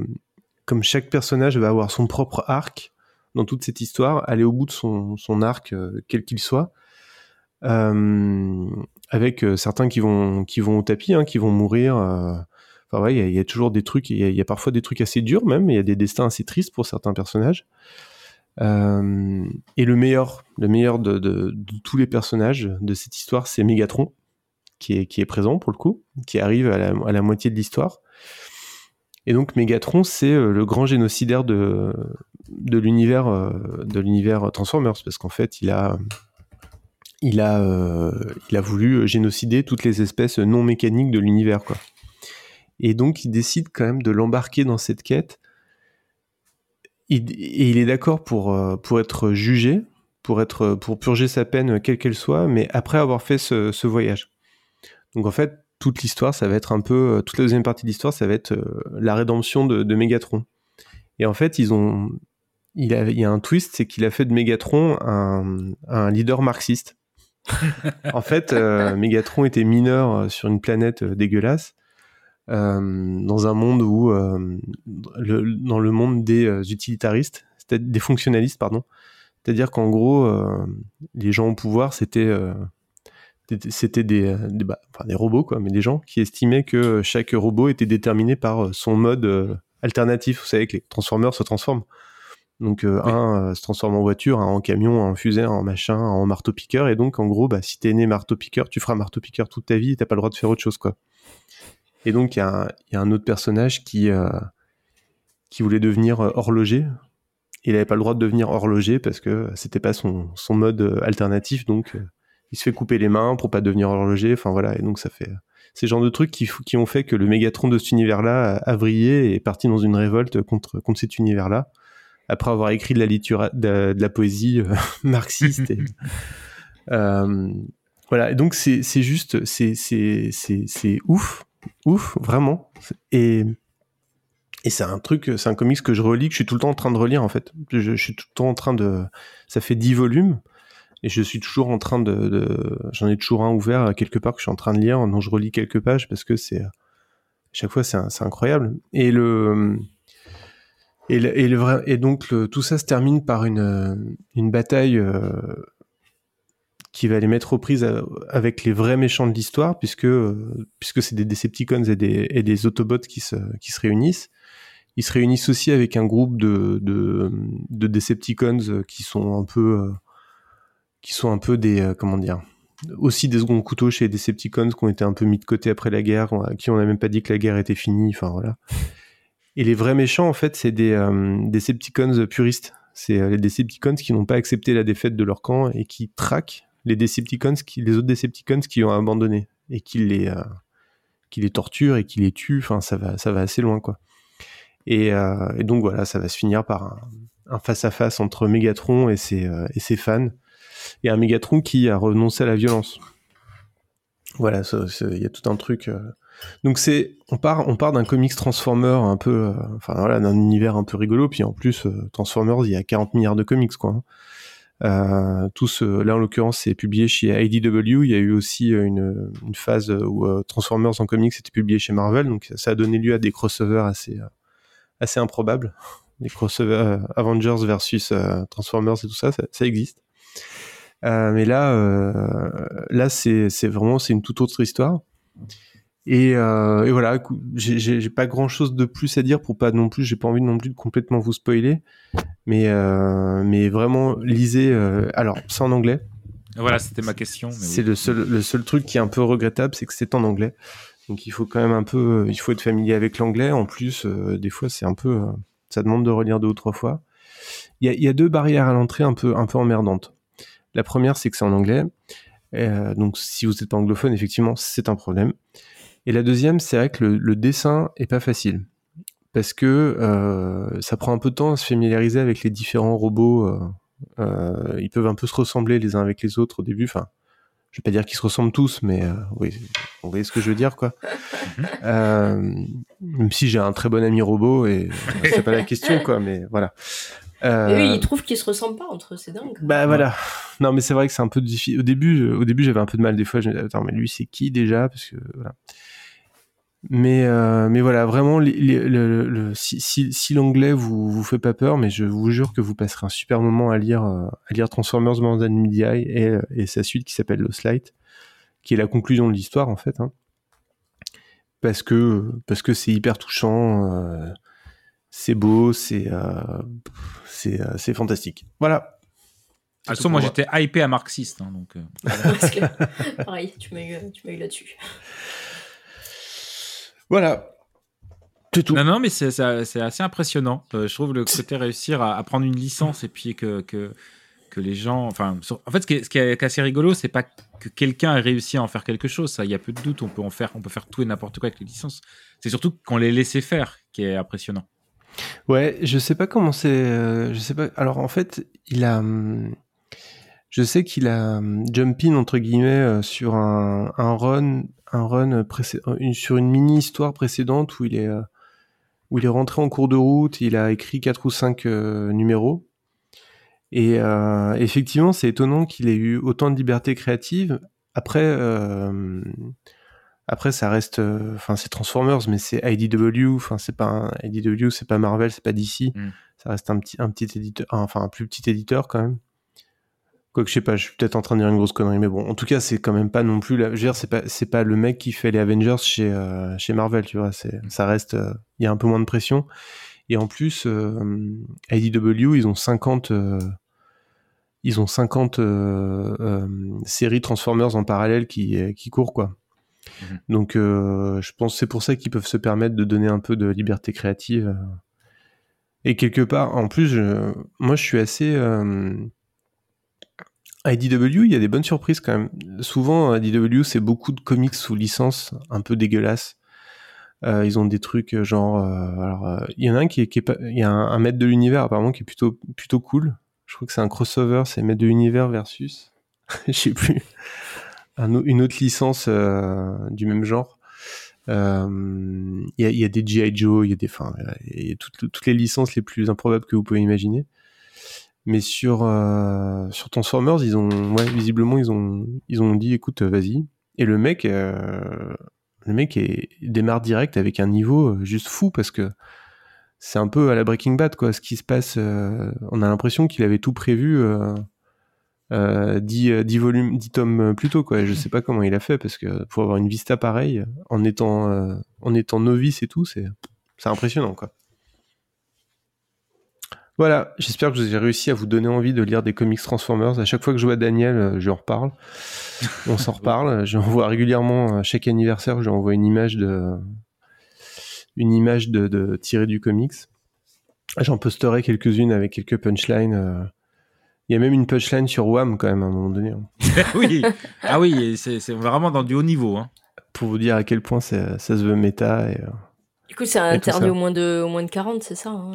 comme chaque personnage va avoir son propre arc dans toute cette histoire, aller au bout de son, arc, euh, quel qu'il soit, euh, avec certains qui vont, qui vont au tapis, hein, qui vont mourir. Enfin, ouais, il y, a- toujours des trucs, il y, y a parfois des trucs assez durs même, il y a des destins assez tristes pour certains personnages. Euh, et le meilleur, le meilleur de, tous les personnages de cette histoire, c'est Megatron, qui est, présent pour le coup, qui arrive à la, moitié de l'histoire. Et donc Megatron, c'est euh, le grand génocidaire de, l'univers euh, de l'univers Transformers, parce qu'en fait, il a il a il a voulu génocider toutes les espèces non mécaniques de l'univers, quoi. Et donc, il décide quand même de l'embarquer dans cette quête. Il- et il est d'accord pour euh, pour être jugé, pour être pour purger sa peine quelle qu'elle soit, mais après avoir fait ce, ce voyage. Donc en fait, toute l'histoire, ça va être un peu euh, toute la deuxième partie de l'histoire, ça va être euh, la rédemption de, de Megatron. Et en fait, ils ont il, a, il y a un twist, c'est qu'il a fait de Megatron un, un leader marxiste. en fait, euh, Megatron était mineur euh, sur une planète euh, dégueulasse, euh, dans un monde où, euh, le- dans le monde des euh, utilitaristes, c'est-à-dire des fonctionnalistes, pardon. C'est-à-dire qu'en gros, euh, les gens au pouvoir, c'était euh, des- c'était des, euh, des, bah, enfin, des robots, quoi, mais des gens qui estimaient que chaque robot était déterminé par euh, son mode euh, alternatif. Vous savez que les Transformers se transforment. Donc euh, un euh, se transforme en voiture, un en camion, un en fusée, un en machin, un en marteau-piqueur. Et donc en gros, bah, si t'es né marteau-piqueur, tu feras marteau-piqueur toute ta vie et t'as pas le droit de faire autre chose, quoi. Et donc il y, a un- il y a un autre personnage qui euh, qui voulait devenir euh, horloger. Il avait pas le droit de devenir horloger parce que c'était pas son, son mode euh, alternatif. Donc euh, il se fait couper les mains pour pas devenir horloger. Enfin voilà. Et donc ça fait ces genres de trucs qui, qui ont fait que le Mégatron de cet univers-là a, vrillé et est parti dans une révolte contre contre cet univers-là après avoir écrit de la litura- de, de la poésie euh, marxiste. Et, euh, voilà. Et donc c'est c'est juste c'est c'est c'est c'est ouf ouf vraiment et et c'est un truc, c'est un comics que je relis, que je suis tout le temps en train de relire en fait. Je, suis tout le temps en train de. Ça fait 10 volumes et je suis toujours en train de. J'en ai toujours un ouvert quelque part que je suis en train de lire, dont je relis quelques pages parce que c'est. Chaque fois, c'est incroyable. Et le. Et, et, donc tout ça se termine par une, une bataille euh, qui va les mettre aux prises à- avec les vrais méchants de l'histoire, puisque, euh, puisque c'est des Decepticons et des, et des Autobots qui se, qui se réunissent. Ils se réunissent aussi avec un groupe de, de, de Decepticons euh, qui sont un peu, euh, qui sont un peu des, euh, comment dire, aussi des seconds couteaux chez les Decepticons qui ont été un peu mis de côté après la guerre, qui on n'a même pas dit que la guerre était finie, enfin voilà. Et les vrais méchants, en fait, c'est des euh, Decepticons puristes. C'est euh, les Decepticons qui n'ont pas accepté la défaite de leur camp et qui traquent les Decepticons, qui, les autres Decepticons qui ont abandonné et qui les, euh, qui les torturent et qui les tuent. Enfin, ça va, ça va assez loin, quoi. Et, euh, et donc voilà, ça va se finir par un, face-à-face entre Megatron et ses, euh, et ses fans. Et un Megatron qui a renoncé à la violence. Voilà, il y a tout un truc. Donc c'est, on part, on part d'un comics Transformer un peu, enfin voilà, d'un univers un peu rigolo. Puis en plus, Transformers, il y a 40 milliards de comics, quoi. hein. Euh, tous, euh, là en l'occurrence, c'est publié chez IDW. Il y a eu aussi euh, une, une phase où euh, Transformers en comics était publié chez Marvel, donc ça a donné lieu à des crossovers assez, assez improbables. les crossovers Avengers versus Transformers et tout ça, ça, ça existe. Mais là, là, c'est vraiment c'est une toute autre histoire. Et, euh, et voilà, j'ai- pas grand chose de plus à dire pour pas non plus, j'ai pas envie non plus de complètement vous spoiler, mais euh, mais vraiment lisez. euh, alors c'est en anglais. Voilà, c'était ma question. C'est oui. le seul le seul truc qui est un peu regrettable, c'est que c'est en anglais. Donc il faut quand même un peu, il faut être familier avec l'anglais. En plus, euh, des fois c'est un peu, euh, ça demande de relire deux ou trois fois. Il y a, il y a deux barrières à l'entrée un peu un peu emmerdantes. La première, c'est que c'est en anglais. Euh, donc si vous n'êtes pas anglophone, effectivement, c'est un problème. Et la deuxième, c'est vrai que le, le dessin est pas facile parce que euh, ça prend un peu de temps à se familiariser avec les différents robots. euh, euh, ils peuvent un peu se ressembler les uns avec les autres au début. Enfin, je vais pas dire qu'ils se ressemblent tous, mais euh, oui, vous voyez ce que je veux dire, quoi. Euh, même si j'ai un très bon ami robot et euh, c'est pas la question, quoi. Mais voilà. Euh, Et eux, ils trouvent qu'ils se ressemblent pas entre eux, c'est dingue. bah voilà. Non mais c'est vrai que c'est un peu difficile. Au début, au début j'avais un peu de mal des fois. Je me disais attends mais lui c'est qui déjà? Parce que voilà. Mais euh, mais voilà vraiment les- les- le, le- le- si, si, si l'anglais vous vous fait pas peur, mais je vous jure que vous passerez un super moment à lire euh, à lire Transformers More Than Midi et, et sa suite qui s'appelle Lost Light, qui est la conclusion de l'histoire en fait. hein. Parce que parce que c'est hyper touchant, euh, c'est beau, c'est euh, c'est euh, c'est fantastique. Voilà. De toute façon, moi j'étais hypé à marxiste. hein, donc, euh, pareil, tu m'as eu, tu m'as eu là-dessus. Voilà. C'est tout. Non, non, mais c'est assez impressionnant. Euh, je trouve le côté réussir à, à prendre une licence et puis que, que, que les gens. Enfin, sur- en fait, ce qui est, ce qui est assez rigolo, c'est pas que quelqu'un ait réussi à en faire quelque chose. Ça, il y a peu de doute. On peut en faire, on peut faire tout et n'importe quoi avec les licences. C'est surtout qu'on les laissait faire qui est impressionnant. Ouais, je sais pas comment c'est. euh, je sais pas. Alors en fait, il a. hum, Je sais qu'il a hum, jump in entre guillemets euh, sur un, un run, un run une, sur une mini histoire précédente où il est euh, où il est rentré en cours de route. Il a écrit quatre ou cinq euh, numéros. Et euh, effectivement, c'est étonnant qu'il ait eu autant de liberté créative. Après, après, ça reste, euh, enfin, c'est Transformers, mais c'est IDW. Enfin, c'est pas un, IDW, c'est pas Marvel, c'est pas DC. Ça reste un petit, un petit éditeur, enfin, un plus petit éditeur quand même. Quoique, je sais pas, je suis peut-être en train de dire une grosse connerie, mais bon, en tout cas, c'est quand même pas non plus. La, je veux dire, c'est pas, c'est pas le mec qui fait les Avengers chez, euh, chez Marvel, tu vois. C'est, ça reste, euh, il y a un peu moins de pression. Et en plus, euh, IDW, ils ont 50, euh, ils ont 50 euh, euh, séries Transformers en parallèle qui, qui courent, quoi. Donc, euh, je pense que c'est pour ça qu'ils peuvent se permettre de donner un peu de liberté créative. Et quelque part, en plus, je- moi, je suis assez. À IDW, il y a des bonnes surprises quand même. Souvent, à IDW, c'est beaucoup de comics sous licence, un peu dégueulasses. Euh, ils ont des trucs euh, genre. euh, alors, il y en a un qui est, pas. Il y a un, un maître de l'univers apparemment qui est plutôt plutôt cool. Je crois que c'est un crossover, c'est maître de l'univers versus. Je sais plus. Une autre licence du même genre. Il y, a, des G.I. Joe, il y a des. Enfin, toutes, toutes les licences les plus improbables que vous pouvez imaginer. Mais sur, euh, sur Transformers, ils ont, visiblement, ils ont, ils ont dit, écoute, euh, vas-y. Et le mec, euh, le mec est, démarre direct avec un niveau juste fou parce que c'est un peu à la Breaking Bad, quoi. Ce qui se passe, on a l'impression qu'il avait tout prévu, euh, euh, 10, euh, 10 volumes, 10 tomes plus tôt, quoi. Et je sais pas comment il a fait parce que pour avoir une vista pareille, en étant, en étant novice et tout, c'est, c'est impressionnant, quoi. Voilà, j'espère que j'ai réussi à vous donner envie de lire des comics Transformers. À chaque fois que je vois Daniel, euh, je en reparle. On s'en reparle. J'envoie régulièrement, à chaque anniversaire, j'envoie une image de, une image de, de tirée du comics. J'en posterai quelques-unes avec quelques punchlines. euh. Il y a même une punchline sur Wham quand même à un moment donné. hein. oui. Ah oui, c'est vraiment dans du haut niveau. Hein. Pour vous dire à quel point ça, ça se veut méta. Et, euh, Du coup, c'est au moins, de, au moins de 40, c'est ça hein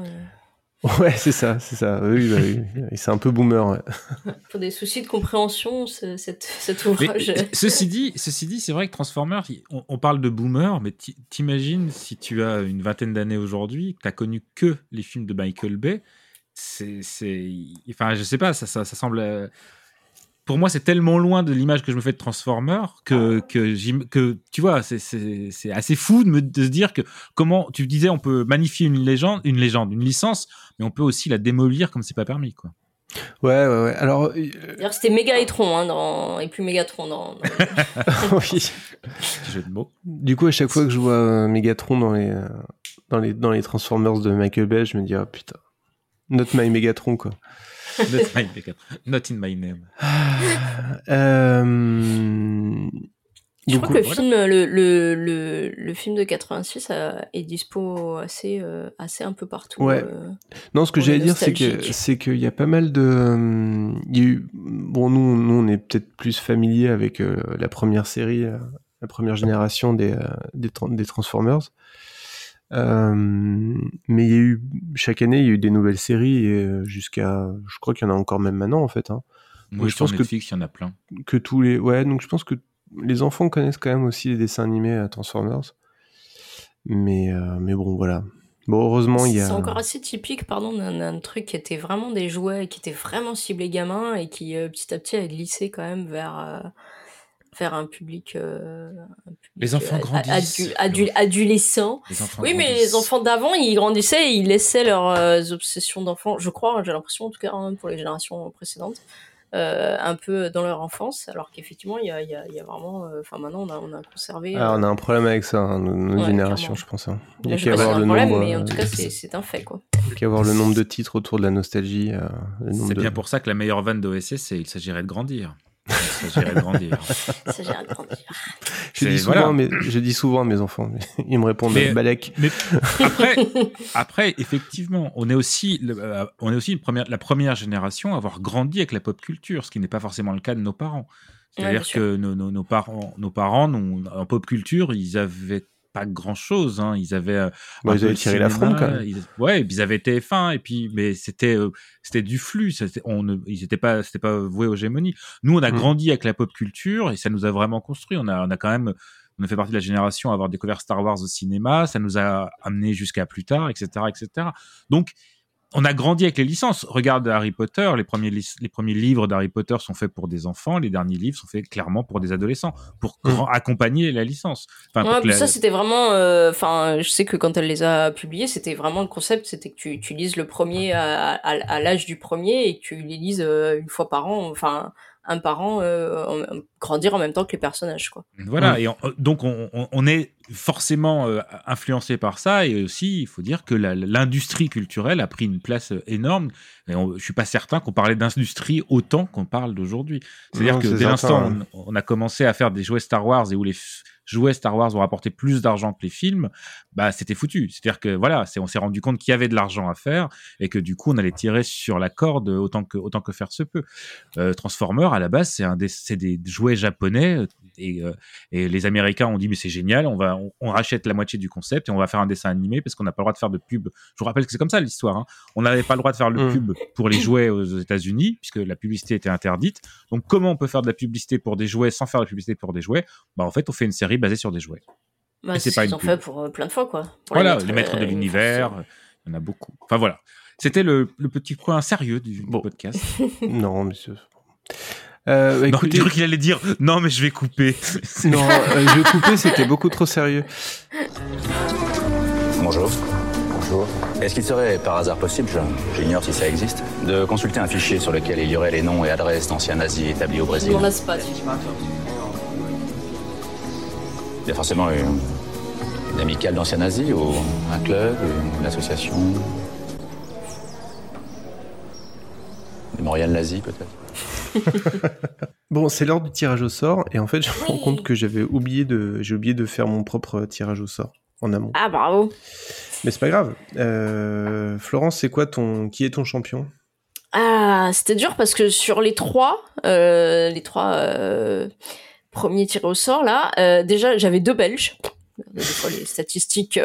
Ouais, c'est ça, c'est ça. Oui, bah oui. Et c'est un peu boomer. ouais. Pour des soucis de compréhension, ce- cet Mais, ouvrage. ceci dit, ceci dit, c'est vrai que Transformers, on, on parle de boomer, mais ti- t'imagines si tu as une vingtaine d'années aujourd'hui, que t'as connu que les films de Michael Bay, c'est, c'est, enfin, je sais pas, ça, ça, ça semble. Pour moi, c'est tellement loin de l'image que je me fais de Transformers que, que, tu vois, c'est- c'est c'est assez fou de, me, de se dire que comment tu disais, on peut magnifier une légende, une légende, une licence, mais on peut aussi la démolir comme c'est pas permis, quoi. Ouais, ouais, ouais. Alors, euh, D'ailleurs, c'était Mégaétron, hein, dans... et plus Mégatron dans. dans- oui. Jeu de mots. Du coup, à chaque fois que je vois Megatron dans les, dans les, dans les Transformers de Michael Bay, je me dis, ah putain, not my Megatron, quoi. Not, my Megatron. Not in my name. Euh, Je crois que le voilà. film, le, le, le, le film de 86 euh, est dispo assez, euh, assez un peu partout. Ouais. euh. Non, ce que j'allais dire, c'est que nostalgiques. c'est qu'il y a pas mal de. euh, Il y a eu, bon, nous, nous, on est peut-être plus familiers avec euh, la première série, euh, la première génération des, euh, des Transformers. Euh, mais il y a eu chaque année, il y a eu des nouvelles séries euh, jusqu'à, je crois qu'il y en a encore même maintenant en fait. Hein. Oui, Donc, sur Netflix, il y en a plein. que tous les, ouais, donc je pense que les enfants connaissent quand même aussi les dessins animés à Transformers. Mais, euh, mais bon, voilà. Bon, heureusement, il y a. C'est encore assez typique, pardon, d'un truc qui était vraiment des jouets, qui était vraiment ciblé gamin et qui euh, petit à petit a glissé quand même vers, euh, vers un public. euh, un public, Les enfants euh, grandissent, adu- adu- adolescent. Les enfants oui, mais grandissent. les enfants d'avant, ils grandissaient et ils laissaient leurs euh, obsessions d'enfants, je crois, j'ai l'impression en tout cas hein, pour les générations précédentes. euh, un peu dans leur enfance, alors qu'effectivement, il y a, il y, a, y a vraiment. euh, Enfin, maintenant, on a, on a conservé. Ah, euh, on a un problème avec ça, hein, nos, nos Ouais, générations, clairement. je pense. hein. Il y a qu'à voir c'est le un problème, nombre. mais en tout cas, c'est un fait, quoi. il y a qu'à voir le nombre de titres autour de la nostalgie. euh, C'est de- bien pour ça que la meilleure vanne d'OSS, c'est il s'agirait de grandir. Il s'agirait de grandir. Il s'agirait de grandir. Je dis, souvent, voilà. à mes- je dis souvent à mes enfants, mais ils me répondent Mais- Balek. Mais après, après, effectivement, on est aussi, le- euh, on est aussi une première, la première génération à avoir grandi avec la pop culture, ce qui n'est pas forcément le cas de nos parents. C'est-à-dire que nos, nos- nos parents, nos parents, non- en pop culture, ils avaient pas grand chose. Ils avaient, euh, un ils avaient tiré la fronde, quand même. ils- ouais, et puis ils avaient TF1 et puis, mais c'était, euh, c'était du flux. c'était- On ne, ils n'étaient pas, c'était pas voué aux gémonies. Nous, on a Mm. grandi avec la pop culture et ça nous a vraiment construit. On a, on a quand même, on a fait partie de la génération à avoir découvert Star Wars au cinéma. Ça nous a amené jusqu'à plus tard, etc., etc. Donc, on a grandi avec les licences. Regarde Harry Potter, les premiers, les premiers livres d'Harry Potter sont faits pour des enfants, les derniers livres sont faits clairement pour des adolescents, pour grand- accompagner la licence. Enfin, pour Ouais, la- ça c'était vraiment. euh, Enfin, je sais que quand elle les a publiés, c'était vraiment le concept, c'était que tu, tu lises le premier à, à, à l'âge du premier et que tu les lises euh, une fois par an, enfin un par an, euh, en- grandir en même temps que les personnages, quoi. Voilà, et on- donc on, on- on est forcément euh, influencé par ça, et aussi il faut dire que l'industrie culturelle a pris une place euh, énorme. Et on- je suis pas certain qu'on parlait d'industrie autant qu'on parle d'aujourd'hui. C'est-à-dire que dès l'instant on, on a commencé à faire des jouets Star Wars et où les jouets Star Wars ont rapporté plus d'argent que les films, bah c'était foutu. C'est-à-dire que voilà, on s'est rendu compte qu'il y avait de l'argent à faire et que du coup on allait tirer sur la corde autant que autant que faire se peut. Euh, Transformer à la base c'est un des c'est des jouets japonais et, euh, et les Américains ont dit mais c'est génial, on va on, on rachète la moitié du concept et on va faire un dessin animé parce qu'on n'a pas le droit de faire de pub. Je vous rappelle que c'est comme ça l'histoire. hein. On n'avait pas le droit de faire le Mm. pub pour les jouets aux États-Unis puisque la publicité était interdite. Donc comment on peut faire de la publicité pour des jouets sans faire de la publicité pour des jouets? Bah en fait on fait une série basée sur des jouets. Bah, c'est pas une pub. fait pour euh, plein de fois, quoi. Pour Voilà, les maîtres euh, de une l'univers, il y en a beaucoup. Enfin voilà. C'était le, le petit point sérieux du, du podcast. Non, monsieur. Euh, Non, écoutez, j'ai cru qu'il allait dire non mais je vais couper. non, euh, je vais couper, c'était beaucoup trop sérieux. Bonjour. Bonjour. Est-ce qu'il serait par hasard possible, je- j'ignore si ça existe, de consulter un fichier sur lequel il y aurait les noms et adresses d'anciens nazis établis au Je Brésil pas. Il y a forcément une, une amicale d'anciens nazis ou un club, une association? Mémorial nazi peut-être? Bon, c'est l'heure du tirage au sort, et en fait, je me rends compte que j'avais oublié de, j'ai oublié de faire mon propre tirage au sort en amont. Ah, bravo. Mais c'est pas grave. Euh, Florence, c'est quoi ton, qui est ton champion? Ah, c'était dur parce que sur les trois, euh, les trois euh, premiers tirés au sort là, déjà j'avais deux Belges. Des fois les statistiques.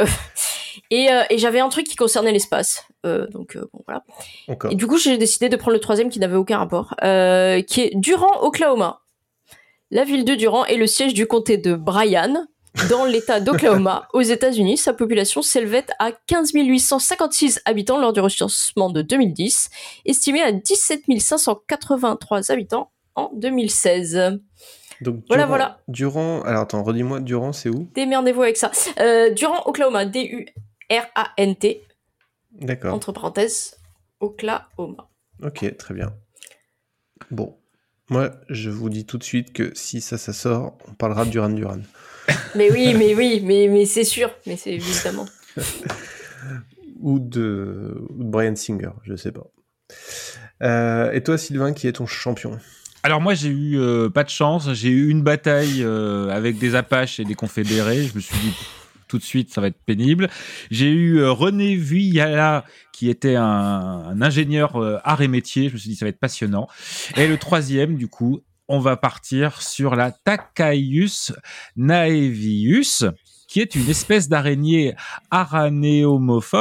Euh, et euh, et j'avais un truc qui concernait l'espace. Euh, donc euh, bon voilà. Encore. Et du coup j'ai décidé de prendre le troisième qui n'avait aucun rapport, qui est Durant, Oklahoma. La ville de Durant est le siège du comté de Bryan, dans l'État d'Oklahoma, aux États-Unis. Sa population s'élevait à 15 856 habitants lors du recensement de 2010, estimé à 17 583 habitants en 2016. Donc, Voilà, Durand- voilà. Durand, alors attends, redis-moi, Durand, c'est où? Démerdez-vous avec ça. Euh, Durant, Oklahoma. D-U-R-A-N-T. D'accord. Entre parenthèses, Oklahoma. Ok, très bien. Bon, moi, je vous dis tout de suite que si ça, ça sort, on parlera de Duran Duran. Mais oui, mais oui, mais, mais c'est sûr. Mais c'est évidemment. ou, de, ou de Brian Singer, je sais pas. Euh, et toi, Sylvain, qui est ton champion? Alors moi j'ai eu euh, pas de chance, j'ai eu une bataille euh, avec des Apaches et des Confédérés, je me suis dit tout de suite ça va être pénible. J'ai eu euh, René Vuyala qui était un, ingénieur euh, art et métier, je me suis dit ça va être passionnant. Et le troisième du coup, on va partir sur la Tacaius naevius qui est une espèce d'araignée aranéomorphe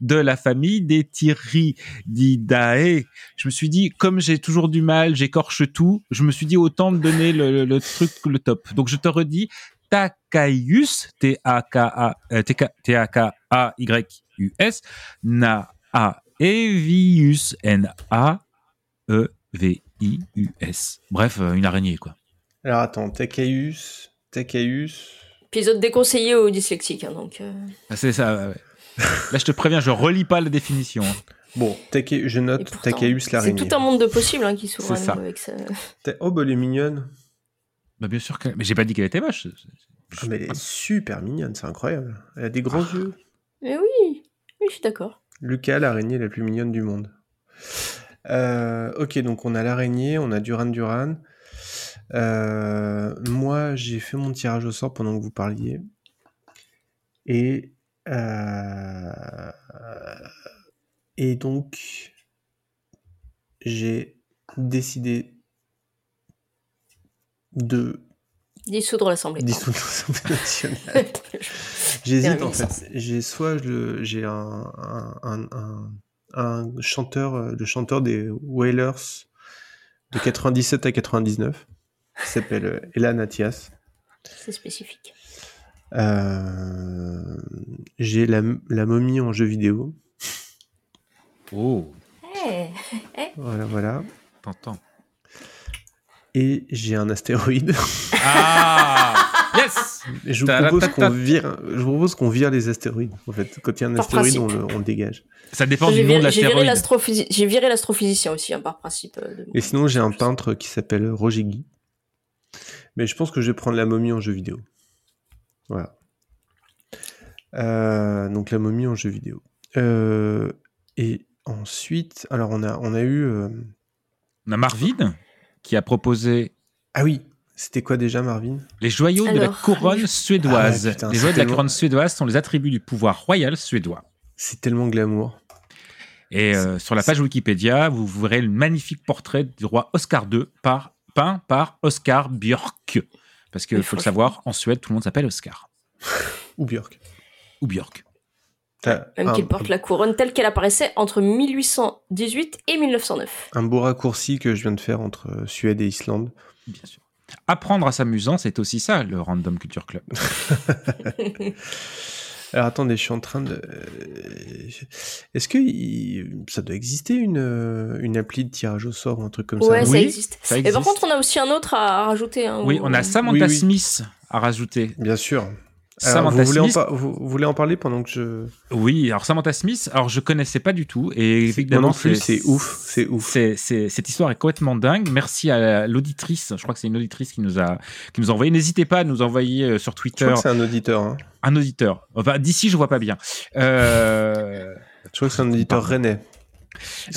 de la famille des Thyrididae. Je me suis dit, comme j'ai toujours du mal, j'écorche tout, je me suis dit autant me donner le, le- le truc, le top. Donc je te redis, Takaius, T-A-K-A, euh, T-A-K-A-Y-U-S, Naevius, N-A-E-V-I-U-S. Bref, euh, une araignée, quoi. Alors attends, Takaeus, Takaeus. Épisode déconseillé aux dyslexiques. hein, donc, euh, Ah, C'est ça, ouais. Là, je te préviens, je relis pas la définition. hein. Bon, je note pourtant, Takaeus C'est l'araignée. tout un monde de possibles hein, qui s'ouvre avec ça. Oh, bah elle est mignonne. Bah, bien sûr que. Mais j'ai pas dit qu'elle était moche. Ah, mais elle est super mignonne, c'est incroyable. Elle a des grands Ah. yeux. Mais oui, oui, je suis d'accord. Lucas, l'araignée la plus mignonne du monde. Euh, ok, donc on a l'araignée, on a Duran Duran. Euh, moi, j'ai fait mon tirage au sort pendant que vous parliez. Et, euh, et donc, j'ai décidé de Dissoudre l'Assemblée. dissoudre l'Assemblée nationale. J'hésite en fait. J'ai soit le- j'ai un, un, un, un- un chanteur, euh, le chanteur des Wailers de 97 à 99, qui s'appelle euh, Elan Athias. C'est spécifique. Euh, j'ai la, la momie en jeu vidéo. Oh, Eh, eh. Voilà, voilà. t'entends. Et j'ai un astéroïde. Ah Yes je vous propose qu'on vire, je vous propose qu'on vire les astéroïdes. En fait, quand il y a un Par astéroïde, on le, on le dégage. Ça dépend du nom de l'astéroïde. j'ai viré l'astrophysicien aussi, hein, par principe. euh, de Et sinon, j'ai un peintre qui s'appelle Roger Guy. Mais je pense que je vais prendre la momie en jeu vidéo. Voilà. Euh, donc la momie en jeu vidéo. Euh, et ensuite, alors on a, on a eu. euh, On a Marvin qui a proposé Ah oui, c'était quoi déjà, Marvin? les joyaux de la couronne suédoise. Ah putain, les joyaux de la couronne suédoise sont les attributs du pouvoir royal suédois. C'est tellement glamour. Et euh, sur la page Wikipédia, vous verrez le magnifique portrait du roi Oscar II par, peint par Oscar Björk. Parce qu'il faut le savoir, en Suède, tout le monde s'appelle Oscar. Ou Björk. Ou Björk. Même qu'il porte la couronne telle qu'elle apparaissait entre 1818 et 1909. un beau raccourci que je viens de faire entre euh, Suède et Islande. Bien sûr. Apprendre à s'amusant, c'est aussi ça, le Random Culture Club. Alors attendez, je suis en train de. euh, Est-ce que il- ça doit exister une, euh, une appli de tirage au sort ou un truc comme Ouais, ça ça Oui, existe. ça Et par existe. contre, on a aussi un autre à rajouter. hein, Oui, où- on a Samantha Oui, oui. Smith à rajouter. Bien sûr. Alors, Samantha vous, en Smith. par- vous, vous voulez en parler pendant que je. Oui, alors Samantha Smith, alors je connaissais pas du tout et évidemment c'est ouf, c'est ouf. C'est, c'est- cette histoire est complètement dingue. Merci à l'auditrice, je crois que c'est une auditrice qui nous a qui nous a envoyé. N'hésitez pas à nous envoyer euh, sur Je Twitter crois que c'est un auditeur. hein. un auditeur. Enfin, d'ici je vois pas bien. Euh, Je crois que c'est un auditeur rennais.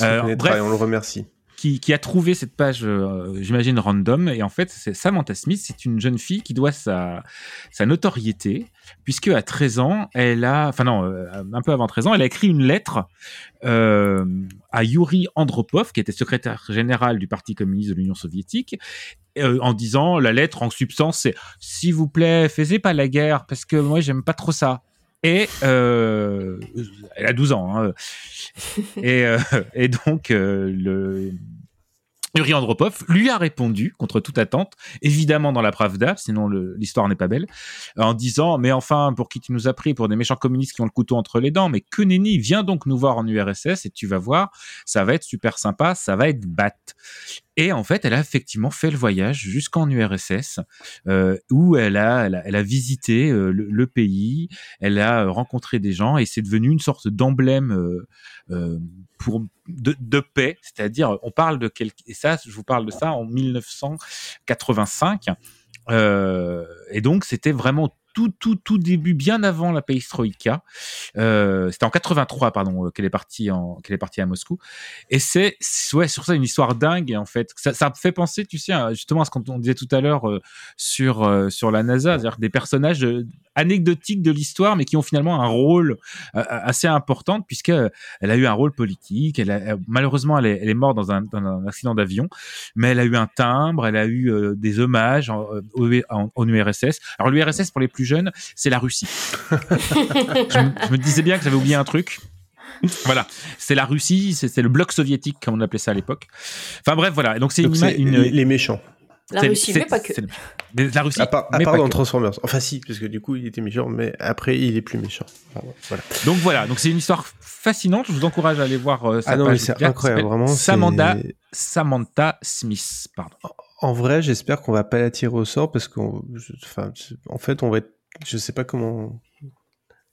Euh, bref. on le remercie. Qui, qui a trouvé cette page, euh, j'imagine, random. Et en fait, c'est Samantha Smith, c'est une jeune fille qui doit sa, sa notoriété, puisque à 13 ans, elle a, enfin non, euh, un peu avant 13 ans, elle a écrit une lettre euh, à Yuri Andropov, qui était secrétaire général du Parti communiste de l'Union soviétique, euh, en disant, la lettre en substance, c'est « S'il vous plaît, faisez pas la guerre, parce que moi, j'aime pas trop ça ». Et euh, elle a 12 ans. hein. Et, euh, et donc, euh, le, Yuri Andropov lui a répondu contre toute attente, évidemment dans la Pravda, sinon l'histoire n'est pas belle, en disant mais enfin pour qui tu nous as pris? Pour des méchants communistes qui ont le couteau entre les dents, mais que nenni, viens donc nous voir en URSS et tu vas voir, ça va être super sympa, ça va être bat. Et en fait, elle a effectivement fait le voyage jusqu'en URSS, euh, où elle a, elle a, elle a visité euh, le, pays, elle a rencontré des gens, et c'est devenu une sorte d'emblème euh, euh, pour de, paix, c'est-à-dire on parle de quelque et ça, je vous parle de ça en 1985, euh, et donc c'était vraiment tout, tout, tout début, bien avant la perestroïka. Euh, c'était en 83, pardon, euh, qu'elle est partie en, qu'elle est partie à Moscou. Et c'est, ouais, sur ça une histoire dingue. En fait, ça, ça me fait penser, tu sais, justement à ce qu'on disait tout à l'heure euh, sur euh, sur la NASA, c'est-à-dire des personnages anecdotiques de l'histoire, mais qui ont finalement un rôle assez important puisque elle a eu un rôle politique. Elle malheureusement, elle est, morte dans un, dans un accident d'avion, mais elle a eu un timbre, elle a eu des hommages en, en, en URSS. Alors l'URSS pour les plus jeunes, c'est la Russie. je, me, je me disais bien que j'avais oublié un truc. Voilà, c'est la Russie, c'est le bloc soviétique comme on appelait ça à l'époque. Enfin bref, voilà. Donc c'est une, une- les, méchants. La c'est- Russie, c'est- mais pas que. La Russie, À part, à part pas dans que. Transformers. Enfin, si, parce que du coup, il était méchant, mais après, il est plus méchant. Voilà. Donc voilà, donc c'est une histoire fascinante. Je vous encourage à aller voir euh, sa Ah non, c'est incroyable, vraiment, Samantha, Samantha Smith, pardon. En vrai, j'espère qu'on va pas la tirer au sort parce qu'en enfin, c'est- en fait, on va être. Je sais pas comment.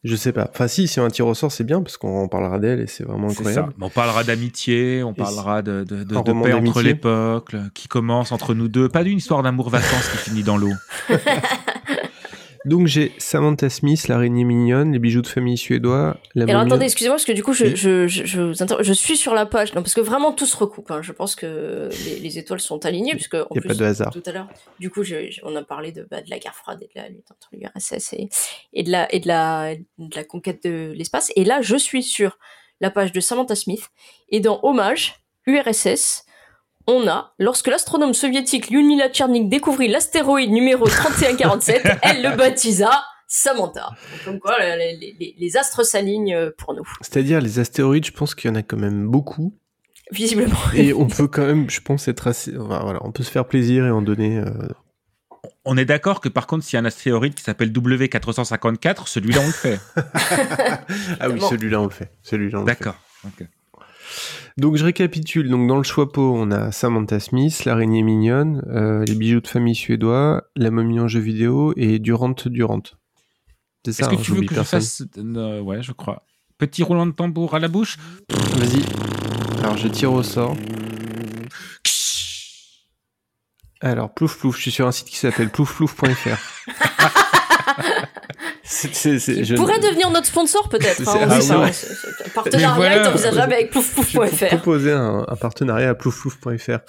Je sais pas. Enfin, si, si on a un tir au sort, c'est bien parce qu'on en parlera d'elle et c'est vraiment ça. incroyable. On parlera d'amitié, on Et parlera de, de, paix entre les peuples, qui commence entre nous deux. Pas d'une histoire d'amour-vacances qui finit dans l'eau. Donc, j'ai Samantha Smith, l'araignée mignonne, les bijoux de famille suédois, la alors attendez, excusez-moi parce que du coup je, Oui. je, je, je, suis sur la page, non parce que vraiment tout se recoupe. hein. Je pense que les, les étoiles sont alignées puisque en Y a plus pas de hasard. tout à l'heure, du coup on a parlé de, bah, de la guerre froide et de la lutte entre l'URSS et, et de la et de la de la conquête de l'espace. Et là je suis sur la page de Samantha Smith et dans hommage URSS. On a, lorsque l'astronome soviétique Lyudmila Tchernik découvrit l'astéroïde numéro 3147, elle le baptisa Samantha. Donc, comme quoi, les, les- les- les astres s'alignent euh, pour nous. C'est-à-dire, les astéroïdes, je pense qu'il y en a quand même beaucoup. Visiblement. Et on peut quand même, je pense, être assez. enfin, voilà, on peut se faire plaisir et en donner. euh, On est d'accord que par contre, s'il y a un astéroïde qui s'appelle W454, celui-là on le fait. Ah oui, celui-là, on le fait. Celui-là, on le fait. D'accord. ok. Donc je récapitule. Donc dans le choix pot, on a Samantha Smith, l'araignée mignonne, euh, les bijoux de famille suédois, la momie en jeu vidéo et Durant Durant. C'est ça. Est-ce que hein, tu veux que je personne. fasse. euh, ouais, je crois. Petit roulement de tambour à la bouche Vas-y. Alors je tire au sort. Alors plouf plouf. Je suis sur un site qui s'appelle ploufplouf.fr. C'est- c'est- c'est- je- Pourrait devenir notre sponsor peut-être. C'est- hein, ah oui. un partenariat voilà. envisageable avec Je vais plouf-plouf.fr. proposer un, un partenariat à ploufplouf.fr.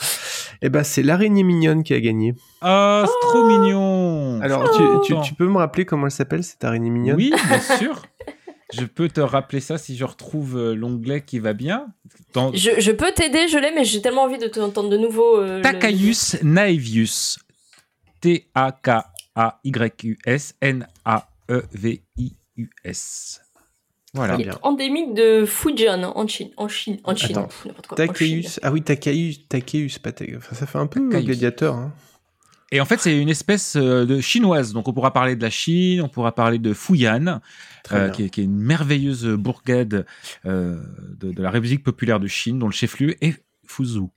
Et ben c'est l'araignée mignonne qui a gagné. Ah, c'est trop mignon Alors tu, tu- tu peux me rappeler comment elle s'appelle cette araignée mignonne? Oui, bien sûr. Je peux te rappeler ça si je retrouve euh, l'onglet qui va bien. Dans Je, je peux t'aider, je l'ai, mais j'ai tellement envie de t'entendre de nouveau. euh, le- Takaius Naevius. T-A-K-A-Y-U-S N-A-E-V-I-U-S. Voilà. Il est endémique de Fujian en Chine. En Chine. En Chine. Attends. en Chine. Takeius. Ah oui, Takeius. Takeius, pas Ta- enfin, ça fait un peu Takeius. gladiateur. Hein. Et en fait, c'est une espèce euh, de chinoise. Donc, on pourra parler de la Chine, on pourra parler de Fuyan, euh, bien. qui, est, qui est une merveilleuse bourgade euh, de, de la République populaire de Chine, dont le chef-lieu est Fuzhou.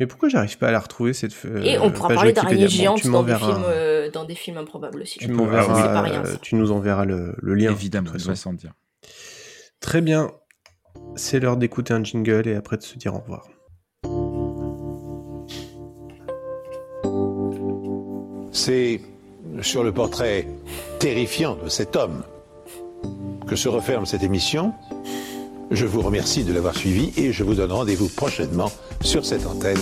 Mais pourquoi j'arrive pas à la retrouver cette euh, Et on pourra parler d'araignées géantes tu dans, des m'enverras- films, euh, dans des films improbables aussi. Tu m'enverras, rien, nous enverras le, le lien. Évidemment, de façon. sans dire. Très bien. C'est l'heure d'écouter un jingle et après de se dire au revoir. C'est sur le portrait terrifiant de cet homme que se referme cette émission. Je vous remercie de l'avoir suivi et je vous donne rendez-vous prochainement sur cette antenne.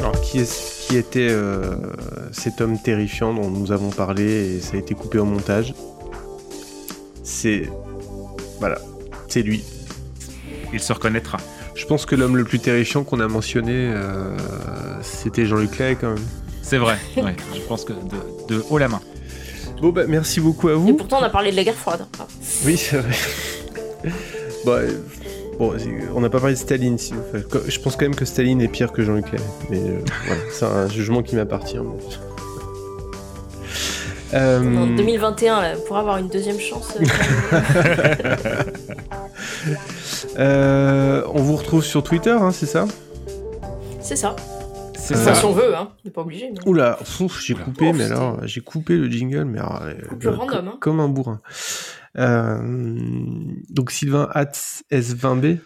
Alors, qui, est, qui était euh, cet homme terrifiant dont nous avons parlé et ça a été coupé au montage? C'est. Voilà, c'est lui. Il se reconnaîtra. Je pense que l'homme le plus terrifiant qu'on a mentionné, euh, c'était Jean-Luc Lahaye quand même. C'est vrai, ouais, je pense que de, de haut la main. Bon, bah, merci beaucoup à Et vous. pourtant, on a parlé de la guerre froide. Ah. Oui, c'est vrai. Bon, euh, Bon, on n'a pas parlé de Staline. si- enfin, je pense quand même que Staline est pire que Jean-Luc. Mais euh, voilà, c'est un jugement qui m'appartient. Euh, En 2021, là, pour avoir une deuxième chance. euh, euh, on vous retrouve sur Twitter, hein, c'est ça? C'est ça. C'est Enfin, ça. si on veut, hein. On n'est pas obligé. mais- Oula, j'ai coupé, mais alors, j'ai coupé le jingle, mais alors, euh, euh, random, hein. comme un bourrin. Euh, donc Sylvain at S20B.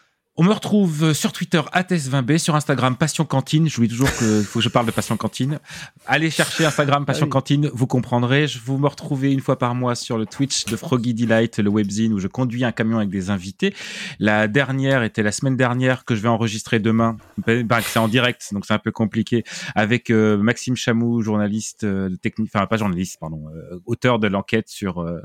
On me retrouve sur Twitter ATS20B, sur Instagram Passion Cantine. Je vous dis toujours qu'il faut que je parle de Passion Cantine. Allez chercher Instagram Passion Ah. Cantine, vous comprendrez. Je vous me retrouvez une fois par mois sur le Twitch de Froggy Delight, le webzine où je conduis un camion avec des invités. La dernière était la semaine dernière que je vais enregistrer demain. Ben, ben, c'est en direct, donc c'est un peu compliqué. Avec euh, Maxime Chamou, journaliste euh, technique, enfin pas journaliste, pardon, euh, auteur de l'enquête sur euh,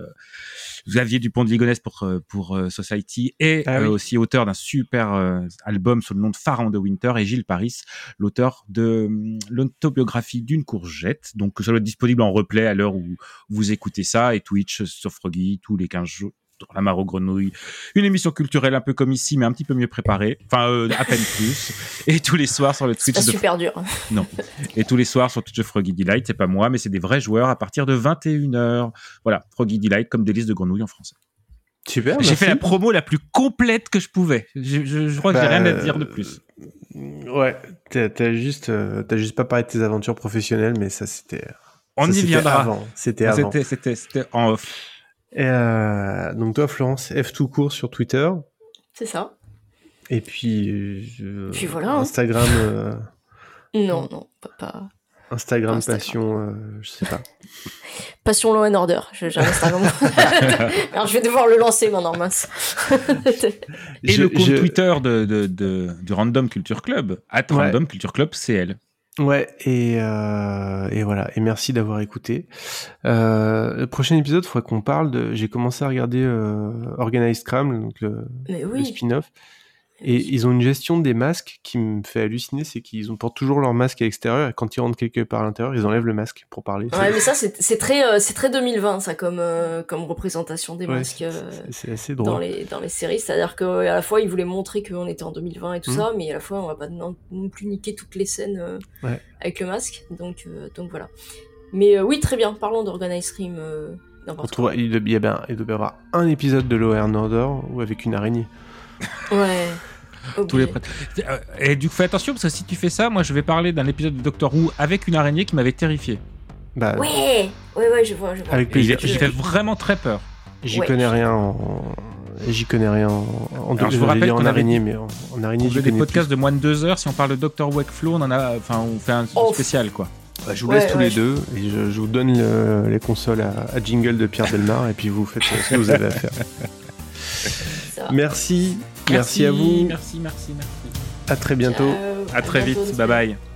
Xavier Dupont de Ligonnès pour euh, pour euh, Society et Ah oui. euh, aussi auteur d'un super euh, album sous le nom de Pharaon de Winter et Gilles Paris, l'auteur de hum, l'autobiographie d'une courgette. Donc ça doit être disponible en replay à l'heure où vous écoutez ça et Twitch sur Froggy tous les 15 jours. La mare aux grenouilles, une émission culturelle un peu comme ici, mais un petit peu mieux préparée, enfin euh, à peine plus. Et tous les soirs sur le C'est Twitch de super dur. non. Et tous les soirs sur Twitch de Froggy Delight, c'est pas moi, mais c'est des vrais joueurs à partir de 21h. Voilà, Froggy Delight comme délice de grenouille en français. Super. J'ai fait la promo la plus complète que je pouvais. Je, je- je crois que j'ai Bah, rien à dire de plus. Ouais, t'as juste, euh, t'as juste pas parlé de tes aventures professionnelles, mais ça c'était. On ça, y viendra. C'était avant. C'était, en off. Et, euh, donc toi, Florence, F tout court sur Twitter. C'est ça. Et puis, euh, Puis voilà, hein. Instagram, euh, Non, non, pas. pas... Instagram, Instagram. passion, euh, je sais pas. Passion Law and Order. Je- J'ai un Instagram. Alors je vais devoir le lancer maintenant, mince. Et Je- le compte je- Twitter de, de, de- du Random Culture Club, at Ouais. Random Culture Club CL. Ouais, et, euh, et voilà. Et merci d'avoir écouté. Euh, le prochain épisode, il faudrait qu'on parle de. J'ai commencé à regarder euh, Organized Crime, donc le, spin-off. Et ils ont une gestion des masques qui me fait halluciner, c'est qu'ils portent toujours leur masque à l'extérieur et quand ils rentrent quelque part à l'intérieur, ils enlèvent le masque pour parler. Ouais, mais ça, c'est très, euh, c'est très 2020, ça, comme, euh, comme représentation des Ouais, masques euh, c'est assez dans, les, dans les séries. C'est-à-dire qu'à la fois, ils voulaient montrer qu'on était en 2020 et tout Mhm. ça, mais à la fois, on va pas non, non plus niquer toutes les scènes Ouais. avec le masque. Donc, donc voilà. Mais oui, très bien. Parlons d'Organized Stream. Euh, On trouve, il, y il y avoir un épisode de Law Order ou avec une araignée. quoi. Tous les. Euh, Et du coup, fais attention parce que si tu fais ça, moi je vais parler d'un épisode de Doctor Who avec une araignée qui m'avait terrifié. Bah, Ouais, ouais, ouais, je vois, je vois. Avec plaisir. il fait vraiment très peur. J'y Ouais. connais rien en. J'y connais rien en. en Alors, je vous rappelle en avait araignée, mais en, en araignée, On j'y fait des podcasts de moins de deux heures. Si on parle de Doctor Who avec Flo, on en a, enfin, on fait un Oh. spécial quoi. Bah, je vous Ouais, laisse tous ouais, les je- deux et je, je vous donne le- les consoles à, à jingle de Pierre Delmar et puis vous faites ce que vous avez à faire. Va. Merci, merci, à vous. Merci, merci, merci. À très bientôt. Ciao. À très bientôt, vite. Bye bye.